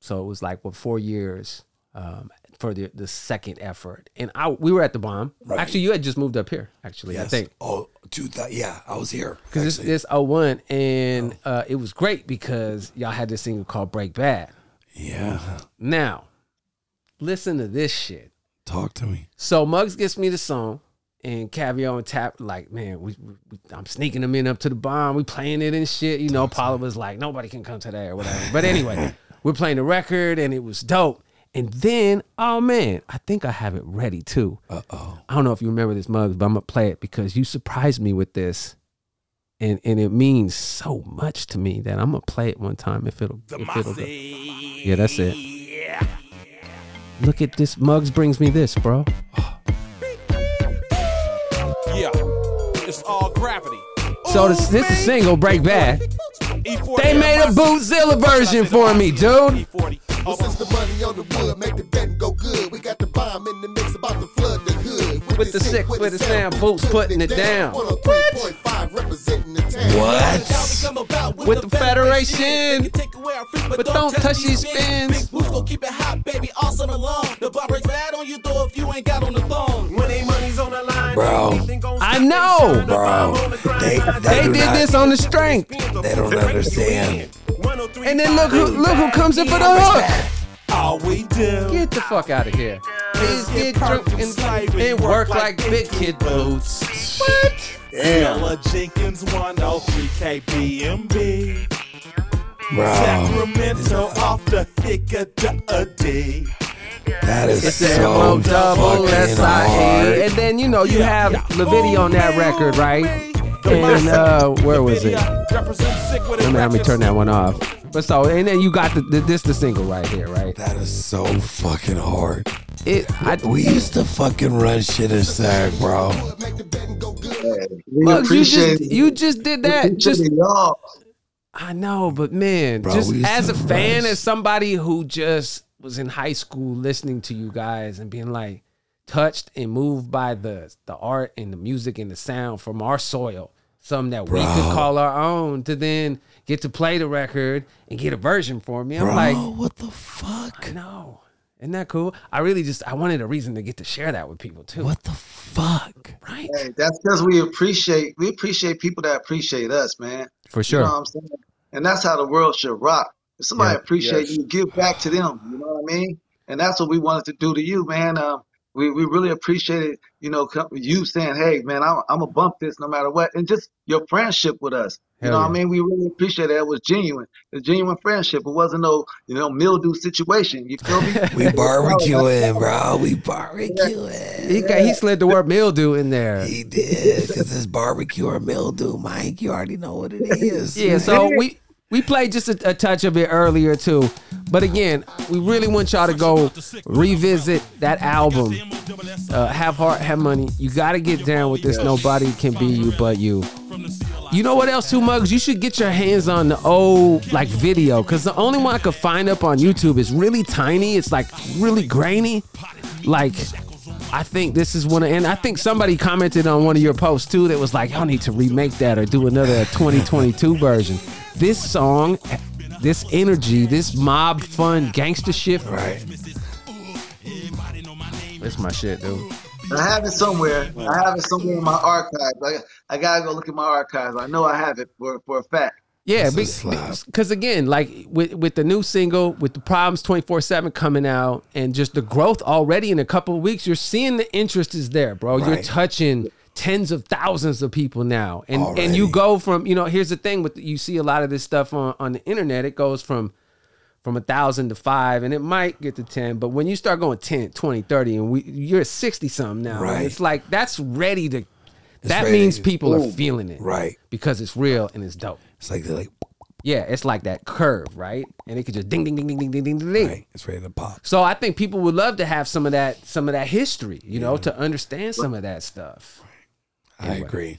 A: So it was like what four years um for the the second effort. And I we were at the bomb.
D: Right.
A: Actually, you had just moved up here. Actually, I think
D: Oh, two thou- yeah, I was here.
A: because it's, it's 01 and uh, it was great because y'all had this single called Break Bad.
D: yeah,
A: Now, listen to this shit.
D: talk to me.
A: So Muggs gets me the song, and Kaveo and Tap like, man, we, we, I'm sneaking them in up to the bomb. We playing it and shit. You know, Paula was like, nobody can come to that or whatever. But anyway, we're playing the record, and it was dope. And then, oh man, I think I have it ready too.
D: Uh oh.
A: I don't know if you remember this Muggs, but I'm gonna play it because you surprised me with this. And, and it means so much to me that I'm gonna play it one time if it'll, if it'll go. Yeah, that's it. Look at this. Mugs brings me this, bro.
M: Yeah, it's all gravity.
A: So this, this is a single Break Bad.
M: E-40
A: They made a Bootzilla version for me, dude.
J: Well, since the money on the wood make the betting go good, we got the bomb in the mix about to flood the hood.
A: With the sick, with the sound, Boots putting it down.
J: 103.5 representing the town.
D: What?
A: With the Federation. But don't touch these spins.
H: Who's gonna keep it hot, baby, all summer long? The bar breaks bad on you, though, if you ain't got on the thong. When ain't money's on the line,
D: Bro,
A: I know.
D: bro, they they,
A: They did
D: not,
A: this on the strength.
D: They don't understand.
A: Oh and then look who look who comes in for the hook.
M: All we do.
A: Get the fuck out of here. Kids get drunk and, and work like big kid boots. What?
M: Ella Jenkins 103 KBMB.
D: Bro,
M: Sacramento off the Hickory.
D: that is
A: It's
D: so
A: M-O double
D: fucking
A: S-I-A.
D: hard.
A: And then, you know, you have Levitti on that record, right? Oh, And uh, where was it? Let me, let me turn that one off. But so, and then you got the, the this the single right here, right?
D: That is so fucking hard.
A: It, I,
D: We used to fucking run shit in Sac, bro.
G: We
A: Muggs, you
G: appreciate
A: just you just did that. Just. I know, but man,
D: Bro,
A: just as
D: to
A: a fan,
D: rush.
A: as somebody who just was in high school listening to you guys and being like touched and moved by the the art and the music and the sound from our soil, something that we could call our own, to then get to play the record and get a version for me. I'm
D: Bro,
A: like,
D: what the fuck?
A: No. Isn't that cool? I really just I wanted a reason to get to share that with people too.
D: What the fuck?
A: Right?
G: Hey, that's because we appreciate we appreciate people that appreciate us, man.
A: For
G: You
A: sure.
G: know what I'm saying? And that's how the world should rock. If somebody
A: Yeah.
G: appreciates
F: Yes.
G: you, give back to them. You know what I mean? And that's what we wanted to do to you, man. Um, we, we really appreciated, you know, you saying, "Hey, man, I'm I'm gonna bump this no matter what," and just your friendship with us. You
A: Hell
G: know what I mean? We really appreciate it. It was genuine. It was genuine friendship. It wasn't no, you know, mildew situation. You feel me?
D: We barbecuing, bro. We barbecuing.
A: He got, he slid the word mildew in there.
D: He did, because it's barbecue or mildew, Mike. You already know what it is.
A: Yeah, so we we played just a, a touch of it earlier too, but again, we really want y'all to go revisit that album. Uh, have heart, have money. You got to get down with this. Nobody can be you but you. You know what else, too, Mugs? You should get your hands on the old like video, cause the only one I could find up on YouTube is really tiny. It's like really grainy. Like, I think this is one of, and I think somebody commented on one of your posts too that was like, y'all need to remake that or do another 2022 version. This song, this energy, this mob fun gangster shit.
D: Right.
A: That's my shit, dude.
G: I have it somewhere. I have it somewhere in my archives. I, I gotta go look at my archives. I know I have it for for a fact.
A: Yeah,
D: That's a
A: because again, like with with the new single, with the problems twenty four seven coming out, and just the growth already in a couple of weeks, you're seeing the interest is there, bro. You're
D: Right.
A: touching tens of thousands of people now, and and you go from you know here's the thing with you see a lot of this stuff on on the internet, it goes from from a thousand to five and it might get to 10 but when you start going 10 20 30 and we you're at 60 something now
D: Right.
A: it's like that's ready to that
D: ready
A: means
D: to-
A: people are feeling it
D: Right.
A: because it's real and it's dope
D: It's like they're like,
A: yeah, it's like that curve, right? And it could just ding, ding, ding, ding, ding, ding, ding, ding,
D: right. It's ready to pop.
A: So I think people would love to have some of that, some of that history, you know, to understand some of that stuff.
D: I agree.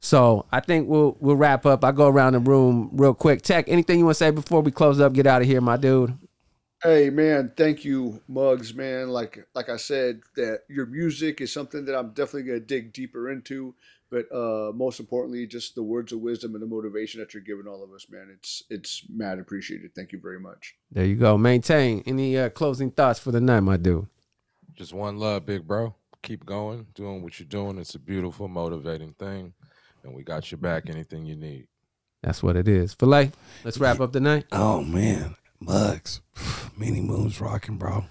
A: So I think we'll we'll wrap up. I go around the room real quick. Tech, anything you want to say before we close up? Get out of here, my dude.
F: Hey man, thank you, Mugs, man. Like like I said, that your music is something that I'm definitely gonna dig deeper into. But uh most importantly, just the words of wisdom and the motivation that you're giving all of us, man. It's it's mad appreciated. Thank you very much.
A: There you go. Maintain. Any uh, closing thoughts for the night, my dude?
E: Just one love, big bro. Keep going, doing what you're doing. It's a beautiful, motivating thing, and we got your back. Anything you need.
A: That's what it is. Filet. Let's wrap up the night.
D: Oh man, Mugs, Many Moons rocking, bro.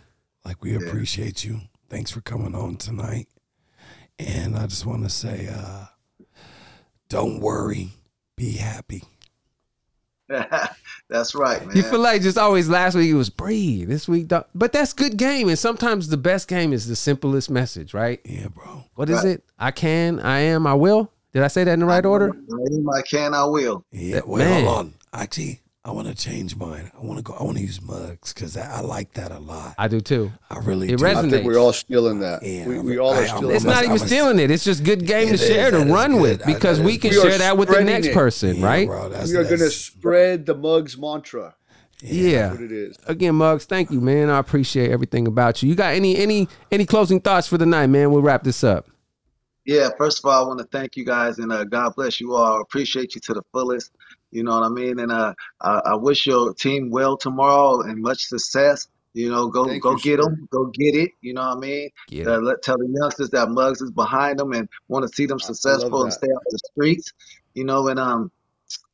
D: Like we appreciate you. Thanks for coming on tonight. And I just want to say, uh, don't worry, be happy.
G: That's right, man.
A: You feel like just always last week it was breathe. This week, don't- but that's good game. And sometimes the best game is the simplest message, right?
D: Yeah, bro.
A: What is
G: Right.
A: it? I can, I am, I will. Did I say that in the right order?
G: I am, I can, I will.
D: Yeah,
A: That-
D: wait,
A: man.
D: hold on. Actually, I want to change mine. I want to go. I want to use Mugs because I, I like that a lot.
A: I do too.
D: I really
A: It
D: do.
F: I think
A: Resonates.
F: we're all stealing that.
D: Yeah,
F: we,
D: I'm-
F: we all
D: I-
F: are stealing
A: It's not even
D: I'm a-
A: stealing it. It's just good game
D: It
A: to share
D: is.
A: to run
D: good.
A: with because
D: that
A: we can
F: We
A: share that with the next
F: it.
A: person,
D: Yeah,
A: right?
D: bro,
F: we are gonna spread the mugs mantra.
A: Yeah.
F: That's what it is.
A: Again, mugs. thank you, man. I appreciate everything about you. You got any any any closing thoughts for the night, man? We'll wrap this up.
G: Yeah, first of all, I want to thank you guys and uh, God bless you all. I appreciate you to the fullest. You know what I mean? And uh, I, I wish your team well tomorrow and much success. You know, go
F: Thank
G: go get
F: sir.
G: them, go get it. You know what I mean?
A: Get
G: Uh, let tell the youngsters that Mugs is behind them and want to see them
F: I- I love
G: successful and stay off the streets. You know, and um,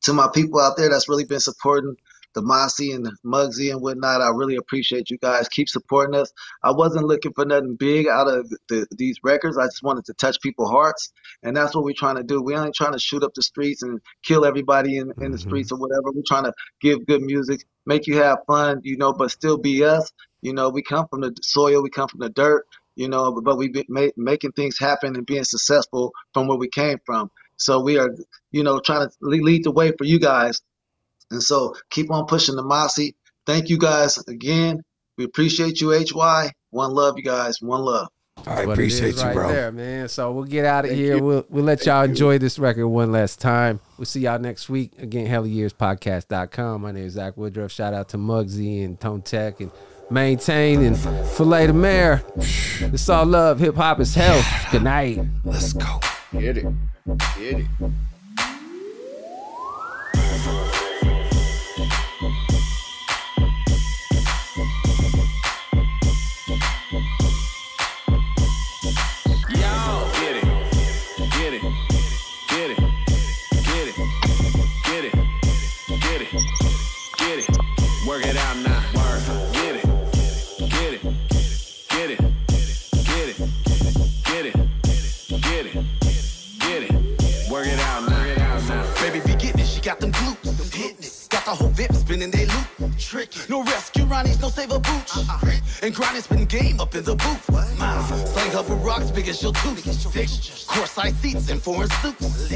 G: to my people out there that's really been supporting the Mossie and the Mugzi and whatnot. I really appreciate you guys. Keep supporting us. I wasn't looking for nothing big out of the, these records. I just wanted to touch people's hearts, and that's what we're trying to do. We ain't trying to shoot up the streets and kill everybody in, in the mm-hmm. streets or whatever. We're trying to give good music, make you have fun, you know, but still be us. You know, we come from the soil, we come from the dirt, you know, but, but we be ma- making things happen and being successful from where we came from. So we are, you know, trying to lead the way for you guys. And so keep on pushing the Mossie. Thank you guys again. We appreciate you, HY. One love, you guys. One love.
D: I
A: What it
D: appreciate
A: is
D: you,
A: right
D: bro.
A: there, man. So we'll get out of
F: Thank
A: here.
F: you.
A: We'll we'll let
F: Thank
A: y'all
F: you.
A: enjoy this record one last time. We'll see y'all next week. Again, HellYearsPodcast.com. My name is Zach Woodruff. Shout out to Mugzi and Tone Tech and Maintain and Filet the Mayor. It's all love. Hip hop is health. Good night.
D: Let's go.
F: Get it. Get it.
H: Whole VIP spinning they loop. Tricky. No rescue Ronnie's, no save a booch. Uh-uh. And grinding spin game up in the booth. Mine. Up with rocks, big as your tooth. Fixtures. Course side seats and foreign suits.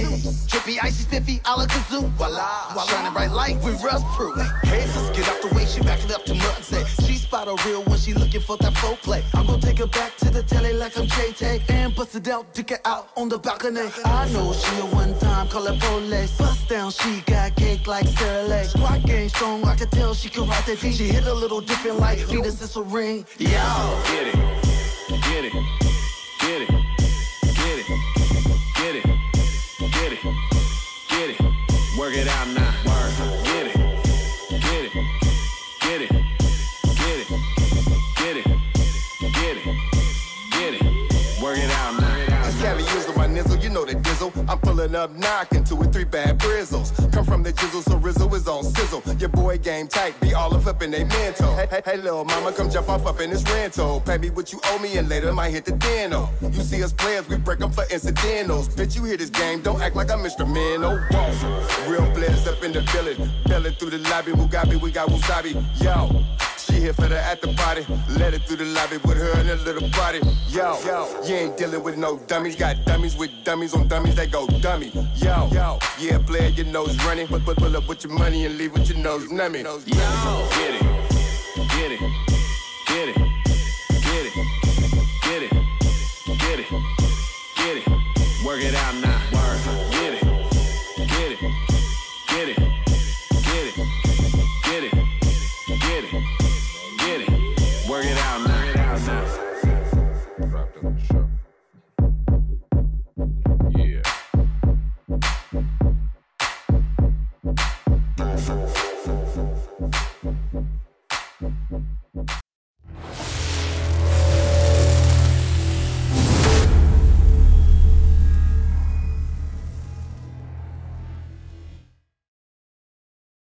H: Trippy, icy, spiffy, a la kazoo. Voila. Shining bright light with rust proof. Haters, get out the way, she back it up to mud and say, she spot a real one, she looking for that folk play. I'm gonna take her back to the telly like I'm Tay and bust it out, dick it out on the balcony. I know she a one time, call her police. Bust down, she got cake like Lake. Squad game strong, I can tell she can ride that D. She hit a little different like Venus is a ring. Yo.
I: Get it, get it, get it, get it, get it, get it, get it. Work it out now.
J: Pulling up knocking two or three bad brizzles. Come from the jizzle, so Rizzle is on sizzle. Your boy game tight, be all of up in they mental. Hey, hey, hey, little mama, come jump off up in this rental. Pay me what you owe me, and later might hit the deno. You see us players, we break 'em for incidentals. Bitch, you hear this game, don't act like I'm instrumental. Whoa. Real players up in the building. Belling through the lobby, Mugabe, we got Wasabi. Yo. She here for the after party. Let it through the lobby with her and a little body. Yo, yo, you ain't dealing with no dummies. Got dummies with dummies on dummies that go dummy. Yo, yo, yeah, player, your nose running. But but pull up with your money and leave with your nose nummy. Yo,
I: Get it, get it, get it, get it, get it, get it, get it. Work it out now.